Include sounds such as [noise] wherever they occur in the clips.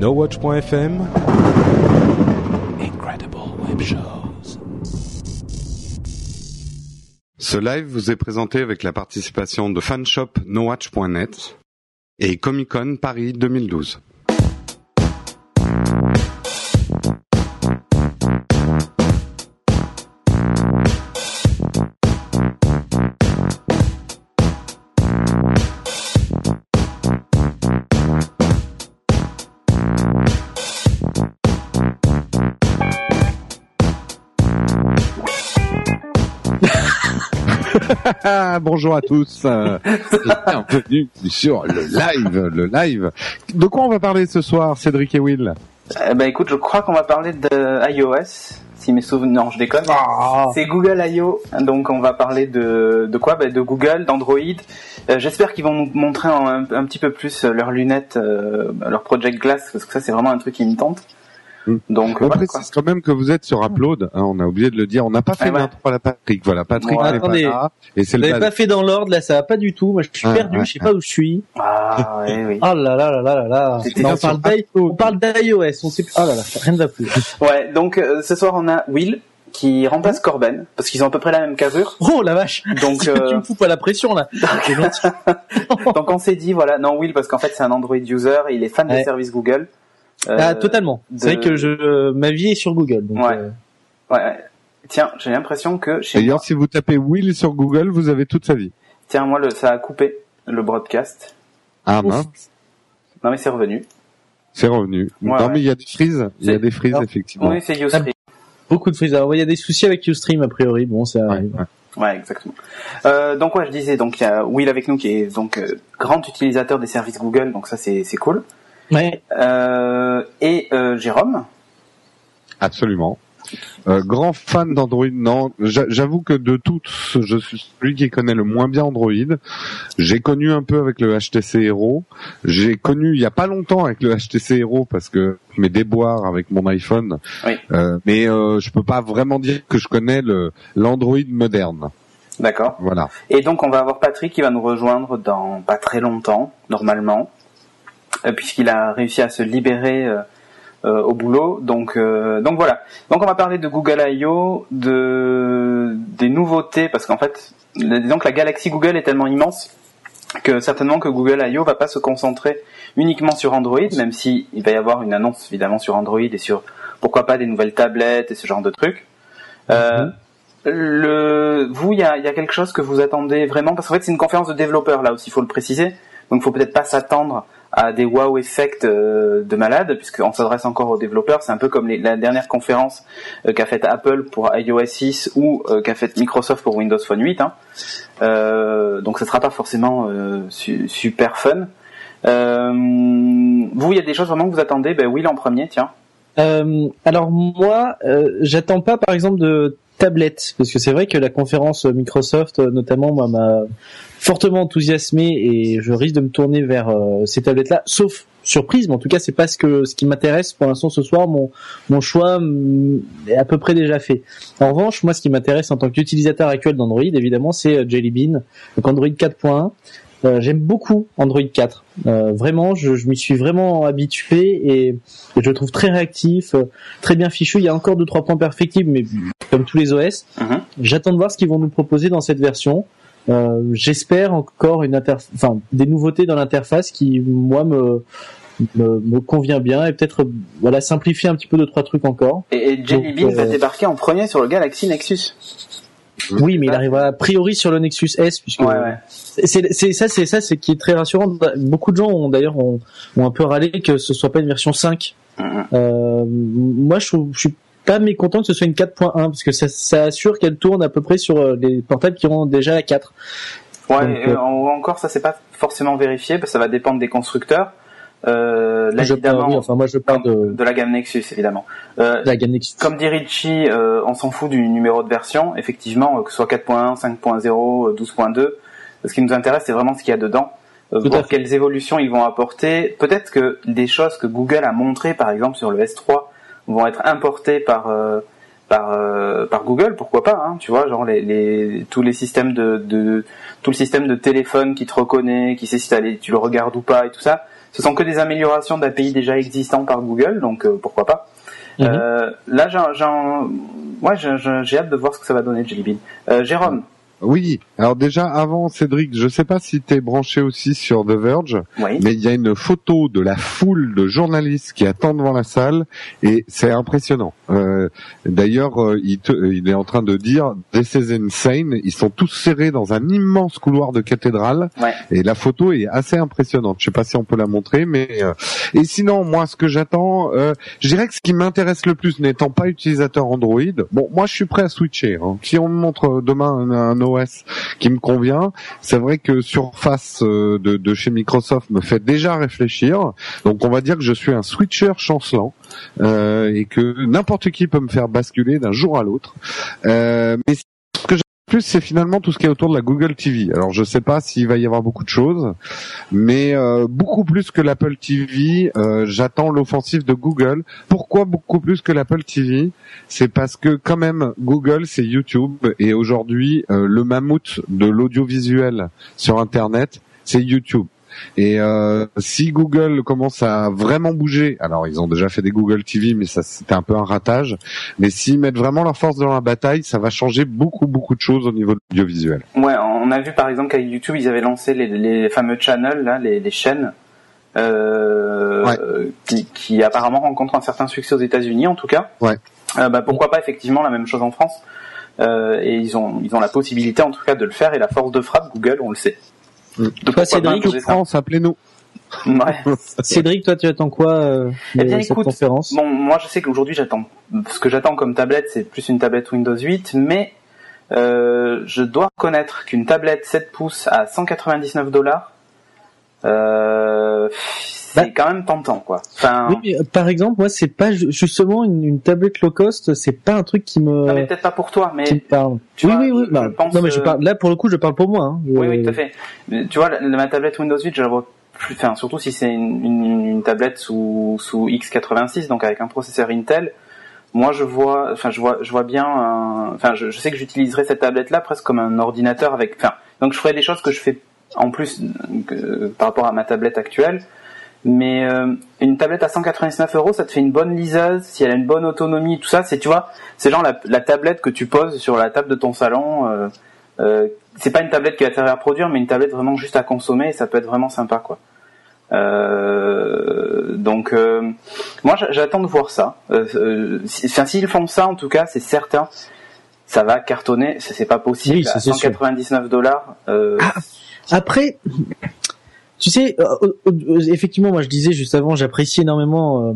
NoWatch.fm Incredible Web Shows. Ce live vous est présenté avec la participation de fanshop nowatch.net et Comic Con Paris 2012. Bonjour à tous euh, bienvenue sur le live, le live. De quoi on va parler ce soir, Cédric et Will? Eh ben écoute, je crois qu'on va parler de iOS. Si mes souvenirs, non, je déconne. Ah. C'est Google I.O. Donc on va parler de de quoi? Ben, De Google, d'Android. Euh, J'espère qu'ils vont nous montrer un, un petit peu plus leurs lunettes, euh, leur Project Glass, parce que ça c'est vraiment un truc qui me tente. Mm. Donc On voilà, quoi. précise quand même que vous êtes sur Upload, hein, on a oublié de le dire, on n'a pas fait Ah ouais. à la Patrick. Voilà, Patrick Ouais, n'est pas là, et c'est Vous l'avez pas fait dans l'ordre, là, ça va pas du tout. Moi, je suis Ouais, perdu, ouais, je sais pas où je suis. Ah oui, oui. Oh là là là là là là. Non, on parle on parle d'iOS, on sait plus. Oh là là, rien ne va plus. Ouais, donc euh, ce soir on a Will qui remplace Corben parce qu'ils ont à peu près la même casure. Oh la vache. Donc [laughs] tu euh, me fous pas la pression là. [laughs] [laughs] Donc on s'est dit voilà, non Will parce qu'en fait c'est un Android user et il est fan des services Google. Euh, ah, totalement. de- C'est vrai que je, ma vie est sur Google. Donc, Ouais. euh, Ouais. Tiens, j'ai l'impression que moi, D'ailleurs, si vous tapez Will sur Google, vous avez toute sa vie. tiens moi le, ça a coupé le broadcast. Ah mince, Non mais c'est revenu. c'est revenu. Ouais, non ouais. mais il y a des frises, il y a des frises Alors, effectivement. Oui, c'est Ustream. beaucoup de frises. Alors, ouais, il y a des soucis avec Ustream a priori. Bon, ça arrive. ouais. Ouais, exactement. Euh, donc ouais, je disais donc il y a Will avec nous qui est donc euh, grand utilisateur des services Google, donc ça c'est c'est cool. Ouais. Euh, et euh, Jérôme. Absolument. Euh, grand fan d'Android, non. J'a- J'avoue que de tous, je suis celui qui connaît le moins bien Android. J'ai connu un peu avec le HTC Hero. J'ai connu il y a pas longtemps avec le HTC Hero parce que mes déboires avec mon iPhone. Oui. Euh, mais euh, je peux pas vraiment dire que je connais le l'Android moderne. D'accord. Voilà. Et donc on va avoir Patrick qui va nous rejoindre dans pas très longtemps, normalement, puisqu'il a réussi à se libérer euh, euh, au boulot. Donc euh, donc voilà. Donc on va parler de Google I.O., de des nouveautés, parce qu'en fait, que la galaxie Google est tellement immense que certainement que Google I.O. va pas se concentrer uniquement sur Android, même si va y avoir une annonce évidemment sur Android et sur pourquoi pas des nouvelles tablettes et ce genre de trucs. Euh, vous, il y a, y a quelque chose que vous attendez vraiment? Parce qu'en fait c'est une conférence de développeurs là aussi, il faut le préciser. Donc il faut peut-être pas s'attendre à des wow effects euh, de malade puisqu'on s'adresse encore aux développeurs. C'est un peu comme la dernière conférence euh, qu'a faite Apple pour iOS 6 ou euh, qu'a faite Microsoft pour Windows Phone 8. Hein. Donc ce sera pas forcément su- super fun. Vous, il y a des choses vraiment que vous attendez? Ben Will en premier, tiens. Alors moi, j'attends pas par exemple de tablette parce que c'est vrai que la conférence Microsoft notamment moi, m'a fortement enthousiasmé et je risque de me tourner vers euh, ces tablettes là sauf surprise mais en tout cas c'est pas ce que ce qui m'intéresse pour l'instant ce soir. Mon mon choix hum, est à peu près déjà fait. En revanche moi ce qui m'intéresse en tant qu'utilisateur actuel d'Android évidemment c'est euh, Jelly Bean donc Android 4.1 euh, j'aime beaucoup Android 4 Euh, vraiment je, je m'y suis vraiment habitué et, et je le trouve très réactif euh, très bien fichu. Il y a encore deux trois points perfectibles mais comme tous les OS Mhm. J'attends de voir ce qu'ils vont nous proposer dans cette version. Euh, J'espère encore une interf- enfin des nouveautés dans l'interface qui moi me, me me convient bien et peut-être voilà simplifier un petit peu deux trois trucs encore. Et, et Jelly Bean va euh, débarquer en premier sur le Galaxy Nexus. Oui, mais il arrivera a priori sur le Nexus S puisque Ouais, ouais. c'est ça c'est ça c'est qui est très rassurant. Beaucoup de gens ont d'ailleurs ont, ont un peu râlé que ce soit pas une version 5. Mhm. Euh, moi je trouve je suis pas mécontent que ce soit une 4.1 parce que ça, ça assure qu'elle tourne à peu près sur euh, les portables qui ont déjà la 4. Ouais, Donc, euh, encore ça c'est pas forcément vérifié, parce que ça va dépendre des constructeurs. Euh, là je évidemment, parle, oui, enfin moi je parle de, de la gamme Nexus évidemment. Euh, la gamme Nexus. comme dit Richie, euh, on s'en fout du numéro de version. Effectivement, que ce soit 4.1, 5.0, euh, 12.2, ce qui nous intéresse c'est vraiment ce qu'il y a dedans. Voir quelles évolutions ils vont apporter. Peut-être que des choses que Google a montrées, par exemple sur le S3, vont être importées par euh, par par Google, pourquoi pas, hein, tu vois, genre les, les tous les systèmes de, de tout le système de téléphone qui te reconnaît, qui sait si tu le regardes ou pas et tout ça. Ce sont que des améliorations d'API déjà existants par Google, donc pourquoi pas. Mhm. Euh, là, j'ai hâte de voir ce que ça va donner, Jelly Bean. Euh, Jérôme, oui. Alors déjà avant Cédric, je sais pas si tu es branché aussi sur The Verge, mais il y a une photo de la foule de journalistes qui attendent devant la salle et c'est impressionnant. Euh, D'ailleurs, euh, il, il, est en train de dire "This is insane." Ils sont tous serrés dans un immense couloir de cathédrale et la photo est assez impressionnante. Je sais pas si on peut la montrer, mais euh, et sinon moi ce que j'attends, euh, je dirais que ce qui m'intéresse le plus, n'étant pas utilisateur Android, bon moi je suis prêt à switcher. Hein. Si on me montre demain un, OS qui me convient. C'est vrai que Surface euh, de, de chez Microsoft me fait déjà réfléchir. Donc on va dire que je suis un switcher chancelant euh, et que n'importe qui peut me faire basculer d'un jour à l'autre. Euh, mais ce que plus, c'est finalement tout ce qui est autour de la Google TV. Alors, je sais pas s'il va y avoir beaucoup de choses, mais euh, beaucoup plus que l'Apple TV, euh, j'attends l'offensive de Google. Pourquoi beaucoup plus que l'Apple TV C'est parce que quand même, Google, c'est YouTube, et aujourd'hui, euh, le mammouth de l'audiovisuel sur Internet, c'est YouTube. Et euh, si Google commence à vraiment bouger, alors ils ont déjà fait des Google TV, mais ça c'était un peu un ratage. Mais s'ils mettent vraiment leur force dans la bataille, ça va changer beaucoup beaucoup de choses au niveau de l'audiovisuel. Ouais, on a vu par exemple qu'avec YouTube, ils avaient lancé les, fameux channels là, les, chaînes. Euh, qui, apparemment rencontrent un certain succès aux États-Unis en tout cas. Ouais. Euh, bah, pourquoi pas effectivement la même chose en France et ils ont ils ont la possibilité en tout cas de le faire et la force de frappe Google on le sait. Toi, Cédric, France, appelez-nous. Ouais. [laughs] Cédric, toi, tu attends quoi euh, eh bien, cette conférence? Bon, moi, je sais qu'aujourd'hui, j'attends. Ce que j'attends comme tablette, c'est plus une tablette Windows 8, mais euh, je dois reconnaître qu'une tablette 7 pouces à 199 dollars, euh, c'est bah, quand même tentant, quoi. Enfin, oui, mais, euh, par exemple, moi, c'est pas justement une, tablette low cost, c'est pas un truc qui me. Non, mais peut-être pas pour toi, mais. parle. oui, oui, oui, bah, non, mais je parle. Là, pour le coup, je parle pour moi. Hein. Oui, oui, tout à fait. Tu vois, ma tablette Windows 8, je la vois plus. Enfin, surtout si c'est une, une, tablette sous sous x86, donc avec un processeur Intel. Moi, je vois, enfin, je vois, je vois bien. Enfin, je, je sais que j'utiliserai cette tablette-là presque comme un ordinateur avec. Enfin, donc je ferai des choses que je fais en plus que, par rapport à ma tablette actuelle mais euh, une tablette à 199 euros, ça te fait une bonne liseuse, si elle a une bonne autonomie, tout ça, c'est tu vois, c'est genre la, tablette que tu poses sur la table de ton salon. Euh, euh, c'est pas une tablette qui va te faire reproduire, mais une tablette vraiment juste à consommer, et ça peut être vraiment sympa, quoi. Euh, donc, moi, j'attends de voir ça. Enfin, s'ils font ça, en tout cas, c'est certain, ça va cartonner. C'est pas possible oui, à 199 dollars. Ah, après, tu sais, euh, euh, euh, effectivement, moi je disais juste avant, j'apprécie énormément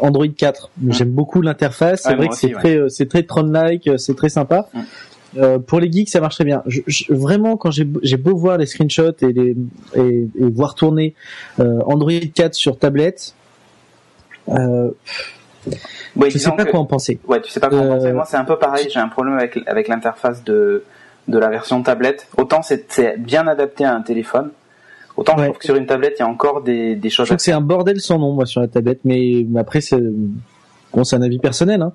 Android 4. Mmh. J'aime beaucoup l'interface. C'est vrai que c'est très, c'est très Tron-like, c'est très sympa. Mmh. pour les geeks, ça marche très bien. vraiment, quand j'ai beau voir les screenshots et, les, et, voir tourner Android 4 sur tablette, euh, ouais, je sais pas quoi en penser. Ouais, tu sais pas quoi en penser. Moi, c'est un peu pareil. J'ai un problème avec avec l'interface de de la version tablette. Autant c'est bien adapté à un téléphone, Autant je trouve que sur une tablette, il y a encore des, des choses. Je trouve que c'est un bordel sans nom, moi, sur la tablette, mais après, c'est bon, c'est un avis personnel, hein.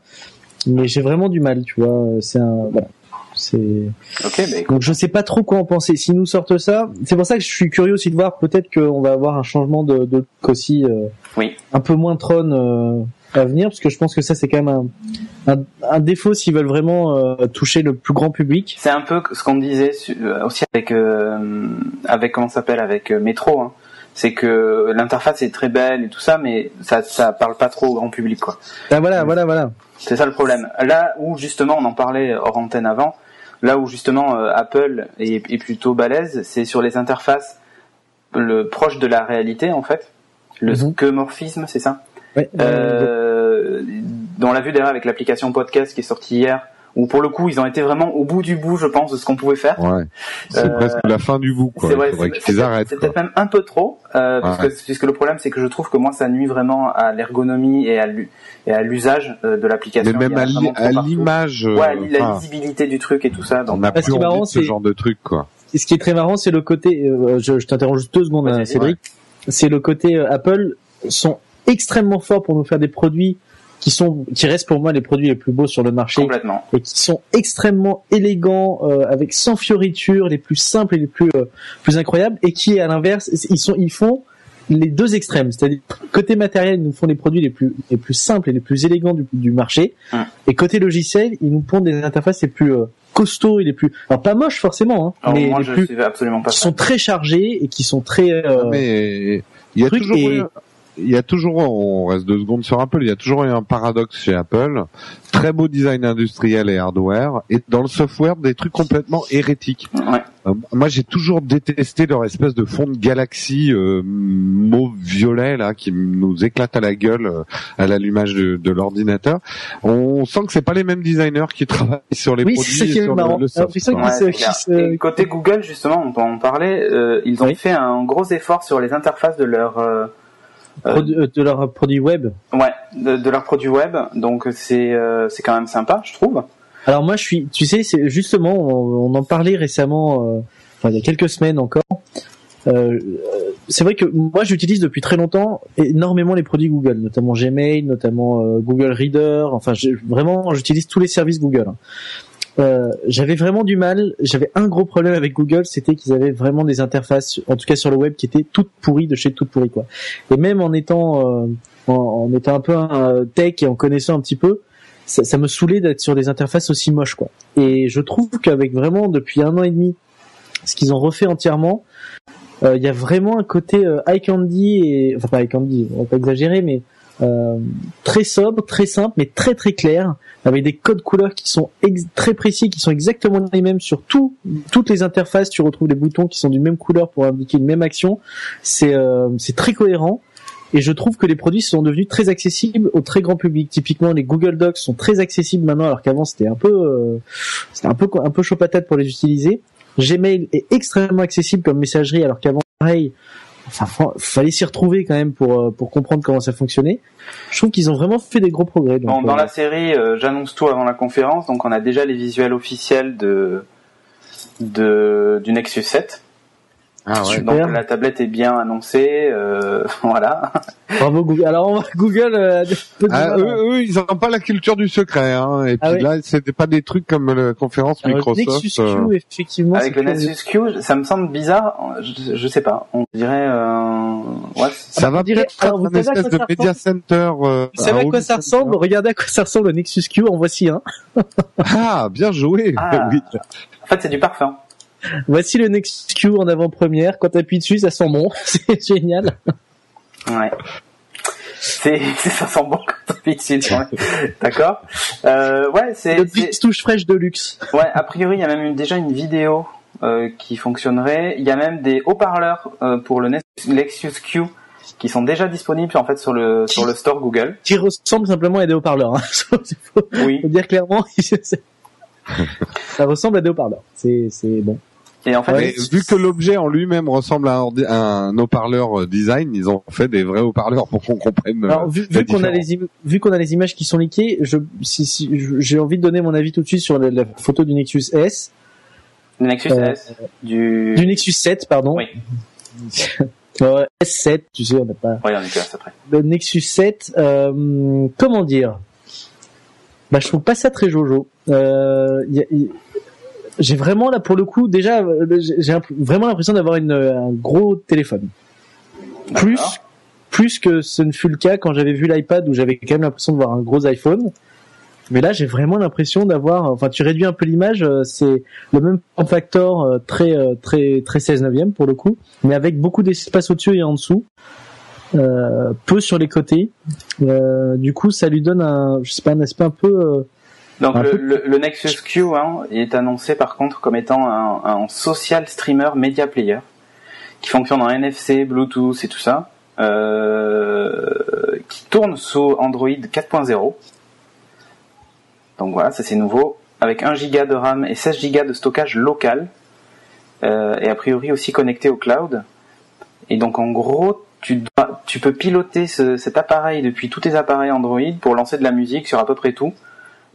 Mais j'ai vraiment du mal, tu vois. C'est un, voilà. C'est. Okay, bah, Donc je sais pas trop quoi en penser. Si nous sortent ça, c'est pour ça que je suis curieux aussi de voir. Peut-être qu'on va avoir un changement de, de aussi. Euh, oui. Un peu moins Tron. Euh, à venir parce que je pense que ça c'est quand même un, un, défaut s'ils veulent vraiment euh, toucher le plus grand public. C'est un peu ce qu'on disait euh, aussi avec euh, avec comment s'appelle avec Metro. Hein. C'est que l'interface est très belle et tout ça, mais ça ça parle pas trop au grand public quoi. Ben voilà, voilà, voilà. C'est ça le problème. Là où justement on en parlait hors antenne avant, là où justement Apple est, est plutôt balèze, c'est sur les interfaces le proche de la réalité en fait, le mm c'est ça? Euh, dont on l'a vu derrière avec l'application podcast qui est sortie hier, où pour le coup ils ont été vraiment au bout du bout, je pense, de ce qu'on pouvait faire. Ouais. C'est euh, presque la fin du bout, quoi. C'est vrai. C'est peut-être même un peu trop, euh, puisque, le problème c'est que je trouve que moi ça nuit vraiment à l'ergonomie et à et à l'usage euh, de l'application. Mais même à l'image. Euh, ouais, la lisibilité du truc et tout ça. Donc. On a plus envie de ce genre de truc, quoi. Et ce qui est très marrant, c'est le côté. je, je t'interromps juste deux secondes, hein, Cédric. C'est le côté Apple sont extrêmement fort pour nous faire des produits qui sont, qui restent pour moi les produits les plus beaux sur le marché. Complètement. et qui sont extrêmement élégants, euh, avec sans fioritures, les plus simples et les plus euh, plus incroyables, et qui à l'inverse, ils sont, ils font les deux extrêmes, c'est-à-dire côté matériel, ils nous font les produits les plus les plus simples et les plus élégants du, du marché, Hum. et côté logiciel, ils nous pondent des interfaces les plus euh, costauds et les plus, alors pas moches forcément, hein, Alors, mais moi, les je plus suis absolument pas qui sont très chargés et qui sont très euh, Mais il y a toujours et- il y a toujours, on reste deux secondes sur Apple, il y a toujours eu un paradoxe chez Apple. Très beau design industriel et hardware, et dans le software, des trucs complètement hérétiques. Ouais. Euh, moi, j'ai toujours détesté leur espèce de fond de galaxie euh, mauve violet là qui nous éclate à la gueule euh, à l'allumage de, de l'ordinateur. On sent que c'est pas les mêmes designers qui travaillent sur les Oui, produits et qui est sur marrant. le, le software. qui se- Ouais, Et côté Google, justement, on peut en parler. euh, ils ont Oui. fait un gros effort sur les interfaces de leur de leurs produits web. ouais de, de leurs produits web. Donc c'est euh, c'est quand même sympa, je trouve. Alors moi je suis, tu sais, c'est justement, on, on en parlait récemment, euh, enfin il y a quelques semaines encore. Euh, c'est vrai que moi j'utilise depuis très longtemps énormément les produits Google, notamment Gmail, notamment euh, Google Reader. Enfin vraiment j'utilise tous les services Google. Euh, j'avais vraiment du mal. J'avais un gros problème avec Google, c'était qu'ils avaient vraiment des interfaces, en tout cas sur le web, qui étaient toutes pourries de chez toutes pourries quoi. Et même en étant euh, en, étant un peu un tech et en connaissant un petit peu, ça, ça me saoulait d'être sur des interfaces aussi moches quoi. Et je trouve qu'avec vraiment depuis un an et demi, ce qu'ils ont refait entièrement, euh, il y a vraiment un côté euh, eye candy et enfin pas eye candy, on va pas exagérer, mais euh, très sobre, très simple, mais très très clair, avec des codes couleurs qui sont très précis, qui sont exactement les mêmes sur tout, toutes les interfaces. Tu retrouves les boutons qui sont d'une même couleur pour indiquer une même action. C'est euh, très cohérent. Et je trouve que les produits sont devenus très accessibles au très grand public. Typiquement, les Google Docs sont très accessibles maintenant, alors qu'avant c'était un peu, euh, c'était un peu un peu chaud patate pour les utiliser. Gmail est extrêmement accessible comme messagerie, alors qu'avant, pareil, enfin, fa- fallait s'y retrouver quand même pour euh, pour comprendre comment ça fonctionnait. Je trouve qu'ils ont vraiment fait des gros progrès. donc, Bon, dans euh, la série, euh, j'annonce tout avant la conférence, donc on a déjà les visuels officiels de de du Nexus 7. Ah ouais. Super. Donc la tablette est bien annoncée, euh, [laughs] voilà. Bravo Google. Alors on va- Google euh, Ah, hein. eux, eux, ils n'ont pas la culture du secret, hein. Et puis Ah oui. là, c'était pas des trucs comme la conférence Alors, Microsoft. Nexus euh, Q, effectivement. Avec le. Nexus Q, ça me semble bizarre. Je, je sais pas. On dirait, euh, ouais, ça va on dirait- peut-être alors, vous être un savez à espèce de ça media center. euh, Vous savez à quoi ça ressemble Regardez à quoi ça ressemble le Nexus Q. En voici un. Ah, bien joué. Ah. [laughs] Oui. en fait c'est du parfum. Voici le Nexus Q en avant-première. Quand t'appuies dessus, ça sent bon. [laughs] C'est génial. Ouais. [laughs] C'est, ça sent bon quand on appuie dessus. D'accord. Euh, ouais, c'est, Le petite touche fraîche de luxe. ouais. A priori, il y a même déjà une vidéo euh, qui fonctionnerait. Il y a même des haut-parleurs euh, pour le Nexus- Q qui sont déjà disponibles en fait sur le sur le store Google. Qui ressemble simplement à des haut-parleurs. Hein. [laughs] faut, Oui. faut dire clairement. ça ressemble à des haut-parleurs. C'est, c'est bon. Et en fait, Mais vu que l'objet en lui-même ressemble à un, ordi- à un haut-parleur euh, design, ils ont fait des vrais haut-parleurs pour qu'on comprenne. euh, Alors, vu, qu'on a les im- vu qu'on a les images qui sont leakées, je, si, si, je- j'ai envie de donner mon avis tout de suite sur la, la photo du Nexus S, le Nexus euh, S du. du Nexus 7, pardon. Oui. [laughs] Ouais, S7, tu sais, on n'a pas. Oui, on est après. Le Nexus 7, euh, comment dire? Bah, je trouve pas ça très jojo. Euh, y a- y- j'ai vraiment là pour le coup déjà, euh, j'ai vraiment l'impression d'avoir une un gros téléphone. Plus plus que ce ne fut le cas quand j'avais vu l'iPad où j'avais quand même l'impression de voir un gros iPhone. Mais là, j'ai vraiment l'impression d'avoir. Enfin, tu réduis un peu l'image, euh, c'est le même form factor euh, très euh, très très 16 neuvième pour le coup, mais avec beaucoup d'espace au-dessus et en dessous, euh, peu sur les côtés. Euh, du coup, ça lui donne un, je sais pas, un aspect un peu. Donc le, le, le Nexus Q hein, est annoncé par contre comme étant un, un social streamer media player qui fonctionne en NFC, Bluetooth et tout ça, euh, qui tourne sous Android 4.0. Donc voilà, ça c'est nouveau, avec 1 Go de RAM et 16 Go de stockage local, euh, et a priori aussi connecté au cloud. Et donc en gros, tu, dois, tu peux piloter ce- cet appareil depuis tous tes appareils Android pour lancer de la musique sur à peu près tout.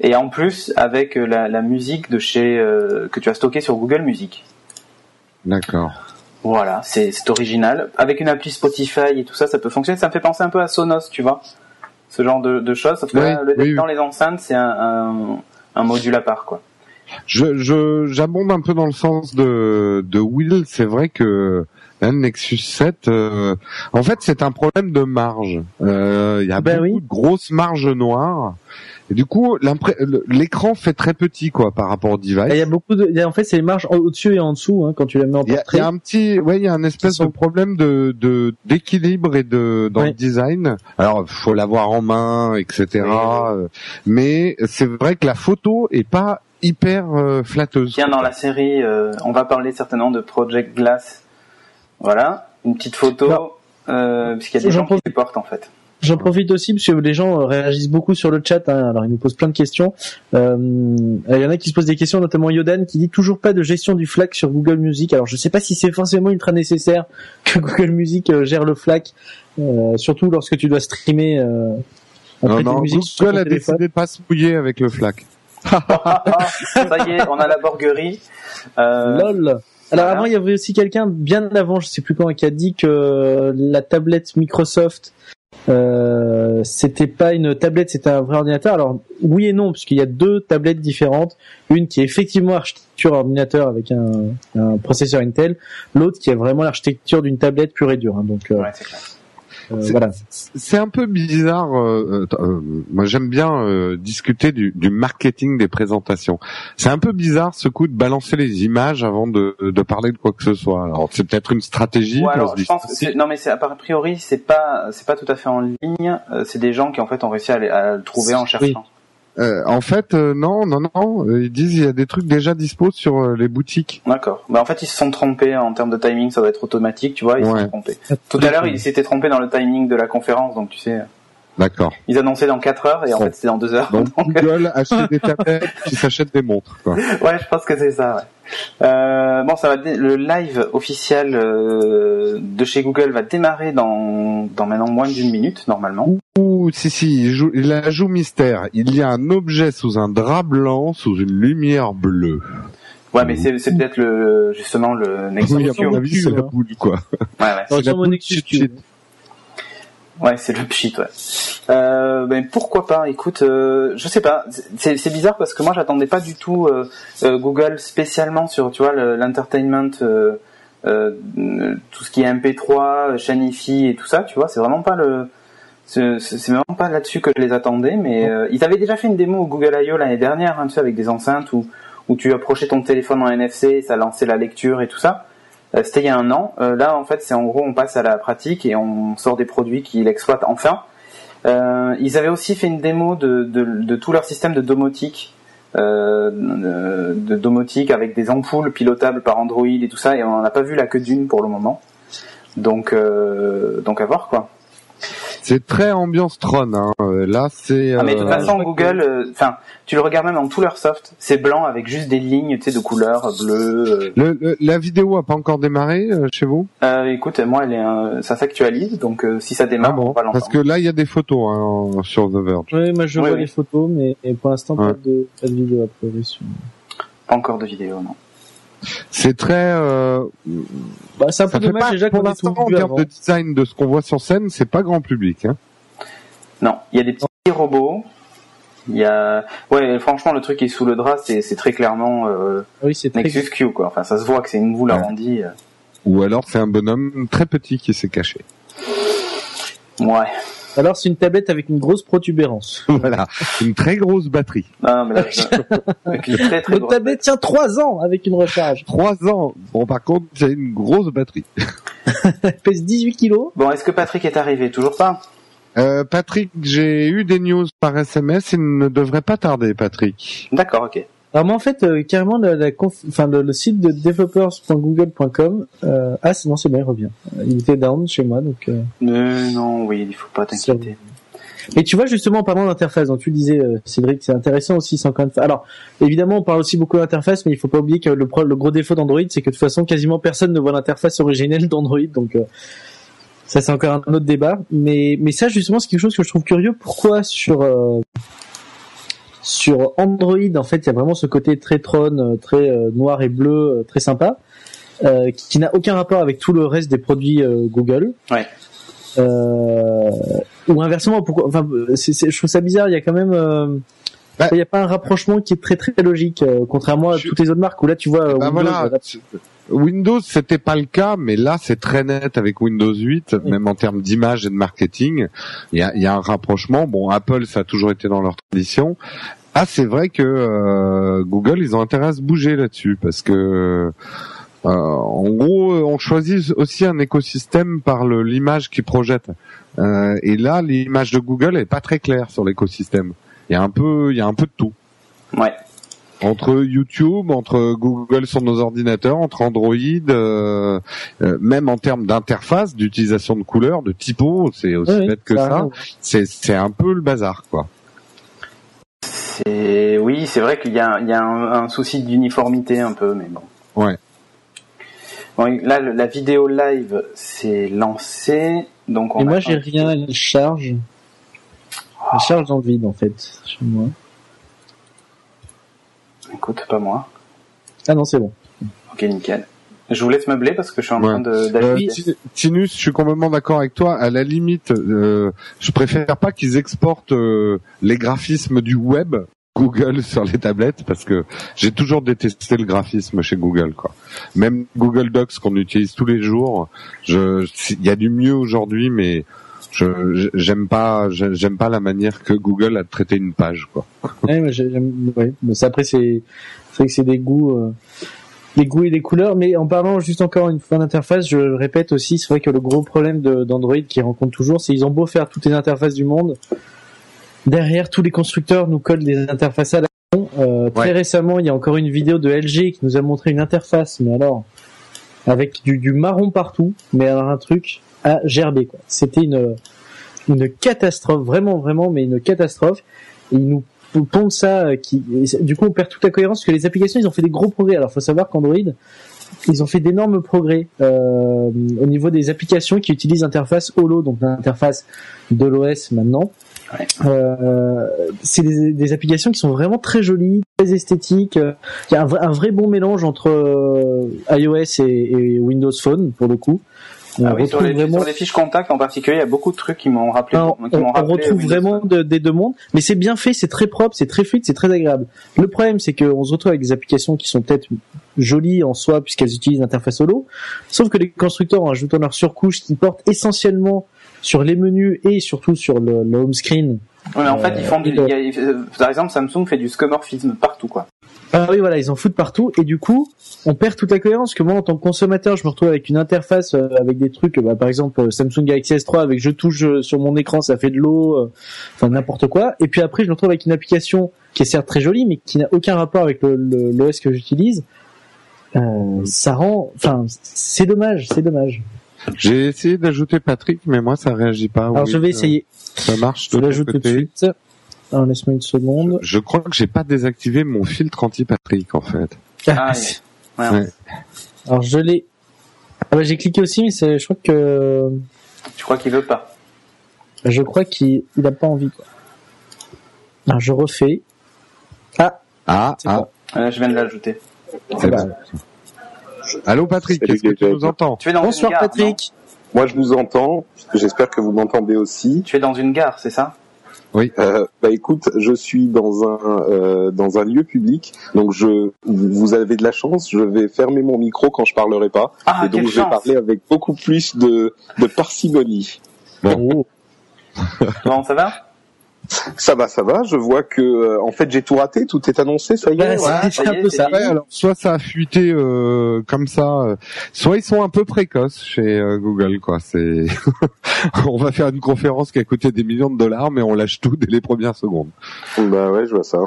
Et en plus, avec euh, la, la musique de chez euh, que tu as stockée sur Google Music. D'accord. Voilà, c'est c'est original. Avec une appli Spotify et tout ça, ça peut fonctionner. Ça me fait penser un peu à Sonos, tu vois. ce genre de, de choses. Sauf que Oui, là, le oui, dans oui. les enceintes, c'est un, un, un module à part, quoi. Je, je, j'abonde un peu dans le sens de, de Will. C'est vrai que là, le Nexus 7, euh, en fait, c'est un problème de marge. Euh, Il y a Ben beaucoup oui. de grosses marges noires. Et du coup, l'écran fait très petit, quoi, par rapport au device. Il y a beaucoup de, y a- en fait, c'est les marges au-dessus et en dessous hein, quand tu les mets en Il y, a, il portrait. y a un petit, ouais, il y a un espèce sont- de problème de de- d'équilibre et de dans Ouais. le design. Alors, faut l'avoir en main, etc. Euh, Mais c'est vrai que la photo est pas hyper euh, flatteuse. Tiens, dans la série, euh, on va parler certainement de Project Glass. Voilà, une petite photo, euh, puisqu'il y a des gens qui les portent en fait. J'en profite aussi parce que les gens euh, réagissent beaucoup sur le chat. hein, alors ils nous posent plein de questions. Euh, Il y en a qui se posent des questions, notamment Yodan qui dit toujours pas de gestion du FLAC sur Google Music. Alors je sais pas si c'est forcément ultra nécessaire que Google Music euh, gère le FLAC, euh, surtout lorsque tu dois streamer. Euh, Non, non, musiques sur Google ton a téléphone. décidé de pas se mouiller avec le FLAC. Ah, ah, ça y est, on a la borguerie. Euh, Lol. Alors voilà. avant, il y avait aussi quelqu'un bien avant, je sais plus quand, qui a dit que la tablette Microsoft, euh, c'était pas une tablette, c'était un vrai ordinateur. Alors oui et non, puisqu'il y a deux tablettes différentes. Une qui est effectivement architecture ordinateur avec un, processeur Intel, l'autre qui est vraiment l'architecture d'une tablette pure et dure. hein. donc euh. Euh, C'est- voilà. C'est un peu bizarre. euh, euh, moi, j'aime bien euh, discuter du, du marketing des présentations. C'est un peu bizarre ce coup de balancer les images avant de, de parler de quoi que ce soit. Alors, c'est peut-être une stratégie. Ouais, alors, je pense que non mais c'est a priori c'est pas c'est pas tout à fait en ligne. euh, c'est des gens qui en fait ont réussi à, les- à le trouver en cherchant. Euh, en fait, euh, non, non, non. euh, Ils disent il y a des trucs déjà dispo sur euh, les boutiques. D'accord. Bah en fait ils se sont trompés en termes de timing, ça doit être automatique, tu vois, ils se sont trompés. Tout à l'heure ils s'étaient trompés dans le timing de la conférence, donc tu sais, D'accord. ils annonçaient dans 4 heures et en Bon. fait c'était dans 2 heures. Donc [laughs] Donc, Google [laughs] achète des tablettes qui s'achètent des montres. Quoi. ouais, je pense que c'est ça. Ouais. Euh, bon, ça va le live officiel euh, de chez Google va démarrer dans dans maintenant moins d'une minute normalement. Ouh, si si, il, joue, il la joue mystère. Il y a un objet sous un drap blanc, sous une lumière bleue. Ouais, mais c'est c'est peut-être le justement le Nexus Oui, à mon Ouais, avis, c'est la boule, quoi. ouais. Ça c'est la boule Nexus shit, Q. shit. Ouais, c'est le pchit, ouais. Euh, ben pourquoi pas Écoute, euh, je sais pas. C'est bizarre parce que moi j'attendais pas du tout euh, euh, Google spécialement sur, tu vois, le- l'entertainment, euh, euh, tout ce qui est MP3, chaîne IFI et tout ça. Tu vois, c'est vraiment pas le, c'est vraiment pas là-dessus que je les attendais. Mais ils avaient déjà fait une démo au Google I.O. l'année dernière, hein, tu sais, avec des enceintes où où tu approchais ton téléphone en NFC, ça lançait la lecture et tout ça. Euh, C'était il y a un an. Euh, là, en fait, c'est en gros, on passe à la pratique et on sort des produits qui l'exploitent enfin. Euh, ils avaient aussi fait une démo de, de, tout leur système de domotique, de, domotique avec des ampoules pilotables par Android et tout ça, et on n'en a pas vu la queue d'une pour le moment. Donc, euh, donc à voir quoi. C'est très ambiance Tron. Hein. Euh, Là, c'est. Ah, mais de toute euh, façon, Google, euh, enfin, tu le regardes même dans tout leur soft, c'est blanc avec juste des lignes, tu sais, de couleurs bleues. le- le- la vidéo a pas encore démarré euh, chez vous? Euh, écoute, moi, elle est, euh, ça s'actualise, donc euh, si ça démarre, Ah bon on va l'entendre. Parce que là, il y a des photos hein, en- sur The Verge. Oui, moi je Oui, vois oui. les photos, mais et pour l'instant Ouais. pas de pas de vidéo à sur- Pas encore de vidéo, non. C'est très. Euh, Bah c'est un peu dommage pas, déjà pour l'instant, tout en termes avant. de design de ce qu'on voit sur scène, c'est pas grand public. Hein. Non, il y a des petits robots. Il y a, ouais, franchement, le truc qui est sous le drap, c'est, c'est très clairement euh, Oui, c'est très Nexus Q, quoi. Enfin, ça se voit que c'est une boule Ouais. arrondie. euh. Ou alors c'est un bonhomme très petit qui s'est caché. Ouais. Alors c'est une tablette avec une grosse protubérance. [laughs] voilà, une très grosse batterie. Non, non, mais là, je- avec une très très Notre grosse- tablette tient trois ans avec une recharge. Trois ans. Bon, par contre, c'est une grosse batterie. Elle [laughs] pèse 18 kilos. Bon, est-ce que Patrick est arrivé? Toujours pas? Euh, Patrick, j'ai eu des news par SMS. Il ne devrait pas tarder, Patrick. D'accord, ok. Alors moi en fait euh, carrément la, la conf- enfin le, le site de developers.google.com euh, ah c'est- non c'est bon il revient. Il était down chez moi donc. Euh, Euh, non, oui, il faut pas t'inquiéter. Et tu vois justement en parlant d'interface, donc tu disais Cédric, c'est intéressant aussi sans quand même. Alors évidemment on parle aussi beaucoup d'interface, mais il faut pas oublier que le, pro- le gros défaut d'Android, c'est que de toute façon quasiment personne ne voit l'interface originelle d'Android, donc ça c'est encore un autre débat. Mais mais ça justement c'est quelque chose que je trouve curieux. Pourquoi sur sur Android en fait il y a vraiment ce côté très Tron, euh, très euh, noir et bleu, euh, très sympa, euh, qui, qui n'a aucun rapport avec tout le reste des produits euh, Google. Ouais. Euh, ou inversement, pourquoi Enfin, je trouve ça bizarre. Il y a quand même, Bah- il n'y a pas un rapprochement qui est très très logique, euh, contrairement à Je- toutes les autres marques où là tu vois Bah Windows, voilà, Windows, c'était pas le cas, mais là, c'est très net avec Windows 8, même en termes d'image et de marketing. Il y a, y a un rapprochement. Bon, Apple, ça a toujours été dans leur tradition. Ah, c'est vrai que euh, Google, ils ont intérêt à se bouger là-dessus, parce que euh, en gros, on choisit aussi un écosystème par l'image qu'ils projettent. Euh, et là, l'image de Google est pas très claire sur l'écosystème. Il y a un peu, il y a un peu de tout Ouais. entre YouTube, entre Google sur nos ordinateurs, entre Android, euh, euh, même en termes d'interface, d'utilisation de couleurs, de typos, c'est aussi bête que ça ça. c'est un peu le bazar, quoi. C'est oui, c'est vrai qu'il y a, il y a un, un souci d'uniformité un peu, mais bon. Ouais. Bon, là, la vidéo live s'est lancée, donc on Et moi j'ai rien, elle charge. Elle charge dans le vide en fait, chez moi. Écoute, pas moi. Ah non, c'est bon. Ok, nickel. Je vous laisse meubler parce que je suis en Ouais. train de Euh, Tinus, je suis complètement d'accord avec toi. À la limite, euh, je préfère pas qu'ils exportent euh, les graphismes du web Google sur les tablettes parce que j'ai toujours détesté le graphisme chez Google quoi. Même Google Docs qu'on utilise tous les jours, je il y a du mieux aujourd'hui mais je j'aime pas j'aime pas la manière que Google a traité une page quoi. Ouais, mais ouais. Mais ça, après c'est, c'est vrai que c'est des goûts, euh, des goûts et des couleurs. Mais en parlant juste encore une fois d'interface, je le répète aussi, c'est vrai que le gros problème d'Android qu'ils rencontrent toujours, c'est qu'ils ont beau faire toutes les interfaces du monde, derrière tous les constructeurs nous codent des interfaces à la con. Euh, Très Ouais. récemment, il y a encore une vidéo de LG qui nous a montré une interface, mais alors avec du, du marron partout, mais alors un truc à gerber quoi. C'était une une catastrophe, vraiment vraiment, mais une catastrophe. Et ils nous pondent ça, euh, qui, du coup on perd toute la cohérence parce que les applications ils ont fait des gros progrès. Alors faut savoir qu'Android ils ont fait d'énormes progrès euh, au niveau des applications qui utilisent l'interface Holo, donc l'interface de l'OS maintenant. Ouais. Euh, c'est des, des applications qui sont vraiment très jolies, très esthétiques. Il y a un vrai, un vrai bon mélange entre iOS et, et Windows Phone pour le coup. On Ah oui, sur, les, vraiment sur les fiches contacts en particulier, il y a beaucoup de trucs qui m'ont rappelé. non, qui on, on rappelé retrouve vraiment de- des deux mondes, mais c'est bien fait, c'est très propre, c'est très fluide, c'est très agréable. Le problème, c'est qu'on se retrouve avec des applications qui sont peut-être jolies en soi puisqu'elles utilisent l'interface solo, sauf que les constructeurs, en ajoutant leur surcouche qui portent essentiellement sur les menus et surtout sur le, le home screen. Ouais, mais en fait, ils font du, Euh, a- euh, par exemple, Samsung fait du scomorphisme partout, quoi. Ah oui, voilà, ils en foutent partout et du coup, on perd toute la cohérence. Que moi, en tant que consommateur, je me retrouve avec une interface euh, avec des trucs, bah, par exemple euh, Samsung Galaxy S3 avec je touche euh, sur mon écran, ça fait de l'eau, enfin n'importe quoi. Et puis après, je me retrouve avec une application qui est certes très jolie, mais qui n'a aucun rapport avec le, le- l'OS que j'utilise. Ça rend, enfin, c'est dommage, c'est dommage. J'ai essayé d'ajouter Patrick mais moi ça réagit pas. Alors Oui, je vais euh, essayer. Ça marche Je de tout de côté. suite. Alors laisse-moi une seconde. Je crois que j'ai pas désactivé mon filtre anti-Patrick en fait. Ah, Ah, Ouais. Ouais. Alors je l'ai. Ah bah, j'ai cliqué aussi, mais c'est, je crois que Tu crois qu'il veut pas? Je crois qu'il il a pas envie quoi. Alors je refais. Ah, Ah c'est ah. bon. Euh, Je viens de l'ajouter. c'est Bah, bon. Allô Patrick, est-ce que tu nous entends Tu es dans Bonsoir une gare, non Patrick. Moi, je vous entends. J'espère que vous m'entendez aussi. Tu es dans une gare, c'est ça? Euh, bah écoute, je suis dans un euh, dans un lieu public, donc je vous avez de la chance. Je vais fermer mon micro quand je parlerai pas, Ah, et donc je vais chance parler avec beaucoup plus de de parcimonie. Oh. Bon, ça va? Ça va, ça va. Je vois que euh, en fait j'ai tout raté. Tout est annoncé. Ça y est. Ouais, c'est ça un peu ça. Ouais, alors soit ça a fuité euh, comme ça, euh, soit ils sont un peu précoces chez euh, Google, quoi. C'est, [laughs] on va faire une conférence qui a coûté des millions de dollars, mais on lâche tout dès les premières secondes. Bah ouais, je vois ça.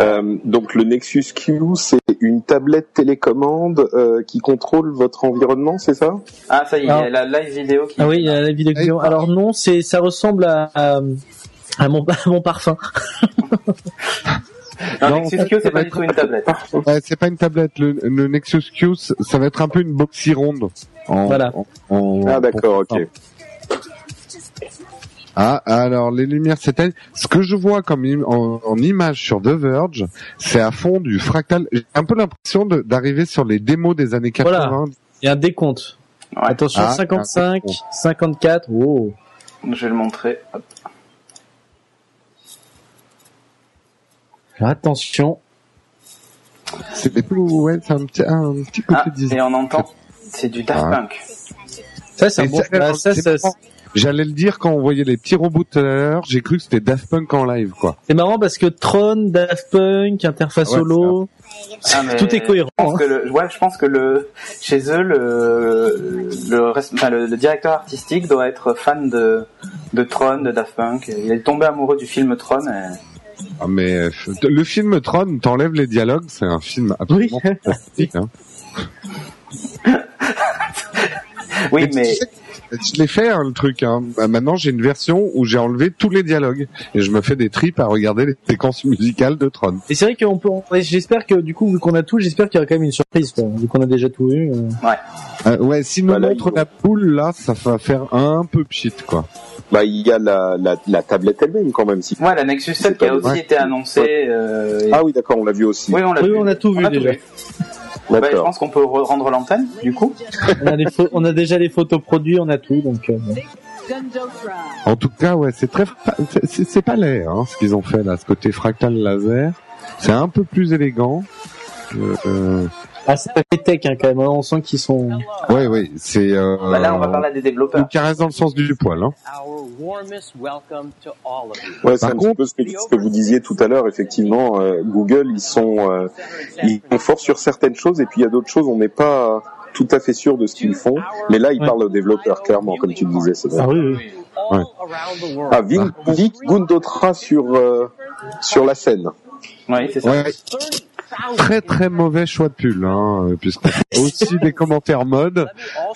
Euh, donc le Nexus Q, c'est une tablette télécommande euh, qui contrôle votre environnement, c'est ça? Ah, ça y est, il y Alors- a la live vidéo qui. Ah oui, il y a la vidéo. Eh, par- Alors non, c'est ça ressemble à, à, à mon, à mon parfum. [laughs] Non, Non, Nexus en fait, Q, ça c'est va pas du être- tout une tablette. Ouais, c'est pas une tablette. Le, le Nexus Q, ça va être un peu une boxy ronde. En, Voilà. en- en- Ah d'accord, ok. Ah, alors les lumières s'éteignent. Ce que je vois comme im- en, en image sur The Verge, c'est à fond du fractal. J'ai un peu l'impression d'arriver sur les démos des années 80. Voilà. Il y a un décompte. Attention, Ah, 55, ah, 54. Oh. Je vais le montrer. Hop. Attention. C'est des plus, ouais, c'est un petit, un petit côté Ah, Disney. et on entend, c'est du Daft Ah. Punk. Ça, c'est un bon. ça, bah, ça. J'allais le dire quand on voyait les petits robots tout à l'heure, j'ai cru que c'était Daft Punk en live, quoi. c'est marrant parce que Tron, Daft Punk, interface Ouais, solo, Ah, mais tout est cohérent. Je pense hein. que le, ouais, je pense que le, chez eux, le, le, res- enfin, le, le directeur artistique doit être fan de, de Tron, de Daft Punk. Il est tombé amoureux du film Tron. et- Ah, mais euh, le film Tron, t'enlèves les dialogues, c'est un film absolument Oui. fantastique. Hein. Oui, mais je l'ai fait hein, le truc. Hein. Bah, maintenant, j'ai une version où j'ai enlevé tous les dialogues et je me fais des tripes à regarder les séquences musicales de Tron. Et c'est vrai qu'on peut. ouais, J'espère que du coup, vu qu'on a tout, j'espère qu'il y aura quand même une surprise. Quoi. Vu qu'on a déjà tout vu. euh. Euh, ouais, si nous Bah, montre la poule, là, ça va faire un peu pchit, quoi. Bah, il y a la, la, la tablette elle-même quand même. Si... ouais, la Nexus 7 qui a aussi Ouais. été annoncée. euh, et- Ah oui, d'accord, on l'a vu aussi. oui, on l'a Oui, vu. on a tout vu a déjà. Bah, je pense qu'on peut re- rendre l'antenne, du coup. On a, on déjà les photos produits, on a tout. Donc, euh, bon. En tout cas, ouais, c'est très, c'est- pas laid, hein, ce qu'ils ont fait là, ce côté fractal laser. C'est un peu plus élégant. Euh, euh, Ah, c'est pas fait tech hein, quand même. hein. On sent qu'ils sont. ouais, ouais, c'est. Euh, Bah, là, on va parler des développeurs. Donc, reste dans le sens du poil. Hein. Our warmest welcome to all of you. Ouais, c'est un petit peu ce que, ce que vous disiez tout à l'heure. Effectivement, euh, Google, ils sont, euh, ils sont forts sur certaines choses, et puis il y a d'autres choses, on n'est pas tout à fait sûr de ce qu'ils font. Mais là, ils Ouais. parlent aux développeurs, clairement, comme tu le disais. c'est vrai. Ah oui, oui. All Ouais. around the world. Ah, Vic, Vic Gundotra sur euh, sur la scène. Oui, c'est ça. Ouais, très très mauvais choix de pull, hein, euh, puisqu'on [laughs] a aussi des commentaires mode.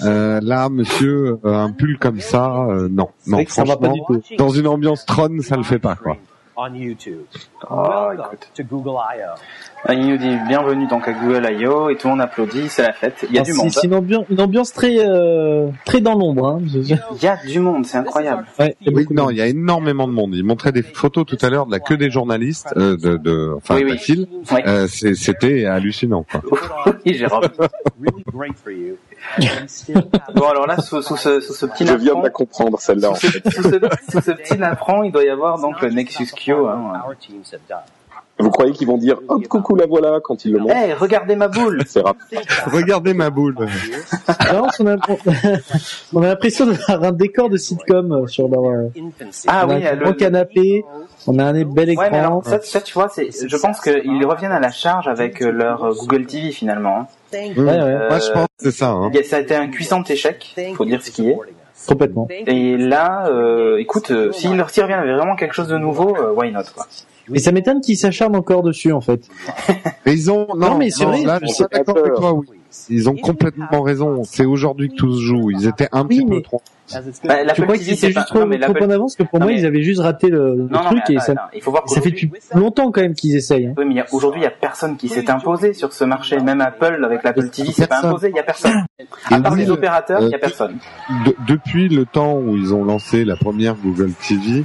Euh, là, monsieur, euh, un pull comme ça, euh, non, non, franchement, dans une ambiance Tron, ça le fait pas, quoi. On YouTube. Ah, Welcome écoute. to Google I.O. Il nous dit bienvenue donc à Google I.O. et tout le monde applaudit, c'est la fête. Il y a Ah, du monde. C'est une ambiance, une ambiance très, euh, très dans l'ombre. Hein. Je. Il y a du monde, c'est incroyable. Ouais, il y a Oui, non, il y a énormément de monde. Il montrait des photos tout à l'heure de la queue des journalistes, euh, de, de, enfin, Oui, de la oui. file. Oui. Euh, C'était hallucinant, quoi. [laughs] Oui, Jérôme. [laughs] Bon, alors là, sous, sous ce, sous ce petit Je viens de la comprendre celle-là. En sous, fait. ce, sous ce- sous ce petit napperon, il doit y avoir donc le Nexus Q. Hein. Vous croyez qu'ils vont dire hop coucou la voilà quand ils le montrent Eh, regardez ma boule C'est. [laughs] Regardez ma boule. [laughs] Non, on a, on a l'impression d'avoir un décor de sitcom euh, sur leur. euh, Infancy. Ah on a oui, un le- grand canapé, on a un bel écran. Ouais, mais alors, ça, ça, tu vois, je pense qu'ils reviennent à la charge avec euh, leur Google TV finalement. Mmh. Ouais, ouais, Moi, je pense que c'est ça. Hein. Ça a été un cuisant échec, faut dire ce qui est. complètement. Et là, euh, écoute, euh, s'ils s'ils reviennent avec vraiment quelque chose de nouveau, euh, why not quoi. Et ça m'étonne qu'ils s'acharnent encore dessus, en fait. [laughs] Mais ils ont, non, Non, mais c'est vrai, là, je suis d'accord avec toi, oui. Ils ont complètement raison. C'est aujourd'hui que tout se joue. Ils étaient un Oui, petit mais- peu trop. It's Bah, la- Je crois qu'ils étaient c'est juste pas- non, trop, mais trop en avance que pour Non, moi, mais- ils avaient juste raté le, le Non, non, truc mais et ça, il faut voir ça fait depuis longtemps quand même qu'ils essayent. Hein. oui, mais aujourd'hui, il y a personne qui s'est imposé sur ce marché. Même Apple avec l'Apple TV, c'est pas imposé. Il y a personne. À part les le- opérateurs, il y a euh, personne. De- depuis le temps où ils ont lancé la première Google TV,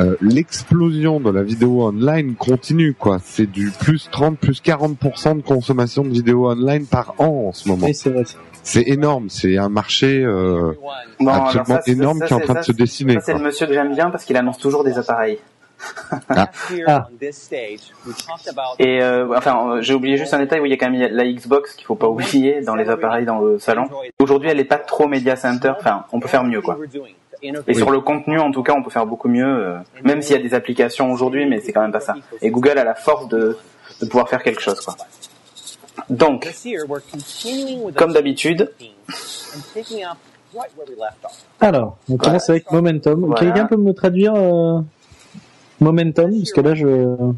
euh, l'explosion de la vidéo online continue, quoi. C'est du plus 30, plus 40% de consommation de vidéo online par an en ce moment. Oui, c'est vrai. C'est énorme. C'est un marché euh, alors absolument ça, énorme ça, qui est en train de se dessiner. Ça, c'est le monsieur que j'aime bien parce qu'il annonce toujours des appareils. Ah. about [laughs] Et euh, enfin, euh, j'ai oublié juste un détail où il y a quand même la Xbox qu'il faut pas oublier dans les appareils dans le salon. Aujourd'hui, elle est pas trop media center. Enfin, on peut faire mieux, quoi. Et sur le contenu, en tout cas, on peut faire beaucoup mieux, euh, même s'il y a des applications aujourd'hui, mais c'est quand même pas ça. Et Google a la force de, de pouvoir faire quelque chose, quoi. Donc, Comme d'habitude. Alors, on commence avec Momentum. Voilà. Quelqu'un peut me traduire euh, Momentum? Parce que là, je,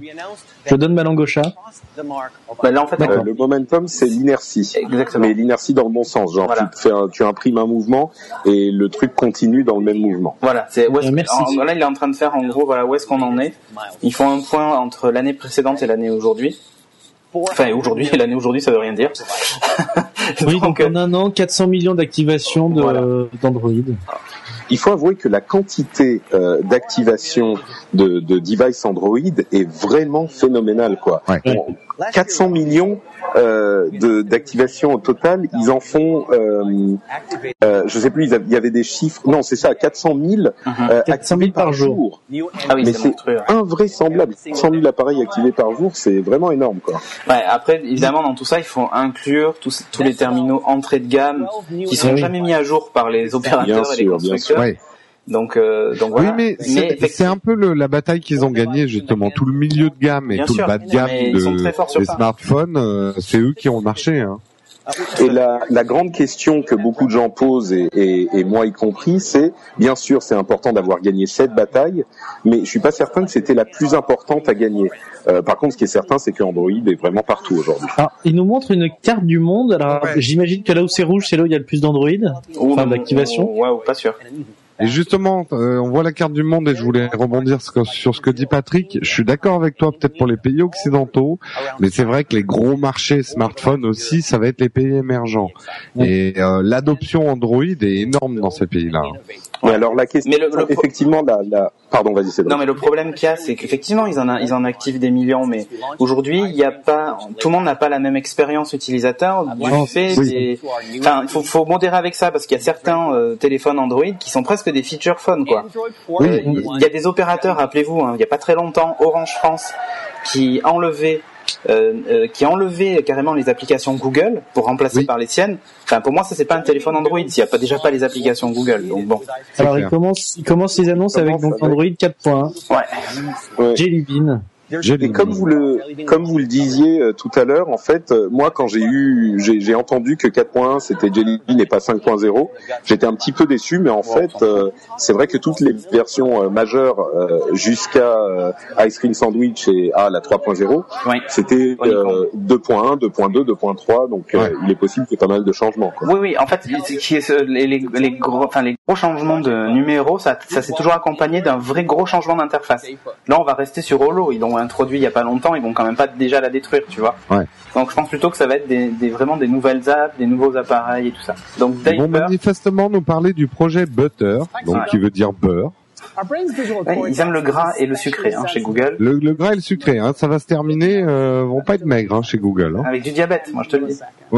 je donne ma langue au chat. bah là, en fait, Euh, le momentum, c'est l'inertie. exactement. Mais l'inertie dans le bon sens. Genre, Voilà. tu, fais un- tu imprimes un mouvement et le truc continue dans le même mouvement. Voilà, c'est où est-ce- Euh, merci. en- là il est en train de faire en gros voilà où est-ce qu'on en est. Ils font un point entre l'année précédente et l'année aujourd'hui. Enfin aujourd'hui [laughs] l'année aujourd'hui ça veut rien dire. [laughs] Oui, donc en un an, 400 millions d'activations Voilà. d'Android. Il faut avouer que la quantité euh, d'activation de, de devices Android est vraiment phénoménale, quoi. Ouais. Bon, 400 millions, euh, de d'activation au total, ils en font, euh, euh, je sais plus, ils avaient- il y avait des chiffres. Non, c'est ça, 400 000 euh, 400 000 activés par jour. Ah oui, Mais c'est invraisemblable. 100 000 appareils activés par jour, c'est vraiment énorme, quoi. Ouais, après, évidemment, dans tout ça, il faut inclure tous, tous les terminaux entrée de gamme qui sont Oui. jamais mis à jour par les opérateurs Bien et les sûr, bien constructeurs. Ouais. Donc, euh, donc voilà. Oui, mais c'est c'est effectivement- un peu le, la bataille qu'ils ont gagnée justement. Tout le milieu de gamme et Bien tout sûr, le bas de gamme mais de, des smartphones, euh, c'est eux qui ont le marché. Hein. Et la, la grande question que beaucoup de gens posent, et, et, et moi y compris, c'est bien sûr c'est important d'avoir gagné cette bataille, mais je suis pas certain que c'était la plus importante à gagner. Euh, par contre, ce qui est certain, c'est que Android est vraiment partout aujourd'hui. Alors, il nous montre une carte du monde. Alors, Ouais. j'imagine que là où c'est rouge, c'est là où il y a le plus d'Android. Enfin, d'activation. Ouais, ou pas sûr. Et justement, euh, on voit la carte du monde et je voulais rebondir sur ce que dit Patrick. Je suis d'accord avec toi, peut-être pour les pays occidentaux, mais c'est vrai que les gros marchés smartphones aussi, ça va être les pays émergents. Et euh, l'adoption Android est énorme dans ces pays-là. Mais alors la question, Mais le- effectivement, la, la... pardon, vas-y, c'est Non, mais le problème qu'il y a, c'est qu'effectivement, ils en, a- ils en activent des millions, mais aujourd'hui, il y a pas, tout le monde n'a pas la même expérience utilisateur du Non, fait oui. des, enfin, il faut, faut modérer avec ça parce qu'il y a certains euh, téléphones Android qui sont presque des feature phones, quoi. Euh, Il y a des opérateurs, rappelez-vous, hein, il n'y a pas très longtemps, Orange France, qui enlevait euh, euh, qui enlevait carrément les applications Google pour remplacer Oui. par les siennes. Enfin, pour moi, ça c'est pas un téléphone Android s'il n'y a pas déjà pas les applications Google. Donc bon, Alors, il commence, il commence les annonces avec donc Android 4.1, ouais. Ouais. Jelly Bean. Et comme vous le comme vous le disiez euh, tout à l'heure, en fait, euh, moi quand j'ai eu j'ai j'ai entendu que 4.1 c'était Jelly Bean et pas 5.0, j'étais un petit peu déçu, mais en fait euh, c'est vrai que toutes les versions majeures jusqu'à Ice Cream Sandwich et à la 3.0, Ouais. c'était euh, 2.1, 2.2, 2.3, donc Ouais. il est possible qu'il y ait pas mal de changements. Quoi. Oui, oui. En fait, c'est- qui est ce- les, les, les gros, enfin les gros changements de numéro, ça, ça s'est toujours accompagné d'un vrai gros changement d'interface. Là, on va rester sur Holo. Ils l'ont introduit il y a pas longtemps. Ils vont quand même pas déjà la détruire, tu vois. Ouais. Donc, je pense plutôt que ça va être des, des vraiment des nouvelles apps, des nouveaux appareils et tout ça. Donc, Ils vont Diaper, manifestement nous parler du projet Butter, donc Ouais. qui veut dire beurre. ouais, ils aiment le gras et le sucré hein, chez Google, Le, le gras et le sucré, hein, ça va se terminer, euh, vont pas être maigres hein, chez Google. Hein. avec du diabète. Moi, je te le dis. So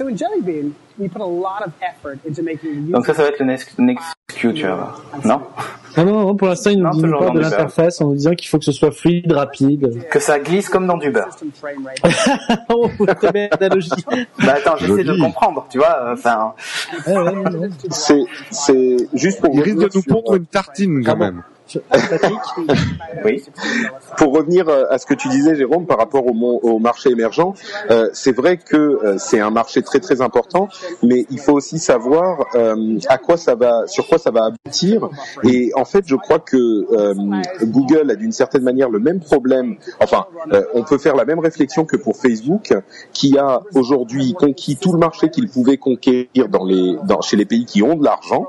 in Jelly Bean, we put a lot of effort into making Donc ça, ça va être le next, next Q, tu vas voir. Non? Non, non, non, pour l'instant, il nous toujours pas de l'interface en nous disant qu'il faut que ce soit fluide, rapide. Que ça glisse comme dans du beurre. system frame rate. [laughs] oh, très belle analogie. [laughs] Bah attends, j'essaie de comprendre, tu vois. euh, Enfin, Ouais, ouais, ouais, ouais. C'est c'est juste pour Il risque de nous pondre une tartine quand même. Patrick oui. pour revenir euh, à ce que tu disais, Jérôme, par rapport au, mon- au marché émergent, euh, c'est vrai que euh, c'est un marché très très important, mais il faut aussi savoir euh, à quoi ça va, sur quoi ça va aboutir. Et en fait, je crois que euh, Google a d'une certaine manière le même problème. Enfin, euh, on peut faire la même réflexion que pour Facebook, qui a aujourd'hui conquis tout le marché qu'il pouvait conquérir dans les, dans, chez les pays qui ont de l'argent,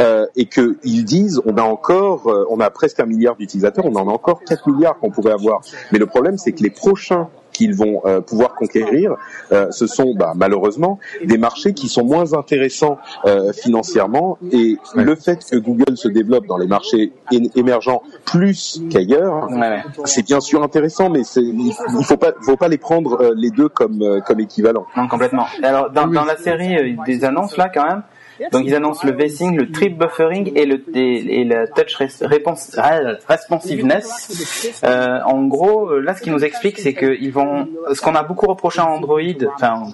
euh, et que ils disent on a encore, on a presque un milliard d'utilisateurs, on en a encore 4 milliards qu'on pourrait avoir. Mais le problème, c'est que les prochains qu'ils vont euh, pouvoir conquérir, euh, ce sont bah, malheureusement des marchés qui sont moins intéressants euh, financièrement. Et le fait que Google se développe dans les marchés émergents plus qu'ailleurs, Ouais, c'est bien sûr intéressant, mais il il faut pas, faut pas les prendre euh, les deux comme euh, comme équivalents. Non, complètement. Alors, dans, dans la série euh, des annonces, là, quand même, donc ils annoncent le V-Sync, le Trip Buffering et le et, et la Touch res- réponse, ah, Responsiveness. Euh, en gros, euh, là, ce qu'ils nous expliquent, c'est qu'ils vont... Ce qu'on a beaucoup reproché à Android, enfin,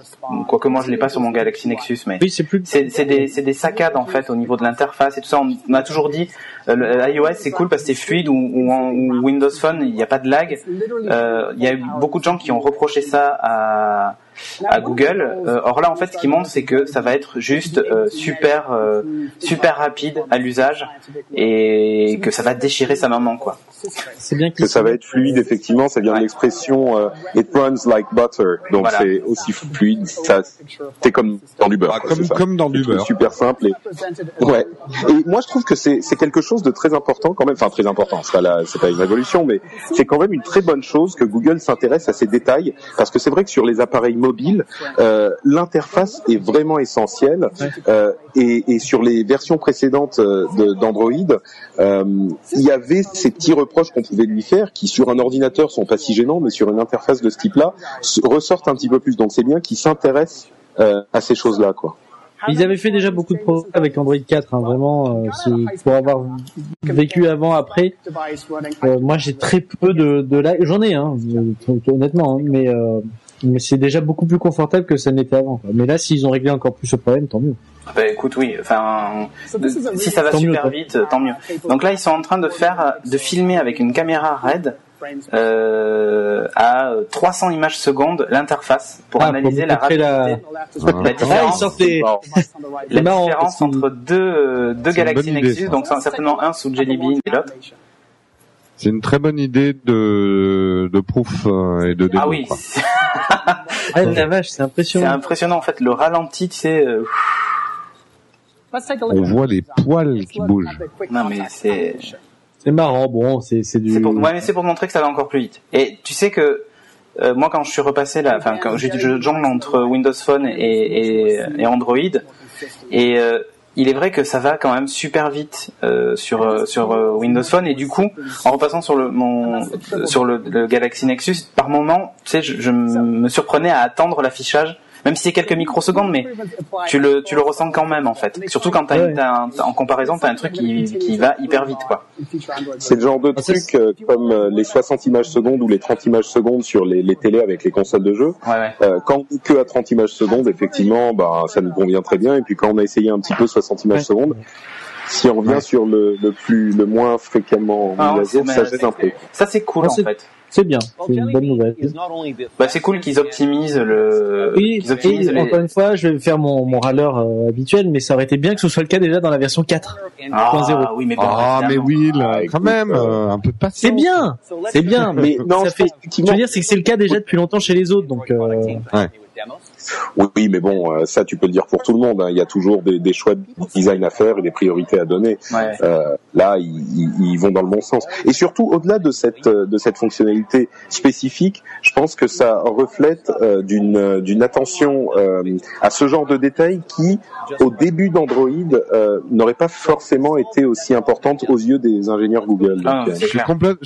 quoique moi, je l'ai pas sur mon Galaxy Nexus, mais... Oui, c'est plus. C'est c'est des, c'est des saccades en fait au niveau de l'interface et tout ça. On, on a toujours dit euh, iOS c'est cool parce que c'est fluide ou, ou, en- ou Windows Phone il n'y a pas de lag. Euh, Il y a eu beaucoup de gens qui ont reproché ça à, à Google. Euh, or là en fait ce qui montre c'est que ça va être juste euh, super euh, super rapide à l'usage et que ça va déchirer sa maman quoi. C'est bien que ça va être fluide effectivement ça vient de l'expression euh, it runs like butter donc Voilà. c'est aussi fluide ça c'est comme dans du beurre Ah, quoi, comme c'est ça. comme dans du beurre. super simple et ouais et moi je trouve que c'est quelque chose de très important quand même enfin très important c'est pas c'est pas une révolution mais c'est quand même une très bonne chose que Google s'intéresse à ces détails parce que c'est vrai que sur les appareils mobile, euh, l'interface est vraiment essentielle. Euh, et, et sur les versions précédentes euh, d'Android, euh, il y avait ces petits reproches qu'on pouvait lui faire, qui sur un ordinateur sont pas si gênants, mais sur une interface de ce type-là ressortent un petit peu plus. Donc c'est bien qu'ils s'intéressent euh, à ces choses-là, quoi. Ils avaient fait déjà beaucoup de progrès avec Android 4, hein, vraiment. euh, pour avoir vécu avant, après, euh, moi j'ai très peu de, de lag. J'en ai, hein, honnêtement, hein, mais euh, mais c'est déjà beaucoup plus confortable que ça n'était avant. quoi. Mais là, s'ils ont réglé encore plus ce problème, tant mieux. Bah écoute, oui, enfin, si ça va Tant super vite, tant mieux. Donc là, ils sont en train de faire, de filmer avec une caméra RED frames. euh, à 300 images secondes l'interface pour Ah, analyser pour la la- rapidité. Ah. La Ah, ils différence, les... La différence entre deux, euh, deux idée, Nexus, donc certainement un sous Jelly Bean et l'autre. C'est une très bonne idée de, de proof euh, et de démo. Ah oui, Ah, [laughs] la vache, c'est c'est impressionnant. impressionnant en fait. Le ralenti, tu sais, euh, On voit les poils qui bougent. Non, mais c'est-. C'est marrant, bon, c'est c'est du... C'est pour, ouais, mais c'est pour montrer que ça va encore plus vite. Et tu sais que euh, moi, quand je suis repassé là, enfin, quand j'ai je jongle entre Windows Phone et, et, et Android, et euh, il est vrai que ça va quand même super vite euh, sur euh, sur euh, Windows Phone. Et du coup, en repassant sur le mon euh, sur le, le Galaxy Nexus, par moment, tu sais, je, je me surprenais à attendre l'affichage, même si c'est quelques microsecondes, mais tu le tu le ressens quand même en fait. Surtout quand t'as, Ouais. t'as un- en comparaison, t'as un truc qui qui va hyper vite quoi. C'est le genre de Ah, truc euh, comme euh, les 60 images secondes ou les 30 images secondes sur les, les télés avec les consoles de jeu. Ouais ouais. Euh, quand on que à 30 images secondes, effectivement, bah, ça nous convient très bien. Et puis quand on a essayé un petit peu 60 images Ouais. secondes, si on revient Ouais. sur le, le plus, le moins fréquemment Ah, à jour, ça gêne un peu. Ça c'est cool Ah, en c'est- fait. C'est bien, c'est une bonne nouvelle. Bah, c'est cool qu'ils optimisent le. Oui, qu'ils optimisent et les- encore une fois, je vais faire mon, mon râleur euh, habituel, mais ça aurait été bien que ce soit le cas déjà dans la version 4. Ah 0. oui, mais bon, Ah, mais évidemment. Will, Ah, quand même, euh, euh, un peu de patience. C'est bien, c'est bien, mais non, ça je fait. pense Je effectivement, veux dire, c'est que c'est le cas déjà depuis longtemps chez les autres, donc. Euh, oui, mais bon, euh, ça tu peux le dire pour tout le monde. hein. Il y a toujours des, des choix de design à faire et des priorités à donner. Ouais. Euh, là, ils, ils- ils vont dans le bon sens. Et surtout, au-delà de cette euh, de cette fonctionnalité spécifique, je pense que ça reflète euh, d'une d'une attention euh, à ce genre de détails qui, au début d'Android, euh, n'aurait pas forcément été aussi importante aux yeux des ingénieurs Google. Ah, Donc, euh, Je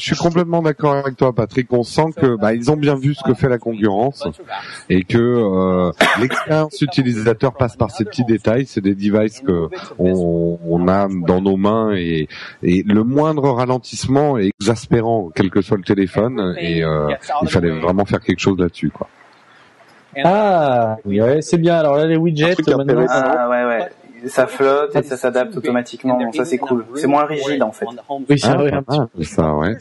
suis, je complètement d'accord avec toi, Patrick. On sent que bah, ils ont bien vu ce que fait la concurrence et que euh, l'expérience utilisateur passe par ces petits détails. C'est des devices que on, on a dans nos mains et, et le moindre ralentissement est exaspérant, quel que soit le téléphone. Et euh, il fallait vraiment faire quelque chose là-dessus, quoi. Ah, ouais, c'est bien. Alors là, les widgets, maintenant. intéressant. Ah ouais, ouais. Ça flotte et ça s'adapte automatiquement. Donc ça c'est cool. C'est moins rigide en fait. Oui, c'est Ah, vrai, pas un petit mal, ça, ouais.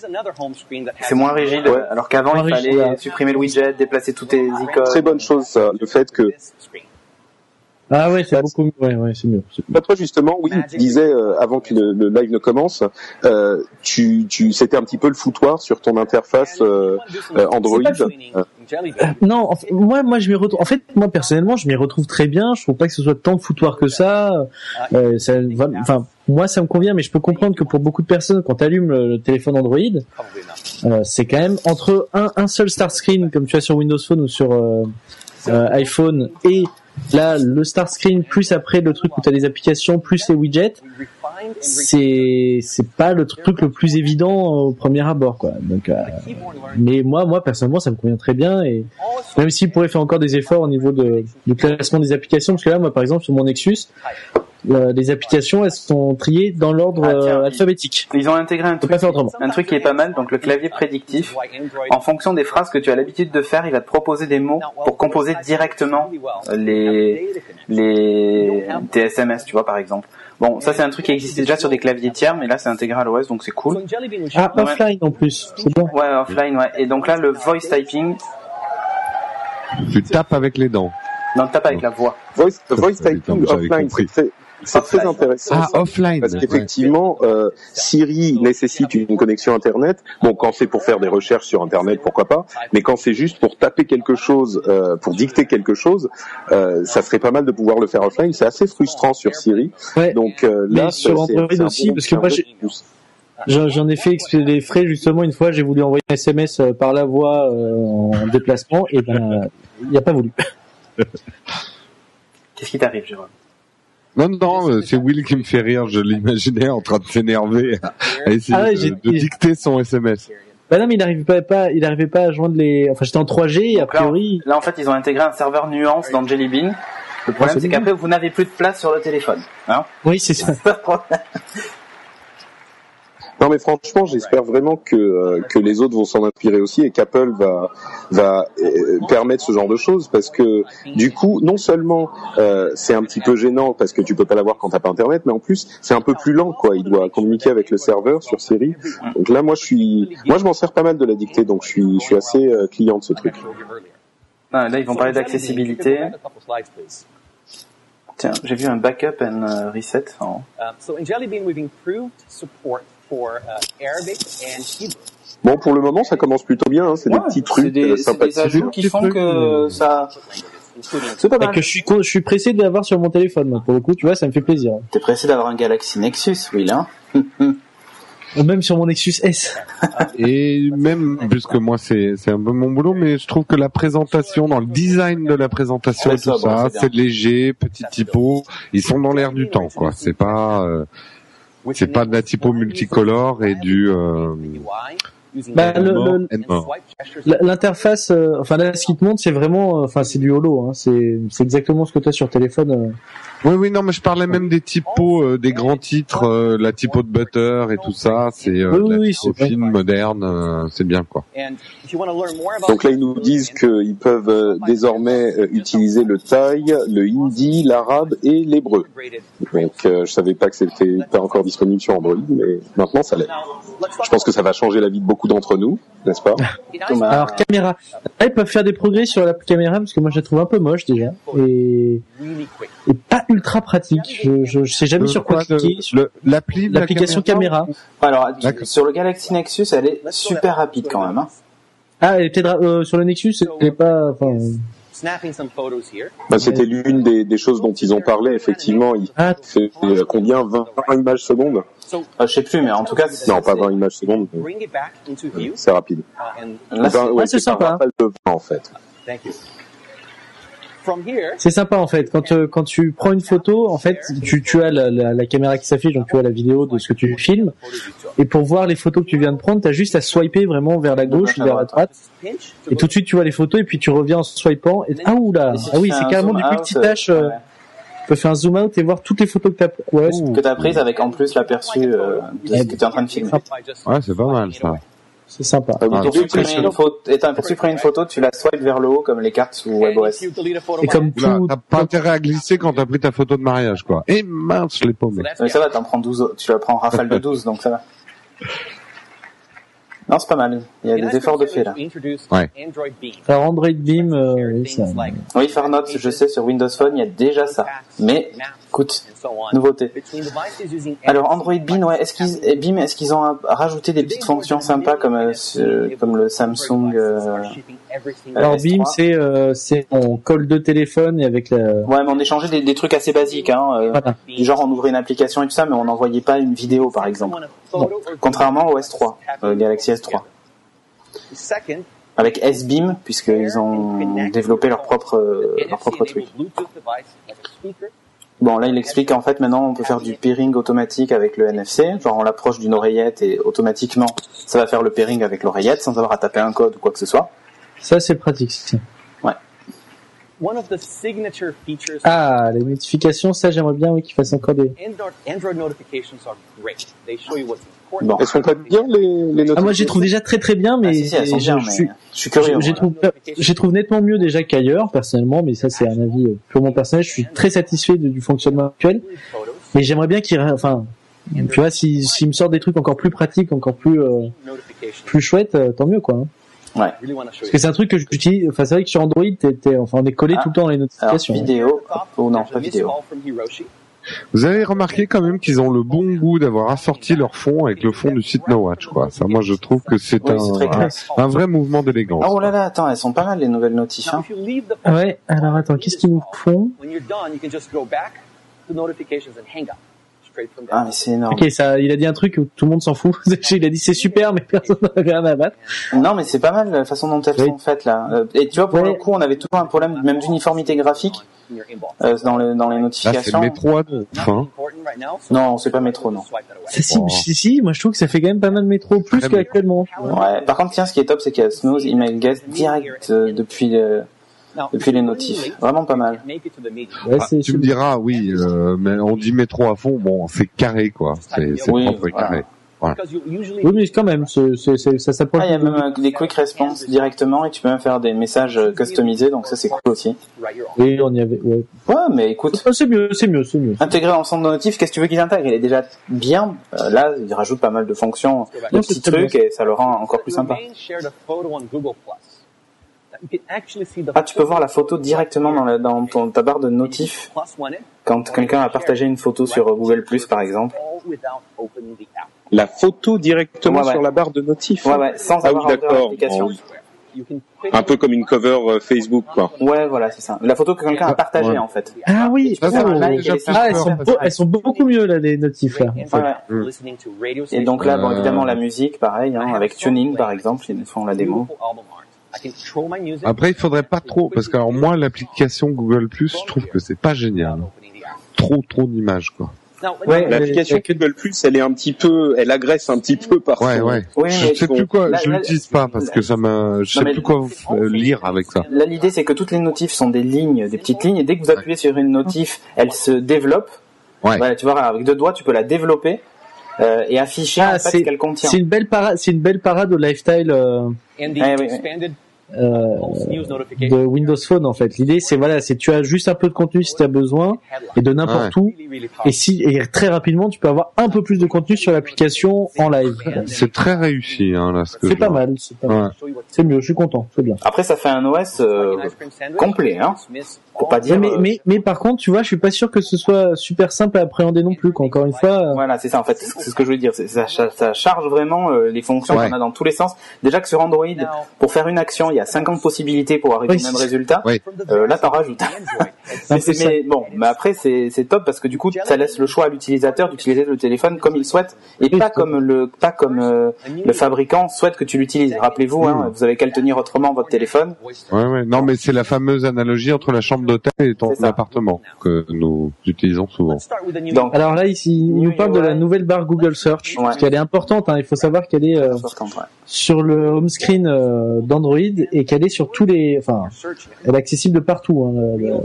C'est moins rigide. Ouais. Alors qu'avant il fallait ouais. supprimer le widget, déplacer toutes tes icônes. très bonne chose, ça, le fait que Ah ouais, c'est beaucoup mieux. Ouais, ouais, c'est mieux. Bah, toi justement, oui, tu disais euh, avant que le, le live ne commence, euh, tu, tu, c'était un petit peu le foutoir sur ton interface euh, euh, Android. Euh, Non, en fait, moi, moi, je m'y retrouve. En fait, moi personnellement, je m'y retrouve très bien. Je trouve pas que ce soit tant de foutoir que ça. Euh, ça va- enfin, moi, ça me convient, mais je peux comprendre que pour beaucoup de personnes, quand t'allumes le, le téléphone Android, euh, c'est quand même entre un, un seul start screen, comme tu as sur Windows Phone ou sur euh, euh, iPhone, et là, le start screen plus après le truc où t'as les applications plus les widgets. C'est c'est pas le truc le plus évident au premier abord, quoi. Donc, euh, mais moi, moi personnellement, ça me convient très bien et même s'il pourrait faire encore des efforts au niveau de, du classement des applications, parce que là, moi, par exemple, sur mon Nexus, euh, les applications, elles sont triées dans l'ordre Ah, tiens, euh, alphabétique. Ils ont intégré un truc, un truc qui est pas mal. Donc le clavier prédictif. En fonction des phrases que tu as l'habitude de faire, il va te proposer des mots pour composer directement les les tes SMS, tu vois par exemple. Bon, ça c'est un truc qui existait déjà sur des claviers tiers, mais là c'est intégré à l'OS, donc c'est cool. Ah, Ouais. offline en plus, c'est bien. Ouais, offline, ouais. Et donc là, le voice typing, Tu tapes avec les dents. non, tape avec la voix. voice, voice typing offline, c'est c'est très intéressant. Ah, ça. offline. Parce ouais. qu'effectivement, euh, Siri nécessite une connexion Internet. Bon, quand c'est pour faire des recherches sur Internet, pourquoi pas. Mais quand c'est juste pour taper quelque chose, euh, pour dicter quelque chose, euh, ça serait pas mal de pouvoir le faire offline. C'est assez frustrant sur Siri. Ouais. Donc euh, Mais là, sur Android aussi, bon- parce que moi, j'ai-. J'en ai fait les frais justement une fois. J'ai voulu envoyer un SMS par la voix euh, en déplacement et ben il a pas voulu. Qu'est-ce qui t'arrive, Jérôme? Non, non, euh, c'est Will qui me fait rire. Je l'imaginais en train de s'énerver à, à essayer Ah ouais, de, dicter son SMS. Bah non, mais il n'arrivait pas, pas, il arrivait pas à joindre les. Enfin, j'étais en 3G et a là, priori. Là, en fait, ils ont intégré un serveur nuance dans Jelly Bean. Le problème, c'est qu'après, vous n'avez plus de place sur le téléphone. Hein Oui, c'est ça. [laughs] C'est ça le problème. Non mais franchement, j'espère vraiment que euh, que les autres vont s'en inspirer aussi et qu'Apple va va euh, permettre ce genre de choses parce que du coup, non seulement euh, c'est un petit peu gênant parce que tu peux pas l'avoir quand t'as pas internet, mais en plus c'est un peu plus lent quoi. Il doit communiquer avec le serveur sur Siri. Donc là, moi je suis, moi je m'en sers pas mal de la dictée, donc je suis je suis assez euh, client de ce truc. Non, là, ils vont parler d'accessibilité. Tiens, j'ai vu un backup and euh, reset. en- Um, uh, Hebrew. Bon, pour le moment, ça commence plutôt bien. Hein. C'est des petits trucs des, euh, c'est des sympathiques. ajouts qui font trucs, que euh, ça... C'est pas mal. que je suis, je suis pressé de l'avoir sur mon téléphone. moi. Pour le coup, tu vois, ça me fait plaisir. T'es pressé d'avoir un Galaxy Nexus, hein Ou Même sur mon Nexus S. [laughs] Et même, puisque moi c'est c'est un peu mon boulot, mais je trouve que la présentation, dans le design de la présentation et tout ça, c'est léger, petit typo, ils sont dans l'air du temps, quoi. C'est pas euh, c'est pas de la typo multicolore et du euh, Bah. La- L'interface, euh, enfin là, ce qui te montre, c'est vraiment, euh, enfin c'est du holo. Hein. C'est exactement ce que tu as sur téléphone. euh. Oui, oui, non, mais je parlais même des typos, euh, des grands titres, euh, la typo de Butter et tout ça. C'est euh, Oui, oui, fine, moderne, euh, c'est bien, quoi. And if you want to learn more about Donc là, ils nous disent qu'ils peuvent euh, désormais euh, utiliser le thaï, le hindi, l'arabe et l'hébreu. Donc, euh, je savais pas que c'était pas encore disponible sur Android, mais maintenant ça l'est. Je pense que ça va changer la vie de beaucoup d'entre nous, n'est-ce pas [laughs] Thomas. Alors caméra, Là, ils peuvent faire des progrès sur la caméra parce que moi je la trouve un peu moche déjà et, pas ultra pratique. Je, je, je sais jamais Le sur quoi cliquer. L'appli, L'application caméra. Alors, D'accord. sur le Galaxy Nexus, elle est super rapide quand même. Hein. Ah, et peut-être euh, sur le Nexus, pas. Enfin, some photos here. Bah, C'était l'une des, des choses dont ils ont parlé, effectivement. Il ah, fait euh, combien? 20 images secondes? So Euh, je sais plus, mais en tout cas, c'est- Non, pas 20 images secondes. mais bring it back into view. C'est rapide. Uh, and là, c'est- 20, ouais, Ah, sympa. rappel de 20 en fait. thank you. From here, c'est sympa en fait. Quand euh, quand tu prends une photo, en fait, tu tu as la, la, la caméra qui s'affiche, donc tu as la vidéo de ce que tu filmes. Et pour voir les photos que tu viens de prendre, t'as juste à swiper vraiment vers la gauche ou vers la droite. Et tout de suite, tu vois les photos et puis tu reviens en swipant. Et ah oula, ah tu oui, c'est carrément du multitâche. euh, Tu peux faire un zoom out et voir toutes les photos que t'as. Ouais, c'est- que t'as prises avec en plus l'aperçu euh, de ce que tu es en train de filmer. Ouais, c'est pas mal, ça. c'est sympa. Ah, c'est- supprimer une photo, étant pour supprimer une photo, tu la swipes vers le haut comme les cartes sous WebOS. Et comme Oula, tout, t'as pas intérêt à glisser quand t'as pris ta photo de mariage, quoi. Et mince, l'ai paumé. Mais ça va, t'en prends 12, tu la prends en rafale de 12, donc ça va. [laughs] Non, c'est pas mal. Il y a des efforts de fait is là. Ouais. Android Beam? alors Android Beam, euh, oui, ça- Oui, Farnote, je sais, sur Windows Phone, il y a déjà ça. Mais, écoute. Nouveauté. Alors Android Beam, ouais, est-ce qu'ils, eh, Beam, est-ce qu'ils ont euh, rajouté des petites fonctions sympas comme euh, comme le Samsung euh, Alors S3. Beam, c'est euh, c'est on colle deux téléphones et avec la. Ouais, mais on échangeait des, des trucs assez basiques, hein. euh, Voilà. du genre on ouvrait une application et tout ça, mais on n'envoyait pas une vidéo, par exemple. Contrairement au S3, euh, Galaxy S3, Second, avec S-Beam, puisqu'ils ont développé leur propre euh, leur propre truc. Bon, là, il explique qu'en fait, maintenant, on peut faire du pairing automatique avec le NFC. Genre, on l'approche d'une oreillette et automatiquement, ça va faire le pairing avec l'oreillette sans avoir à taper un code ou quoi que ce soit. Ça c'est pratique. ça. One of the signature features Ah, les notifications, ça j'aimerais bien oui, qu'ils fassent encore des. Android, Android notifications are great. They show you what's important. Bon. Elles sont pas bien les, les notifications Ah moi j'ai trouve déjà très très bien, mais Ah, si, si, elles sont je, bien, je mais suis- je suis curieux. j'ai moi. trouve trouve nettement mieux déjà qu'ailleurs personnellement, mais ça c'est un avis euh, purement personnel. Je suis très satisfait de- du fonctionnement actuel, mais j'aimerais bien qu'ils, enfin, tu vois, s'ils s'ils me sortent des trucs encore plus pratiques, encore plus euh, plus chouettes, euh, tant mieux quoi. hein. Really want to show Parce que c'est un truc que j'utilise. Enfin c'est vrai que sur Android, t'es, t'es- enfin on est collé Ah. tout le temps dans les Alors, notifications. hein. vidéo, ou non, pas vidéo. Vous avez remarqué quand même qu'ils ont le bon goût d'avoir assorti leur fond avec le fond du site No Watch, quoi. Ça, moi, je trouve que c'est Oui, un, vrai mouvement d'élégance. Ah, oh là là, attends, elles sont pas mal les nouvelles notifs. Hein. Ouais. Alors attends, qu'est-ce qu'ils nous font? Ah mais c'est énorme. Ok, ça, il a dit un truc où tout le monde s'en fout. [laughs] il a dit c'est super, mais personne n'a rien à battre. Non mais c'est pas mal la façon dont elles Oui. sont faites là. Euh, Et tu vois pour Ouais. le coup on avait toujours un problème même d'uniformité graphique euh, dans, le, dans les Là, c'est notifications. le métro à Enfin, so Non c'est pas métro non. Ça, si, Oh. si, si, moi je trouve que ça fait quand même pas mal de métro, plus qu'actuellement. Ouais. Par contre tiens ce qui est top c'est qu'il y a Snooze Email Guest direct euh, depuis le- Now, depuis les if you're notifs. Vraiment pas mal. Ouais, ah, tu me diras, oui, euh, mais on dit métro à fond, bon, c'est carré, quoi. C'est c'est Oui, propre et voilà. carré. Oui, mais quand même, ça s'approche. Ah il y a même euh, des quick response directement et tu peux même faire des messages customisés donc ça c'est cool aussi. Oui, on y avait, ouais. Ouais mais écoute. Ah, c'est mieux, c'est mieux, c'est mieux. Intégrer dans le centre de notifs, qu'est-ce que tu veux qu'ils intègrent? Il est déjà bien. Euh, là, il rajoute pas mal de fonctions, de petits trucs, et ça le rend encore plus sympa. Ah, tu peux voir la photo directement dans, la- dans ton, ta barre de notifs plus one in, quand quelqu'un a partagé une photo sur euh, Google Plus, par exemple. all without opening the app. La photo directement Ouais, ouais. sur la barre de notifs. Ouais, ouais, sans Ah avoir oui, l'application. Un peu comme une cover euh, Facebook, quoi. Ouais, voilà, c'est ça. La photo que quelqu'un a partagée, Ouais. en fait. Ah oui, like déjà les plus ah, elles sont, beau- elles sont beaucoup mieux, là, les notifs, là. en fait. Ouais. Mm. Et donc là, bon, évidemment, la musique, pareil, hein, avec Tuning, par exemple, ils font la démo. Beautiful album art. I can control my music. Après, il faudrait pas trop, parce que alors moi, l'application Google Plus, je trouve que c'est pas génial. Trop, trop d'images, quoi. Ouais, L'application Google Plus, elle est un petit peu, elle agresse un petit peu par Ouais, son- ouais. Oui, Je sais bon, plus quoi, je l'utilise pas parce que ça me, je sais plus quoi euh, lire avec ça. Là, l'idée, c'est que toutes les notifs sont des lignes, des petites lignes, et dès que vous appuyez sur une notif, elle se développe. Ouais. Voilà, tu vois, avec deux doigts, tu peux la développer euh, et afficher Ah, en fait c'est- ce qu'elle contient. C'est une belle parade, c'est une belle parade au lifestyle, euh, and the Ah, oui, oui. Euh, de Windows Phone, en fait. L'idée, c'est voilà, c'est tu as juste un peu de contenu si tu as besoin, et de n'importe où. Et si, et très rapidement, tu peux avoir un peu plus de contenu sur l'application en live. C'est très réussi, hein, là, ce que C'est pas vois. mal, c'est. Ouais. Mieux, je suis content, c'est bien. Après, ça fait un OS euh, complet, hein. All pas dire. mais, euh, mais, mais par contre, tu vois, je suis pas sûr que ce soit super simple à appréhender non plus. quoi. Encore une fois, euh, Voilà, c'est ça en fait, c'est ce que je voulais dire. Ça, ça, ça charge vraiment euh, les fonctions Ouais. qu'on a dans tous les sens. Déjà que sur Android, pour faire une action, il y a 50 possibilités pour arriver Oui, au même résultat. Oui. Euh, là, t'en rajoutes. [laughs] Mais, bon, mais après c'est c'est top parce que du coup, ça laisse le choix à l'utilisateur d'utiliser le téléphone comme il souhaite et pas comme le pas comme euh, le fabricant souhaite que tu l'utilises. Rappelez-vous, hein, vous avez qu'à le tenir autrement votre téléphone. Ouais, ouais. Non, mais c'est la fameuse analogie entre la chambre d'hôtel et ton appartement que nous utilisons souvent. Donc, alors là, ici, il nous parle de la nouvelle barre Google Search, parce qu'elle est importante. Hein, il faut savoir qu'elle est euh, sur le home screen euh, d'Android et qu'elle est sur tous les, enfin, elle est accessible de partout. Hein,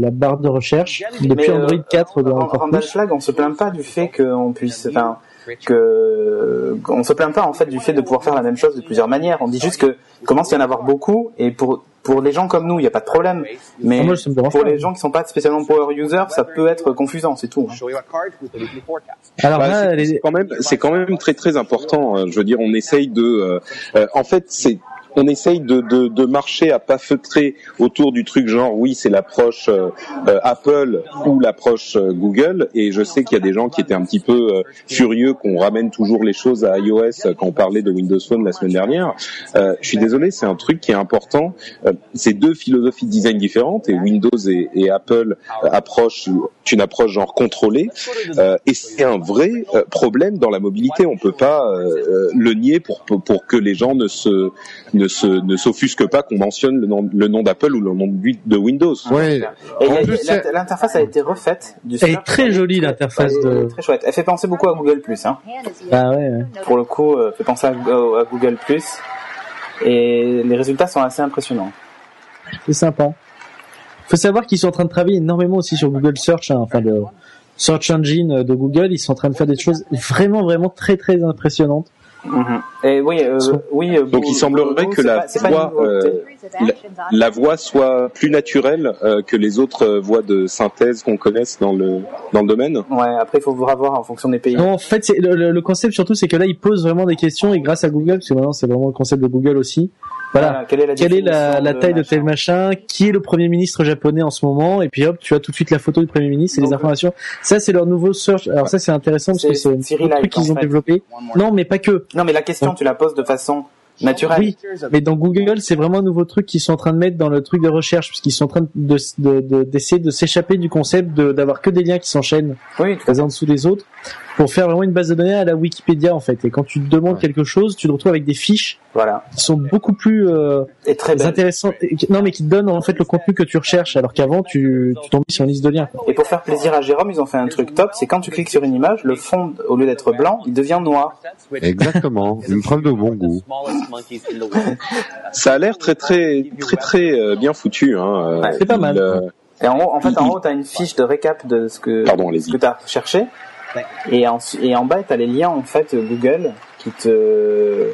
la- barre de recherche depuis Mais, Android 4 de Rand- encore Randall plus. Flag, on se plaint pas du fait qu'on puisse, enfin, que on se plaint pas en fait du fait de pouvoir faire la même chose de plusieurs manières. On dit juste que commence à y en avoir beaucoup et pour pour les gens comme nous, il n'y a pas de problème. Mais Ah, moi, pour les gens qui sont pas spécialement power users, ça peut être confusant, c'est tout. hein. Alors Bah, là, c'est- quand même, c'est quand même très très important. hein. Je veux dire, on essaye de, euh, euh, en fait, c'est on essaye de, de, de marcher à pas feutrer autour du truc genre oui c'est l'approche euh, euh, Apple ou l'approche euh, Google et je sais qu'il y a des gens qui étaient un petit peu euh, furieux qu'on ramène toujours les choses à iOS quand on parlait de Windows Phone la semaine dernière. Euh, je suis désolé, c'est un truc qui est important. C'est deux philosophies de design différentes et Windows et, Apple approchent une approche genre contrôlée et c'est un vrai problème dans la mobilité. On peut pas le nier pour, pour que les gens ne se ne se ne s'offusquent pas qu'on mentionne le nom le nom d'Apple ou le nom de Windows. Ouais. Et il l'interface a été refaite. Du elle est très jolie l'interface Elle de. très chouette. Elle fait penser beaucoup à Google Plus, hein. Ah ouais. ouais. Pour le coup, euh, fait penser à, à Google Plus. Et les résultats sont assez impressionnants. C'est sympa. Faut savoir qu'ils sont en train de travailler énormément aussi sur Google Search, hein, enfin le Search Engine de Google. Ils sont en train de faire des choses vraiment, vraiment très, très impressionnantes. Mhm. Et oui, euh, oui. euh, Donc il semblerait que la pas- voix, nouveauté. euh, la voix soit plus naturelle euh, que les autres euh, voix de synthèse qu'on connaisse dans le dans le domaine. Ouais, après il faut voir en fonction des pays. Non, en fait, le, le- le concept surtout, c'est que là, ils posent vraiment des questions et grâce à Google, parce que maintenant, c'est vraiment le concept de Google aussi. Voilà. Voilà, quelle est la, Quelle est la, définition la taille de tel machin? Qui est le premier ministre japonais en ce moment? Et puis hop, tu as tout de suite la photo du premier ministre et les informations. Ça, c'est leur nouveau search. Alors ça, c'est intéressant parce que c'est un truc qu'ils ont fait. développé. Non, mais pas que. Non, mais la question, tu la poses de façon naturel. Oui, mais dans Google, c'est vraiment un nouveau truc qu'ils sont en train de mettre dans le truc de recherche, puisqu'ils sont en train de de- de- d'essayer de, s'échapper du concept de- d'avoir que des liens qui s'enchaînent Oui, les uns en dessous des autres, pour faire vraiment une base de données à la Wikipédia en fait. Et quand tu te demandes Ouais. quelque chose, tu te retrouves avec des fiches Voilà. qui sont beaucoup plus euh, Et très intéressantes. et Non, mais qui te donnent en fait le contenu que tu recherches, alors qu'avant tu, tu tombais sur une liste de liens. quoi. Et pour faire plaisir à Jérôme, ils ont fait un truc top, c'est quand tu cliques sur une image, le fond, au lieu d'être blanc, il devient noir. Exactement. Une preuve de bon goût. [laughs] Ça a l'air très très très très euh, bien foutu. Hein. Ouais, c'est pas mal. Il, euh, Et en haut, en fait, en haut, t'as une fiche de récap de ce que, Pardon, ce que t'as cherché. Et en, et en bas, t'as les liens, en fait, Google, qui te,